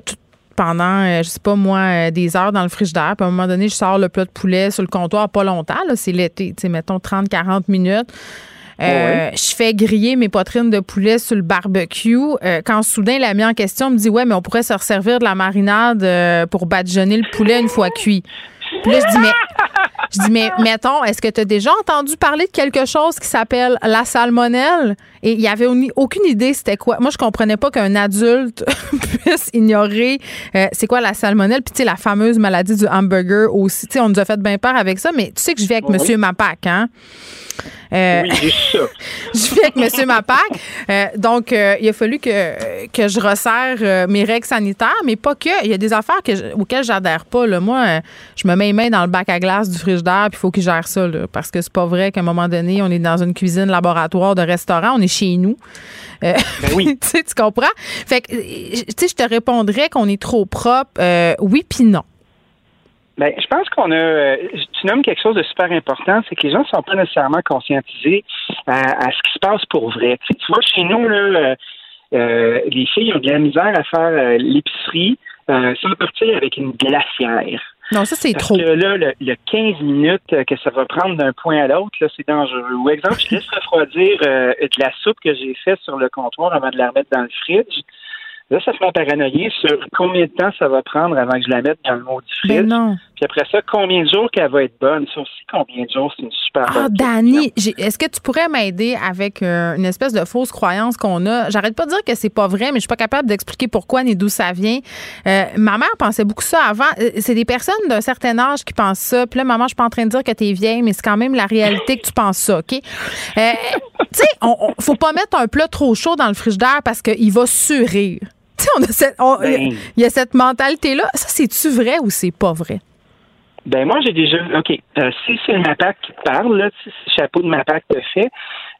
pendant, euh, je sais pas moi, euh, des heures dans le frigidaire. Puis à un moment donné, je sors le plat de poulet sur le comptoir pas longtemps. C'est l'été, mettons 30-40 minutes. Je fais griller mes poitrines de poulet sur le barbecue. quand soudain, l'ami en question me dit Ouais, mais on pourrait se resservir de la marinade pour badigeonner le poulet une fois cuit. Puis là, je dis, mais, je dis, mais mettons, est-ce que tu as déjà entendu parler de quelque chose qui s'appelle la salmonelle? Et il y avait aucune idée c'était quoi. Moi, je comprenais pas qu'un adulte (laughs) puisse ignorer euh, c'est quoi la salmonelle. Puis, tu sais, la fameuse maladie du hamburger aussi. Tu sais, on nous a fait bien peur avec ça, mais tu sais que je vis avec Monsieur Mapac, hein?
Euh, oui, ça. (laughs)
je vis avec M. Mapac. Euh, donc, euh, il a fallu que, que je resserre mes règles sanitaires, mais pas que. Il y a des affaires que auxquelles j'adhère pas. Là. Moi, je me mets les mains dans le bac à glace du frigidaire, puis il faut qu'il gère ça. Là, parce que c'est pas vrai qu'à un moment donné, on est dans une cuisine laboratoire de restaurant, on est chez nous.
Ben oui. (laughs)
tu comprends? Fait que, tu sais, je te répondrais qu'on est trop propre. oui, puis non.
Ben, je pense qu'on a. Euh, tu nommes quelque chose de super important, c'est que les gens ne sont pas nécessairement conscientisés à, ce qui se passe pour vrai. Tu, vois, chez nous, là, euh, euh, les filles ont de la misère à faire l'épicerie sans partir avec une glacière.
Non, ça, c'est trop.
là, le, 15 minutes que ça va prendre d'un point à l'autre, là, c'est dangereux. Ou exemple, je laisse refroidir de la soupe que j'ai faite sur le comptoir avant de la remettre dans le fridge. Là, ça se met à paranoïer sur combien de temps ça va prendre avant que je la mette dans le mot du
ben non.
Puis après ça, combien de jours qu'elle va être bonne? Ça aussi, combien de jours, c'est une super
Ah, Dani, est-ce que tu pourrais m'aider avec euh, une espèce de fausse croyance qu'on a? J'arrête pas de dire que c'est pas vrai, mais je suis pas capable d'expliquer pourquoi ni d'où ça vient. Euh, ma mère pensait beaucoup ça avant. Euh, c'est des personnes d'un certain âge qui pensent ça. Puis là, maman, je suis pas en train de dire que tu es vieille, mais c'est quand même la réalité que tu penses ça, OK? tu sais, on, faut pas mettre un plat trop chaud dans le frigidaire parce qu'il va surir. Ben. il y a cette mentalité-là. Ça, c'est-tu vrai ou c'est pas vrai?
Ben moi, j'ai déjà. OK. Euh, si c'est le MAPAC qui parle, là, si le chapeau de MAPAC te fait,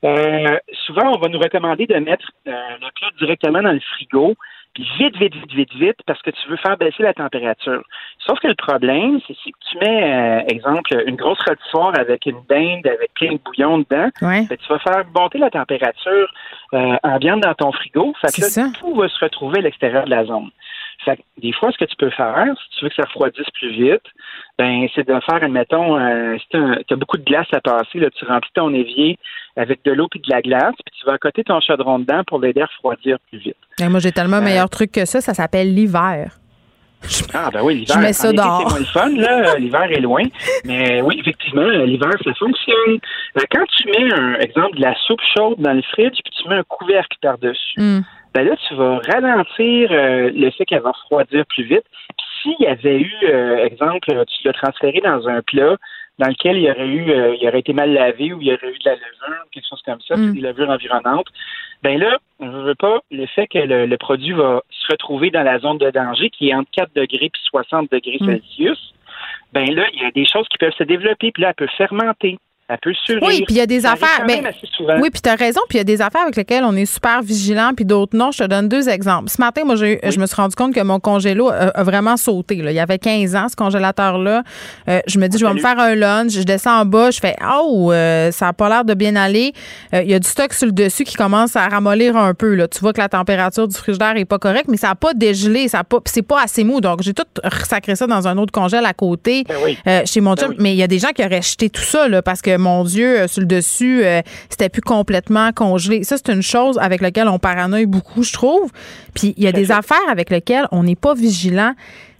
euh, souvent, on va nous recommander de mettre euh, le plat directement dans le frigo vite, vite, vite, vite, vite, parce que tu veux faire baisser la température. Sauf que le problème, c'est si tu mets, euh, exemple, une grosse rôtissoire avec une dinde, avec plein de bouillon dedans, ben, tu vas faire monter la température euh, ambiante dans ton frigo. Fait que là, tout va se retrouver à l'extérieur de la zone. Fait que des fois, ce que tu peux faire, si tu veux que ça refroidisse plus vite, ben c'est de faire, admettons, euh, si tu as, beaucoup de glace à passer, là, tu remplis ton évier avec de l'eau et de la glace, puis tu vas accoter ton chaudron dedans pour l'aider à refroidir plus vite.
moi, j'ai tellement un meilleur euh, truc que ça, ça s'appelle l'hiver.
Ah, ben oui, l'hiver.
Je mets ça dehors.
C'est moins le fun, là. (laughs) l'hiver est loin. Mais oui, effectivement, l'hiver, ça fonctionne. Euh, quand tu mets, un exemple, de la soupe chaude dans le fridge, puis tu mets un couvercle par-dessus, hmm. Ben là, tu vas ralentir euh, le fait qu'elle va refroidir plus vite. Puis s'il y avait eu, exemple, tu l'as transféré dans un plat dans lequel il y aurait eu, euh, il aurait été mal lavé ou il y aurait eu de la levure, quelque chose comme ça, mm. des levures environnantes. Ben là, on ne veut pas le fait que le, produit va se retrouver dans la zone de danger qui est entre 4 degrés et 60 degrés mm. Celsius. Ben là, il y a des choses qui peuvent se développer, puis là, elle peut fermenter. Oui,
puis il y a des affaires. Ben, oui, puis tu as raison, puis il y a des affaires avec lesquelles on est super vigilant, puis d'autres non. Je te donne deux exemples. Ce matin, moi, je me suis rendu compte que mon congélo a, vraiment sauté. Là. Il y avait 15 ans, ce congélateur-là. Euh, je me dis, je vais me faire un lunch. Je descends en bas, je fais Oh, euh, ça n'a pas l'air de bien aller. Euh, il y a du stock sur le dessus qui commence à ramollir un peu. Là. Tu vois que la température du frigidaire n'est pas correcte, mais ça n'a pas dégelé, ça pas, c'est pas assez mou. Donc, j'ai tout sacré ça dans un autre congèle à côté
ben
chez mon ben job. Mais il y a des gens qui auraient jeté tout ça là, parce que mon Dieu, euh, sur le dessus, euh, c'était plus complètement congelé. Ça, c'est une chose avec laquelle on paranoïe beaucoup, je trouve. Puis il y a des affaires avec lesquelles on n'est pas vigilant.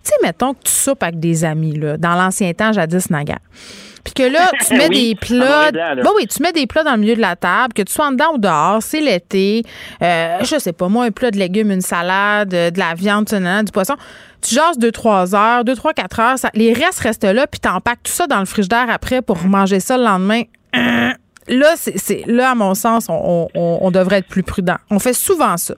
Tu sais, mettons que tu soupes avec des amis, là, dans l'ancien temps, jadis naguère. Puis que là, tu (laughs) mets
Oui,
des plats.
dedans.
Bon, oui, tu mets des plats dans le milieu de la table, que tu sois en dedans ou dehors, c'est l'été. Euh, je sais pas, moi, un plat de légumes, une salade, de la viande, du poisson. Tu jases 2-3 heures, 2-3, 4 heures. ça- les restes restent là, puis t'empaques tout ça dans le frigidaire après pour manger ça le lendemain. Euh, Là, c'est, là, à mon sens, on, on- on devrait être plus prudent. On fait souvent ça.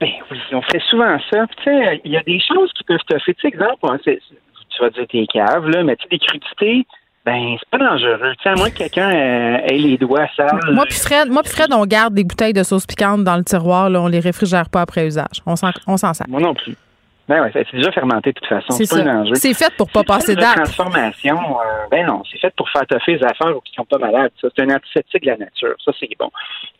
Ben oui, on fait souvent ça. Puis, Tu sais, il y a des choses qui peuvent te faire. Tu sais, exemple, hein, tu vas dire tes caves, là, mais tu sais, des crudités, ben, c'est pas dangereux. Tu sais, à moins que quelqu'un euh, ait les doigts sales.
Moi puis Fred, moi puis Fred, on garde des bouteilles de sauce piquante dans le tiroir. Là, on les réfrigère pas après usage. On s'en, on s'en sert.
Moi non plus. Ben c'est déjà fermenté de toute façon.
C'est
C'est pas un enjeu.
C'est fait pour pas passer
La
date.
transformation, euh, ben non, c'est fait pour faire toffer les affaires qui sont pas malades. C'est un antiseptique de la nature. Ça, c'est bon.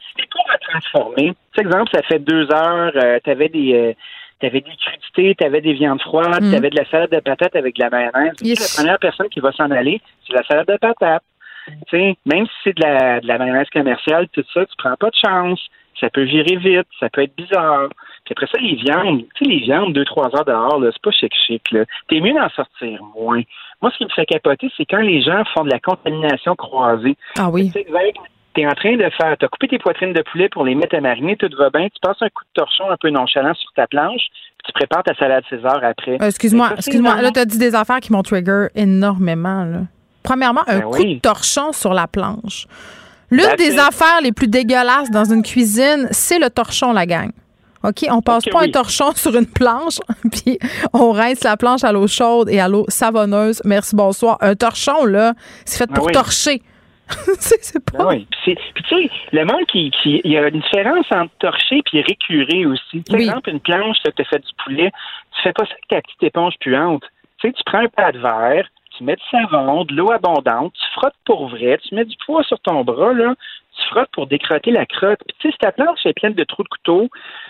Si t'es pour la transformer, par exemple, ça fait deux heures, euh, t'avais des euh, t'avais des crudités, t'avais des viandes froides,
Mm.
t'avais de la salade de patates avec de la mayonnaise.
Yes.
La première personne qui va s'en aller, c'est la salade de patates. Tu même si c'est de la, de la mayonnaise commerciale, tout ça, tu prends pas de chance. Ça peut virer vite, ça peut être bizarre. Puis après ça, les viandes, tu sais, les viandes, deux, trois heures dehors, là, c'est pas chic-chic, là. T'es mieux d'en sortir moins. Moi, ce qui me fait capoter, c'est quand les gens font de la contamination croisée.
Ah oui.
Tu t'es en train de faire, t'as coupé tes poitrines de poulet pour les mettre à mariner, tout va bien, tu passes un coup de torchon un peu nonchalant sur ta planche, puis tu prépares ta salade César après.
Euh, excuse-moi,
ça, c'est
excuse-moi. Là, tu as dit des affaires qui m'ont trigger énormément. Là. Premièrement, un
Ben
coup
oui.
de torchon sur la planche. L'une des affaires les plus dégueulasses dans une cuisine, c'est le torchon, la gang. OK? On passe pas un torchon (laughs) sur une planche, (laughs) puis on rince la planche à l'eau chaude et à l'eau savonneuse. Merci, bonsoir. Un torchon, là, c'est fait
Ah
pour
oui.
torcher. (laughs) c'est c'est pas.
Ben oui. Puis, tu sais, le monde qui, qui. Il y a une différence entre torcher puis récurer aussi. Par
Oui.
exemple, une planche, tu fait du poulet, tu fais pas ça avec ta petite éponge puante. Tu sais, tu prends un plat de verre, tu mets du savon, de l'eau abondante, tu frottes pour vrai, tu mets du poids sur ton bras, là, tu frottes pour décrotter la crotte. Puis tu sais, si ta planche est pleine de trous de couteau,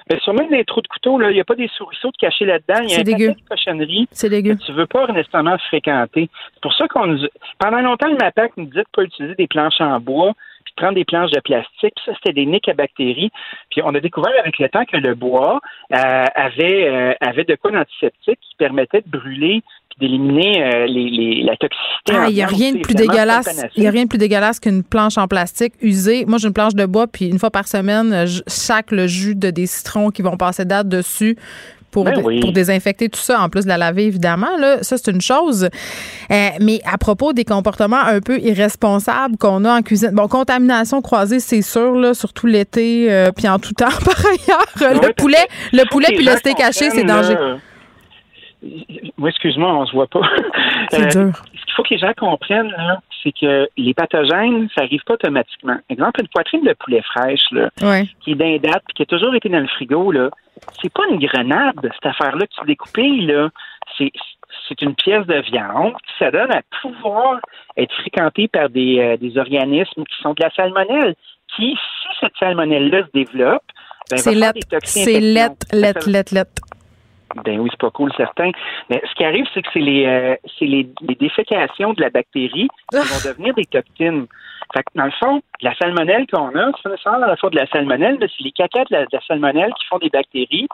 ben sur même les trous de couteau, là, il n'y a pas des souriceaux de cachés là-dedans, il y a
C'est
un
dégueu.
de cochonneries
C'est dégueu.
que tu veux pas nécessairement fréquenter. C'est pour ça qu'on nous... Pendant longtemps, le MAPAC nous disait de pas utiliser des planches en bois, de prendre des planches de plastique. Puis ça, c'était des niques à bactéries. Puis on a découvert avec le temps que le bois euh, avait, euh, avait de quoi d'antiseptique qui permettait de brûler puis d'éliminer euh, les, les- la toxicité.
Ah, il n'y a rien de plus dégueulasse. Il y a rien de plus dégueulasse qu'une planche en plastique usée. Moi, j'ai une planche de bois, puis une fois par semaine, je sac le jus de des citrons qui vont passer date dessus. Pour,
Ben oui.
pour désinfecter tout ça, en plus de la laver, évidemment. Là, ça, c'est une chose. Euh, mais à propos des comportements un peu irresponsables qu'on a en cuisine. Bon, contamination croisée, c'est sûr, là, surtout l'été, euh, puis en tout temps, (laughs) par ailleurs. Le poulet, le poulet puis le steak haché, c'est
comprennent,
danger.
là, Oui, excuse-moi, on se voit pas.
C'est
Euh,
dur.
ce qu'il faut que les gens comprennent, là, c'est que les pathogènes, ça arrive pas automatiquement. Exemple, une poitrine de poulet fraîche, là,
Ouais.
qui est d'un date qui a toujours été dans le frigo, là, c'est pas une grenade, cette affaire-là que tu découpes, là. C'est, c'est une pièce de viande qui ça donne à pouvoir être fréquentée par des, euh, des organismes qui sont de la salmonelle, qui, si cette salmonelle-là se développe, ben,
C'est lettre.
des toxines
C'est lettre, lettre, lettre, lettre.
Ben oui, c'est pas cool, certain. Mais ce qui arrive, c'est que c'est les, euh, c'est les, les défécations de la bactérie qui
Ah.
vont devenir des toxines. Fait que dans le fond, la salmonelle qu'on a, c'est pas à la fois de la salmonelle, mais c'est les cacas de la, de la salmonelle qui font des bactéries,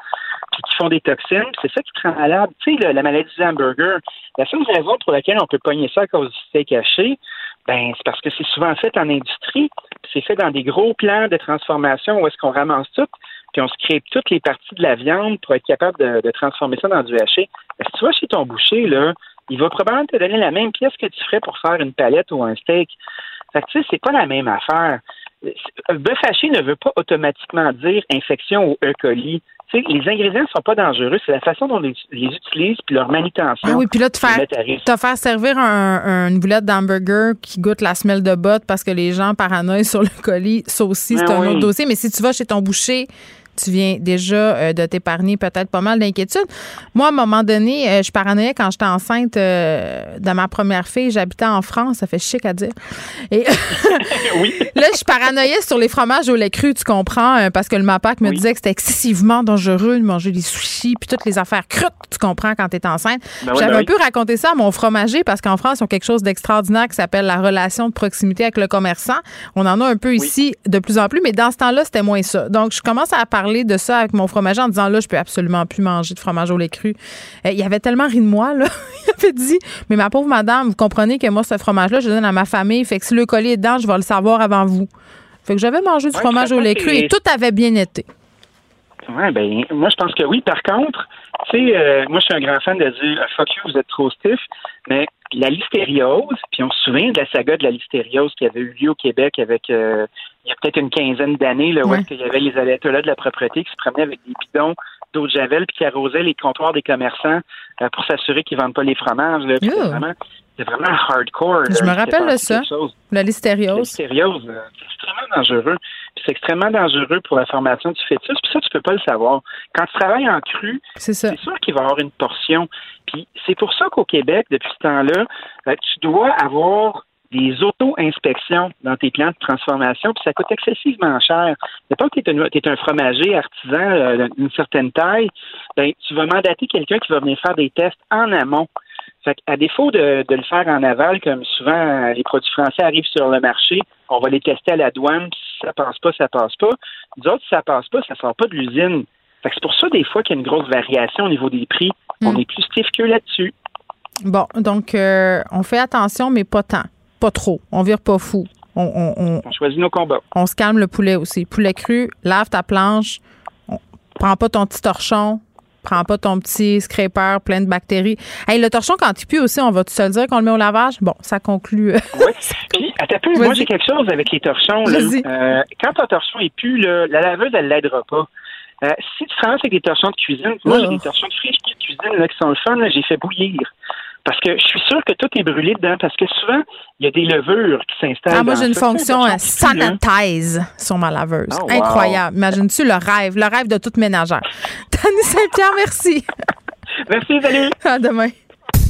puis qui font des toxines, c'est ça qui te rend malade. Tu sais, la maladie du hamburger, la seule raison pour laquelle on peut pogner ça à cause du steak haché, ben c'est parce que c'est souvent fait en industrie, c'est fait dans des gros plans de transformation où est-ce qu'on ramasse tout, puis on scrape toutes les parties de la viande pour être capable de, transformer ça dans du haché. Si tu vas chez ton boucher, là, il va probablement te donner la même pièce que tu ferais pour faire une palette ou un steak. Fait que, tu sais, c'est pas la même affaire. Un bœuf haché ne veut pas automatiquement dire infection ou E. coli. Les ingrédients sont pas dangereux, c'est la façon dont ils les utilisent puis leur manutention.
Ah oui, puis là, te faire, te faire servir un- un- une boulette d'hamburger qui goûte la semelle de botte parce que les gens paranoïent (laughs) sur le colis, ça aussi, c'est
Ben
un
oui.
autre dossier. Mais si tu vas chez ton boucher, tu viens déjà euh, de t'épargner peut-être pas mal d'inquiétudes. Moi, à un moment donné, euh, je paranoïais quand j'étais enceinte euh, de ma première fille. J'habitais en France, ça fait chic à dire. Et (laughs) (laughs) là, je paranoïais sur les fromages au lait cru, tu comprends, parce que le MAPAC me disait que c'était excessivement dangereux de manger des sushis puis toutes les affaires crues, tu comprends, quand tu es enceinte.
Ben oui,
J'avais
ben
un
oui.
peu raconté ça à mon fromager parce qu'en France, ils ont quelque chose d'extraordinaire qui s'appelle la relation de proximité avec le commerçant. On en a un peu ici de plus en plus, mais dans ce temps-là, c'était moins ça. Donc, je commence à parler de ça avec mon fromager en disant là, je peux absolument plus manger de fromage au lait cru. Euh, il avait tellement ri de moi, là. (laughs) il avait dit Mais ma pauvre madame, vous comprenez que moi, ce fromage-là, je le donne à ma famille. Fait que si le collier est dedans, je vais le savoir avant vous. Fait que j'avais mangé du
Ouais,
fromage au lait cru et tout avait bien été.
Ouais, ben, moi, je pense que oui. Par contre, tu sais, euh, moi, je suis un grand fan de dire fuck you, vous êtes trop stiff, mais la listériose, puis on se souvient de la saga de la listériose qui avait eu lieu au Québec avec, euh, il y a peut-être une quinzaine d'années, là, où
Ouais.
est-ce qu'il y avait les ayatollahs de la propreté qui se promenaient avec des bidons d'eau de javel puis qui arrosaient les comptoirs des commerçants euh, pour s'assurer qu'ils vendent pas les fromages. Là,
Oh.
c'est vraiment, c'est vraiment hardcore.
Je
là.
me
Il
rappelle de ça.
quelque chose.
La
La
listériose.
listériose, euh, c'est extrêmement dangereux. Puis c'est extrêmement dangereux pour la formation du fœtus. Puis ça, tu peux pas le savoir. Quand tu travailles en cru,
C'est ça.
c'est sûr qu'il va y avoir une portion. Puis c'est pour ça qu'au Québec, depuis ce temps-là, euh, tu dois avoir des auto-inspections dans tes plans de transformation, puis ça coûte excessivement cher. Mettons que tu es, un fromager artisan euh, d'une certaine taille, ben, tu vas mandater quelqu'un qui va venir faire des tests en amont. Fait à défaut de, de le faire en aval, comme souvent les produits français arrivent sur le marché, on va les tester à la douane, puis si ça passe pas, ça passe pas. Nous autres, si ça passe pas, ça sort pas de l'usine. Fait que c'est pour ça, des fois, qu'il y a une grosse variation au niveau des prix. On
Mm.
est plus stiff que là-dessus.
Bon, donc, euh, on fait attention, mais pas tant. Pas trop. On vire pas fou. On, on, on,
On choisit nos combats.
on se calme le poulet aussi. Poulet cru, lave ta planche. Prends pas ton petit torchon. Prends pas ton petit scraper plein de bactéries. Hey, le torchon, quand il pue aussi, on va tout se le dire qu'on le met au lavage? Bon, ça conclut. euh,
Oui. Puis, attends peu, moi, j'ai quelque chose avec les torchons. là. Euh, quand ton torchon est pu, là, la laveuse, elle l'aidera pas. Euh, si tu travailles avec des torchons de cuisine, moi,
Oh.
j'ai des torchons de frigidaire de cuisine là, qui sont le fun, j'ai fait bouillir. Parce que je suis sûr que tout est brûlé dedans, parce que souvent, il y a des levures qui s'installent.
Ah, moi, j'ai une
ça.
fonction
Un
euh,
là.
sanitize sur ma laveuse.
Oh, wow.
Incroyable. Imagine-tu le rêve, le rêve de toute ménagère. (laughs) Tani Saint-Pierre, merci.
Merci, salut.
À demain.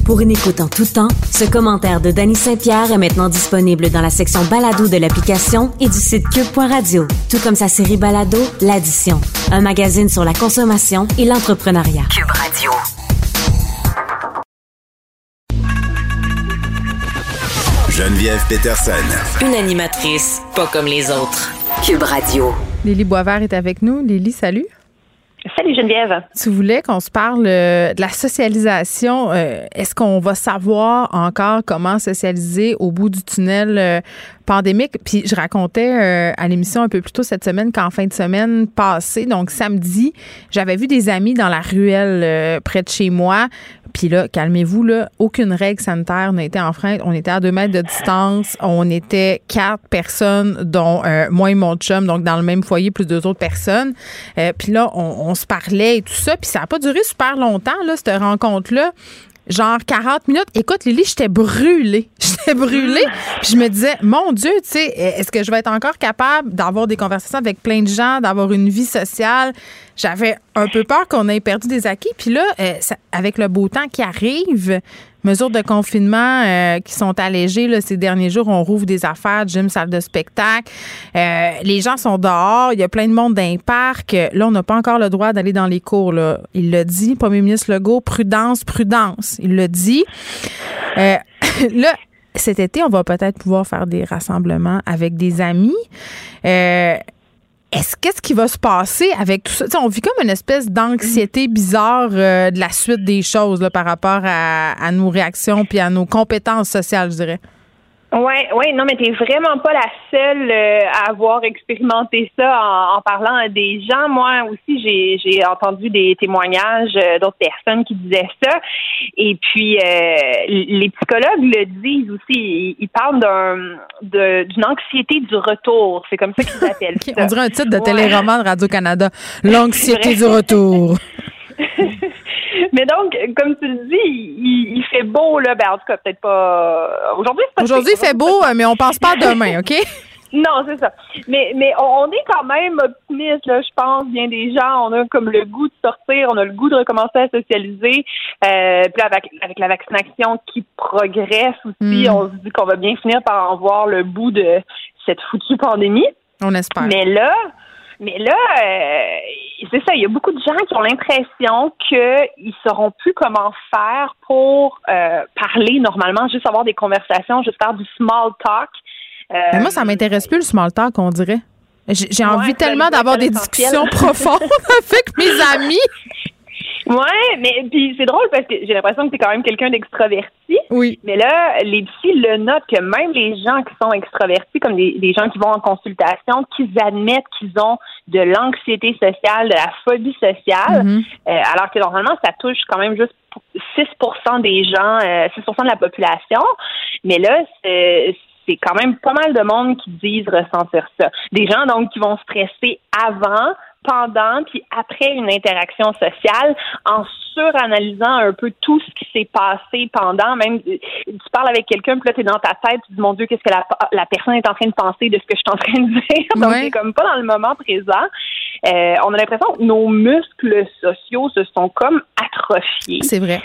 Pour une écoute en tout temps, ce commentaire de Danny Saint-Pierre est maintenant disponible dans la section balado de l'application et du site cube.radio, tout comme sa série balado L'Addition, un magazine sur la consommation et l'entrepreneuriat. Cube Radio.
Geneviève Peterson.
Une animatrice pas comme les autres. Cube Radio.
Lily Boisvert est avec nous. Lily, salut.
Salut Geneviève.
Tu voulais qu'on se parle euh, de la socialisation. Euh, Est-ce qu'on va savoir encore comment socialiser au bout du tunnel euh, pandémique? Puis je racontais euh, à l'émission un peu plus tôt cette semaine qu'en fin de semaine passée, donc samedi, j'avais vu des amis dans la ruelle euh, près de chez moi. Puis là, calmez-vous, là, aucune règle sanitaire n'a été enfreinte. On était à deux mètres de distance. On était quatre personnes, dont euh, moi et mon chum, donc dans le même foyer, plus deux autres personnes. Euh, puis là, on, se parlait et tout ça. Puis ça n'a pas duré super longtemps, là, cette rencontre-là. Genre 40 minutes. Écoute, Lily, j'étais brûlée. (laughs) J'étais brûlée. Puis je me disais, mon Dieu, tu sais, est-ce que je vais être encore capable d'avoir des conversations avec plein de gens, d'avoir une vie sociale? J'avais un peu peur qu'on ait perdu des acquis. Puis là, euh, ça- avec le beau temps qui arrive, mesures de confinement euh, qui sont allégées là, ces derniers jours, on rouvre des affaires, gym, salle de spectacle. Euh, les gens sont dehors, il y a plein de monde dans les parcs. Là, on n'a pas encore le droit d'aller dans les cours. Là. Il l'a dit, Premier ministre Legault, prudence, prudence. Il l'a dit. Euh, (laughs) là, cet été, on va peut-être pouvoir faire des rassemblements avec des amis. Est-ce qu'est-ce qui va se passer avec tout ça? On vit comme une espèce d'anxiété bizarre euh, de la suite des choses par rapport à, à nos réactions puis à nos compétences sociales, je dirais.
Ouais, ouais, non, mais t'es vraiment pas la seule euh, à avoir expérimenté ça en, en parlant à des gens. Moi aussi, j'ai j'ai entendu des témoignages euh, d'autres personnes qui disaient ça. Et puis, euh, les psychologues le disent aussi. Ils, ils parlent d'un de- d'une anxiété du retour. C'est comme ça qu'ils (laughs) appellent ça.
On dirait un titre de
Ouais.
téléroman de Radio-Canada. L'anxiété du retour. (laughs)
Mais donc, comme tu le dis, il, il fait beau, là. Ben, en tout cas, peut-être pas. Aujourd'hui, c'est pas
Aujourd'hui, il fait beau, euh, mais on pense pas à demain, OK? (laughs)
Non, c'est ça. Mais, mais on, est quand même optimiste, là, je pense. Bien des gens, on a comme le goût de sortir, on a le goût de recommencer à socialiser. Euh, puis avec, avec la vaccination qui progresse aussi,
Mm.
on se dit qu'on va bien finir par en voir le bout de cette foutue pandémie.
On espère.
Mais là, mais là, euh, c'est ça. Il y a beaucoup de gens qui ont l'impression qu'ils sauront plus comment faire pour euh, parler normalement, juste avoir des conversations, juste faire du small talk. Euh,
Mais moi, ça m'intéresse plus le small talk, on dirait. J'ai
Ouais,
envie tellement d'avoir des discussions (laughs) profondes (laughs) avec mes amis.
Ouais, mais puis c'est drôle parce que j'ai l'impression que tu es quand même quelqu'un d'extraverti.
Oui.
Mais là, les psys le notent que même les gens qui sont extravertis, comme des, des gens qui vont en consultation, qu'ils admettent qu'ils ont de l'anxiété sociale, de la phobie sociale,
Mhm.
euh, alors que normalement, ça touche quand même juste 6 des gens, euh, 6 de la population. Mais là, c'est c'est quand même pas mal de monde qui disent ressentir ça. Des gens donc qui vont stresser avant, pendant puis après une interaction sociale en suranalysant un peu tout ce qui s'est passé pendant même tu parles avec quelqu'un puis là tu es dans ta tête tu te dis mon dieu qu'est-ce que la, la personne est en train de penser de ce que je suis en train de dire? (laughs) Donc
Ouais.
c'est comme pas dans le moment présent Euh, on a l'impression que nos muscles sociaux se sont comme atrophiés
C'est vrai.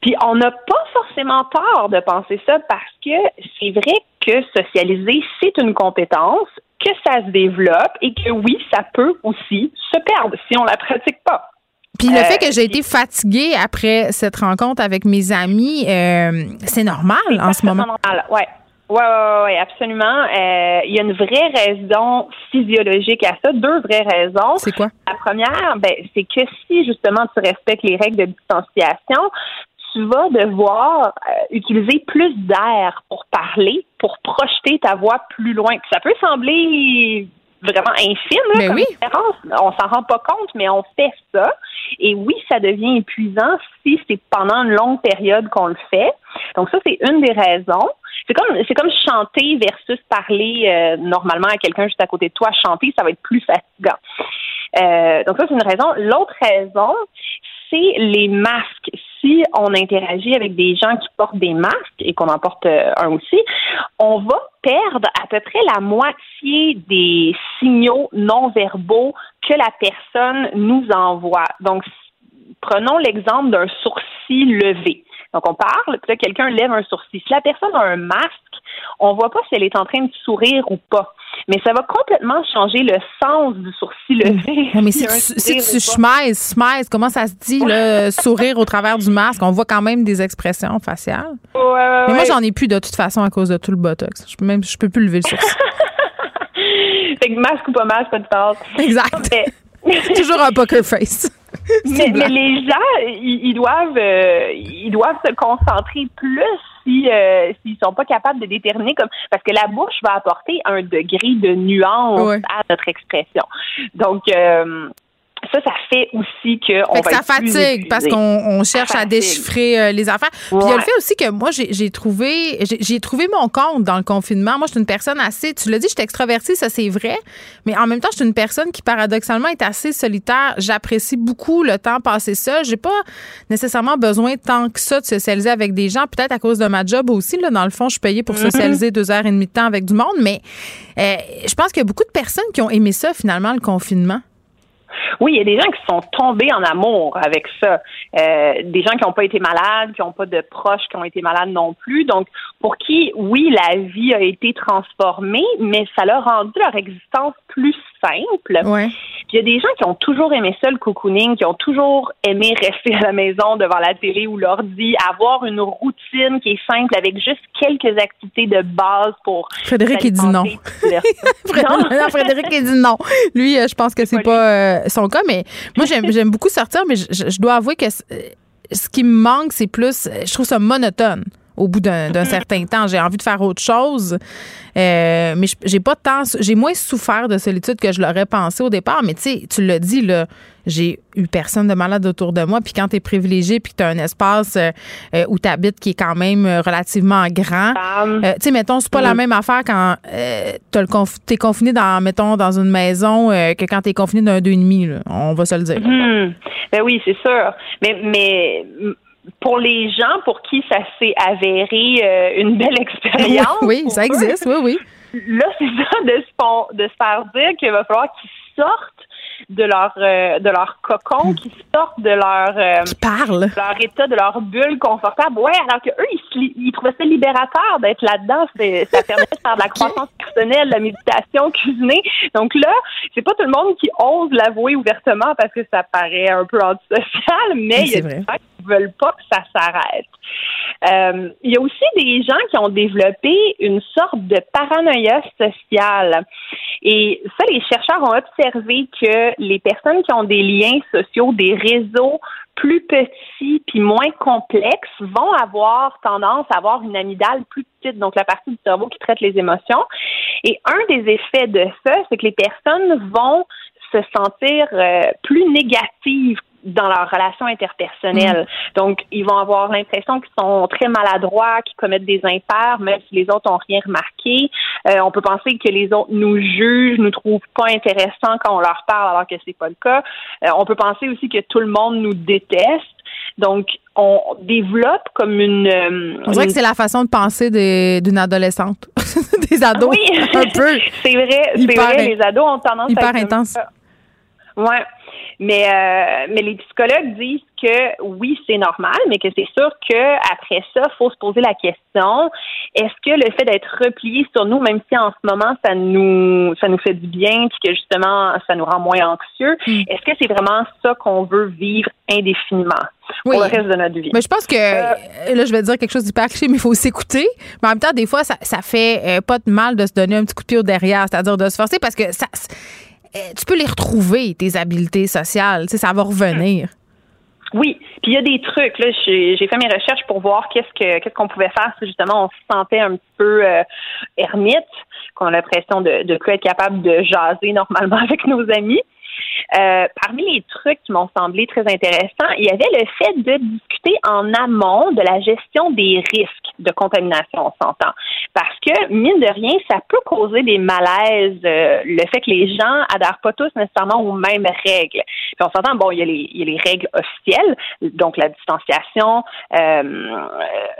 puis on n'a pas forcément tort de penser ça parce que c'est vrai que socialiser, c'est une compétence, que ça se développe et que oui, ça peut aussi se perdre si on la pratique pas.
Puis le
Euh,
fait que j'ai été fatiguée après cette rencontre avec mes amis, euh, c'est normal en ce moment.
Normal, ouais. Ouais, ouais, ouais, absolument. Euh, Il y a une vraie raison physiologique à ça, deux vraies raisons.
C'est quoi?
La première, ben, c'est que si justement tu respectes les règles de distanciation, tu vas devoir euh, utiliser plus d'air pour parler, pour projeter ta voix plus loin. Ça peut sembler vraiment infime là,
Mais
comme
oui.
différence. On s'en rend pas compte, mais on fait ça. Et oui, ça devient épuisant si c'est pendant une longue période qu'on le fait. Donc ça, c'est une des raisons. C'est comme c'est comme chanter versus parler euh, normalement à quelqu'un juste à côté de toi. Chanter, ça va être plus fatigant. Euh, donc ça, c'est une raison. L'autre raison, c'est les masques. Si on interagit avec des gens qui portent des masques et qu'on en porte euh, un aussi, on va perdre à peu près la moitié des signaux non verbaux que la personne nous envoie. Donc, prenons l'exemple d'un sourcil levé. Donc, on parle, puis là, quelqu'un lève un sourcil. Si la personne a un masque, on voit pas si elle est en train de sourire ou pas. Mais ça va complètement changer le sens du sourcil levé. (laughs)
Mais si tu, si tu comment ça se dit, là, (laughs) sourire au travers du masque? On voit quand même des expressions faciales.
Ouais, ouais,
Mais moi,
ouais.
j'en ai plus de toute façon à cause de tout le botox. Je peux même, je peux plus lever le sourcil. (laughs)
fait que masque ou pas masque, pas de passe.
Exact.
Mais- (laughs)
Toujours un poker face. (laughs)
mais, les gens, ils, ils doivent, euh, ils doivent se concentrer plus si euh, s'ils sont pas capables de déterminer comme parce que la bouche va apporter un degré de nuance
Ouais.
à notre expression. Donc euh, ça, ça fait aussi que on
Fait que
va
ça
être plus
fatigue parce qu'on on cherche à déchiffrer euh, les affaires. Puis il y a le fait aussi que moi, j'ai trouvé j'ai j'ai trouvé mon compte dans le confinement. Moi, je suis une personne assez, tu l'as dit, je suis extravertie, ça c'est vrai. Mais en même temps, je suis une personne qui, paradoxalement, est assez solitaire. J'apprécie beaucoup le temps passé seul. J'ai pas nécessairement besoin tant que ça de socialiser avec des gens. Peut-être à cause de ma job aussi. Là, dans le fond, je suis payée pour
Mm-hmm.
socialiser deux heures et demie de temps avec du monde. Mais euh, je pense qu'il y a beaucoup de personnes qui ont aimé ça, finalement, le confinement.
Oui, il y a des gens qui sont tombés en amour avec ça. Euh, des gens qui n'ont pas été malades, qui n'ont pas de proches qui ont été malades non plus. Donc, pour qui, oui, la vie a été transformée, mais ça leur a rendu leur existence plus simple.
Ouais.
Il y a des gens qui ont toujours aimé ça, le cocooning, qui ont toujours aimé (laughs) rester à la maison devant la télé ou l'ordi, avoir une routine qui est simple avec juste quelques activités de base pour.
Frédéric, il dit non. (laughs) Frédéric, non, Frédéric, il dit non. Lui, euh, je pense que c'est pas euh, son cas, mais moi, j'aime beaucoup sortir, mais je, dois avouer que euh, ce qui me manque, c'est plus, je trouve ça monotone au bout d'un d'un certain temps. J'ai envie de faire autre chose, euh, mais j'ai pas tant, j'ai moins souffert de solitude que je l'aurais pensé au départ, mais tu sais, tu l'as dit, là, j'ai eu personne de malade autour de moi, puis quand tu es privilégié, puis que tu as un espace euh, euh, où tu habites qui est quand même relativement grand, euh, tu sais, mettons, c'est pas la
Mm.
même affaire quand euh, conf- t'es confiné dans, mettons, dans une maison que quand t'es confiné d'un deux et demi, là. On va se le dire.
Hmm. Ben oui, c'est sûr. Mais, mais pour les gens pour qui ça s'est avéré euh, une belle (laughs) expérience.
Oui, ça
eux,
existe, oui, oui.
là, c'est ça de se, de se faire dire qu'il va falloir qu'ils sortent de leur euh, de leur cocon, qui sortent de leur euh, leur état, de leur bulle confortable. Ouais, alors que eux, ils, ils trouvaient ça libérateur d'être là-dedans. Ça (laughs) permet de faire de la croissance personnelle, de la méditation, cuisiner. Donc là, c'est pas tout le monde qui ose l'avouer ouvertement parce que ça paraît un peu antisocial, mais il y a des gens qui veulent pas que ça s'arrête. Euh, il y a aussi des gens qui ont développé une sorte de paranoïa sociale. Et ça, les chercheurs ont observé que les personnes qui ont des liens sociaux, des réseaux plus petits puis moins complexes vont avoir tendance à avoir une amygdale plus petite, donc la partie du cerveau qui traite les émotions. Et un des effets de ça, c'est que les personnes vont se sentir euh, plus négatives dans leurs relations interpersonnelles. Mm. Donc, ils vont avoir l'impression qu'ils sont très maladroits, qu'ils commettent des impairs, même si les autres ont rien remarqué. Euh, on peut penser que les autres nous jugent, nous trouvent pas intéressants quand on leur parle, alors que c'est pas le cas. Euh, on peut penser aussi que tout le monde nous déteste. Donc, on développe comme une.
Euh, on dirait que c'est la façon de penser d'une adolescente, (laughs) des ados.
Oui, un peu. (laughs) c'est vrai, c'est vrai. Les ados ont tendance
à être intense.
Ouais. Mais, euh, mais les psychologues disent que oui, c'est normal, mais que c'est sûr qu'après ça, il faut se poser la question est-ce que le fait d'être replié sur nous, même si en ce moment ça nous ça nous fait du bien, puis que justement ça nous rend moins anxieux, hmm. est-ce que c'est vraiment ça qu'on veut vivre indéfiniment? pour le reste de notre vie?
Mais je pense que, euh, là, je vais dire quelque chose d'hyper cliché, mais il faut s'écouter. Mais en même temps, des fois, ça, ça fait euh, pas de mal de se donner un petit coup de pied au derrière, c'est-à-dire de se forcer parce que ça, euh, tu peux les retrouver, tes habiletés sociales. Tu sais, ça va revenir.
Oui, puis il y a des trucs. Là, j'ai fait mes recherches pour voir qu'est-ce que qu'est-ce qu'on pouvait faire si justement on se sentait un peu euh, ermite, qu'on a l'impression de ne plus être capable de jaser normalement (laughs) avec nos amis. Euh, parmi les trucs qui m'ont semblé très intéressants, il y avait le fait de discuter en amont de la gestion des risques de contamination, on s'entend. Parce que, mine de rien, ça peut causer des malaises, euh, le fait que les gens adhèrent pas tous nécessairement aux mêmes règles. Puis on s'entend, bon, il y, a les, règles officielles, donc la distanciation, euh,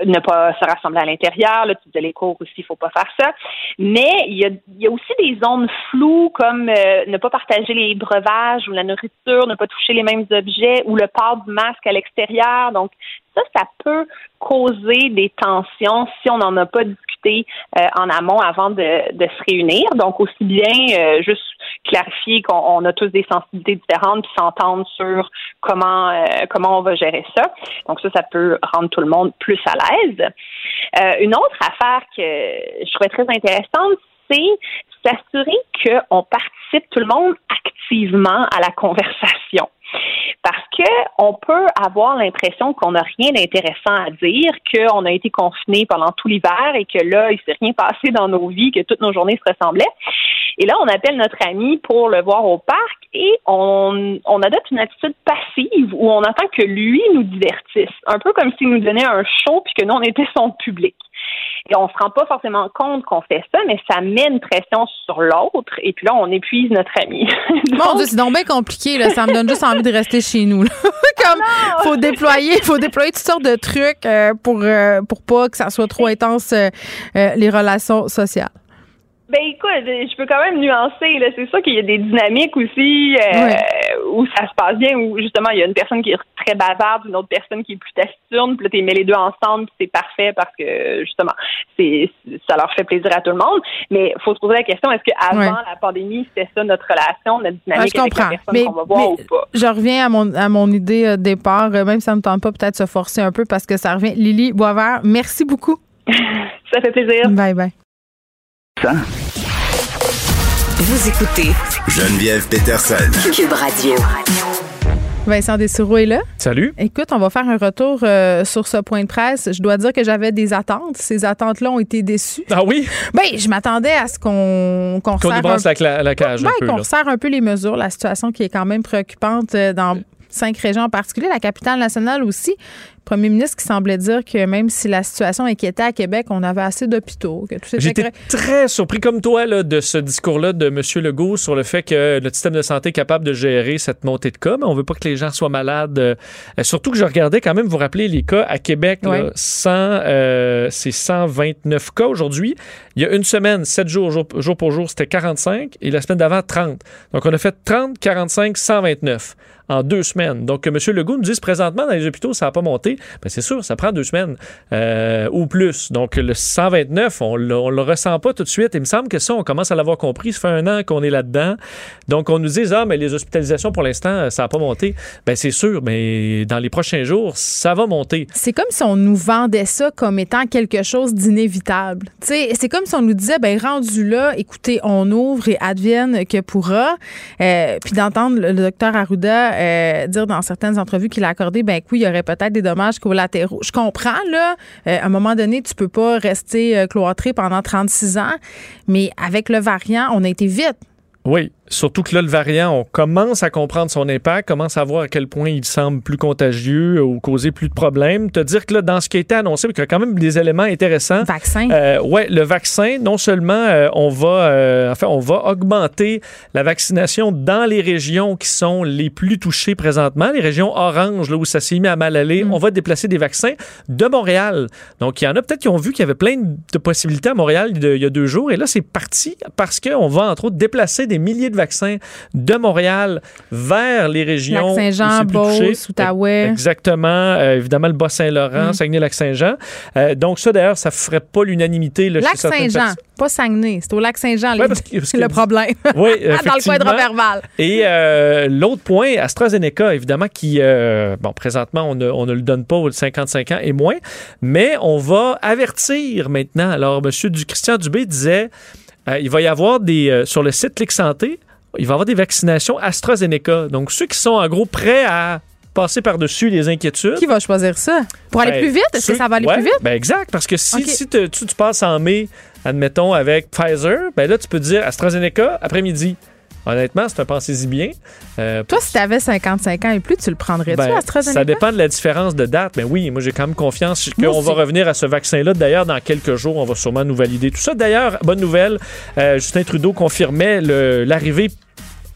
ne pas se rassembler à l'intérieur, le type de les cours aussi, il faut pas faire ça. Mais il y a, il y a aussi des zones floues comme ne pas partager les breuvages ou la nourriture, ne pas toucher les mêmes objets ou le port du masque à l'extérieur. Donc, ça, ça peut causer des tensions si on n'en a pas discuté euh, en amont avant de, se réunir. Donc, aussi bien euh, juste clarifier qu'on a tous des sensibilités différentes puis s'entendre sur comment euh, comment on va gérer ça. Donc, ça, ça peut rendre tout le monde plus à l'aise. une autre affaire que je trouvais très intéressante, c'est s'assurer qu'on participe tout le monde activement à la conversation. Parce que on peut avoir l'impression qu'on n'a rien d'intéressant à dire, qu'on a été confiné pendant tout l'hiver et que là, il s'est rien passé dans nos vies, que toutes nos journées se ressemblaient. Et là, on appelle notre ami pour le voir au parc et on, on adopte une attitude passive où on attend que lui nous divertisse. Un peu comme s'il nous donnait un show puis que nous, on était son public. Et on se rend pas forcément compte qu'on fait ça, mais ça met une pression sur l'autre. Et puis là, on épuise notre ami. (laughs)
Mon Dieu, c'est donc bien compliqué. Là. Ça me donne juste envie de rester chez nous. (laughs) Comme, ah faut déployer, faut déployer toutes sortes de trucs euh, pour, euh, pour pas que ça soit trop intense, euh, les relations sociales.
Ben écoute, je peux quand même nuancer. Là. C'est sûr qu'il y a des dynamiques aussi euh, où ça se passe bien, où justement il y a une personne qui est très bavarde, une autre personne qui est plus taciturne, puis là tu mets les deux ensemble, c'est parfait parce que justement c'est ça leur fait plaisir à tout le monde. Mais il faut se poser la question est-ce qu'avant la pandémie c'était ça notre relation, notre dynamique avec la personne qu'on va voir ou pas?
Je reviens à mon à mon idée de euh, départ, euh, même si ça me tente pas peut-être se forcer un peu parce que ça revient. Lily Boisvert, merci beaucoup. (laughs)
ça fait plaisir.
Bye bye.
Vous écoutez Geneviève Peterson. Cube Radio.
Vincent Dessureau est là.
Salut.
Écoute, on va faire un retour euh, sur ce point de presse. Je dois dire que j'avais des attentes. Ces attentes-là ont été déçues.
Ah oui?
Ben, je m'attendais à ce qu'on
qu'on qu la, la, cage.
Ben, qu'on resserre un peu les mesures. La situation qui est quand même préoccupante euh, dans cinq régions en particulier, la capitale nationale aussi premier ministre qui semblait dire que même si la situation inquiétait à Québec, on avait assez d'hôpitaux,
J'étais très surpris, comme toi, là, de ce discours-là de M. Legault sur le fait que le système de santé est capable de gérer cette montée de cas, mais on veut pas que les gens soient malades. Euh, surtout que je regardais quand même, vous rappelez, les cas à Québec, là,
Ouais.
100, euh, c'est 129 cas aujourd'hui. Il y a une semaine, 7 jours, jour, jour pour jour, c'était 45, et la semaine d'avant, 30. Donc, on a fait 30, 45, 129 en deux semaines. Donc, que M. Legault nous dise présentement dans les hôpitaux, ça n'a pas monté. Ben, c'est sûr, ça prend deux semaines euh, ou plus. Donc, le 129, on ne le ressent pas tout de suite. Il me semble que ça, on commence à l'avoir compris. Ça fait un an qu'on est là-dedans. Donc, on nous dit, ah, mais les hospitalisations, pour l'instant, ça n'a pas monté. Ben, c'est sûr, mais dans les prochains jours, ça va monter.
C'est comme si on nous vendait ça comme étant quelque chose d'inévitable. C'est comme si on nous disait, ben rendu là, écoutez, on ouvre et advienne que pourra. Euh, puis d'entendre le, le docteur Arruda euh, dire dans certaines entrevues qu'il a accordé, ben oui, il y aurait peut-être des dommages collatéraux. Je comprends là. Euh, à un moment donné, tu peux pas rester euh, cloîtré pendant 36 ans, mais avec le variant, on a été vite.
Oui, surtout que là, le variant, on commence à comprendre son impact, commence à voir à quel point il semble plus contagieux ou causer plus de problèmes. Te dire que là, dans ce qui a été annoncé, il y a quand même des éléments intéressants.
Vaccin.
Euh, ouais, le vaccin, non seulement euh, on va, euh, enfin, on va augmenter la vaccination dans les régions qui sont les plus touchées présentement, les régions oranges, là où ça s'est mis à mal aller. On va déplacer des vaccins de Montréal. Donc, il y en a peut-être qui ont vu qu'il y avait plein de possibilités à Montréal il y a deux jours. Et là, c'est parti parce qu'on va, entre autres, déplacer des milliers de vaccins de Montréal vers les régions.
Lac-Saint-Jean. Beauce, Outaouais.
Exactement. Euh, évidemment, le Bas-Saint-Laurent,
Mm.
Saguenay-Lac-Saint-Jean. Euh, donc, ça, d'ailleurs, ça ferait pas l'unanimité. là, chez
Lac
certaines
Saint-Jean,
personnes.
pas Saguenay. C'est au Lac Saint-Jean,
Ouais,
les-
parce que- parce (laughs) que-
le problème.
Oui, (laughs)
Dans le coin de. Roberval.
Et euh, l'autre point, AstraZeneca, évidemment, qui, bon, présentement, on ne, on ne le donne pas aux 55 ans et moins, mais on va avertir maintenant. Alors, M. Du, Christian Dubé disait, il va y avoir des, sur le site Clic Santé, il va y avoir des vaccinations AstraZeneca. Donc, ceux qui sont en gros prêts à passer par-dessus les inquiétudes.
Qui va choisir ça? Pour aller
Ben,
plus vite? Est-ce que ça va aller
ouais,
plus vite?
Ben exact, parce que si,
Ok.
si te- tu, tu passes en mai, admettons, avec Pfizer, ben là, tu peux dire AstraZeneca après-midi. Honnêtement, c'est un pensez-y bien. Euh,
Toi, si tu avais 55 ans et plus, tu le prendrais-tu,
ben,
AstraZeneca?
ça dépend de la différence de date, mais oui, moi j'ai quand même confiance qu'on va revenir à ce vaccin-là. D'ailleurs, dans quelques jours, on va sûrement nous valider tout ça. D'ailleurs, bonne nouvelle, euh, Justin Trudeau confirmait l'arrivée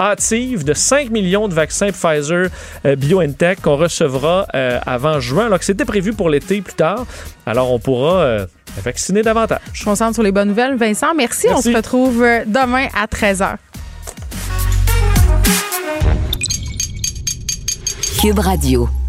hâtive de 5 millions de vaccins Pfizer euh, BioNTech qu'on recevra euh, avant juin, alors que c'était prévu pour l'été plus tard. Alors on pourra euh, vacciner davantage.
Je me concentre sur les bonnes nouvelles. Vincent, merci.
Merci.
On se retrouve demain à 13h.
Cube Radio.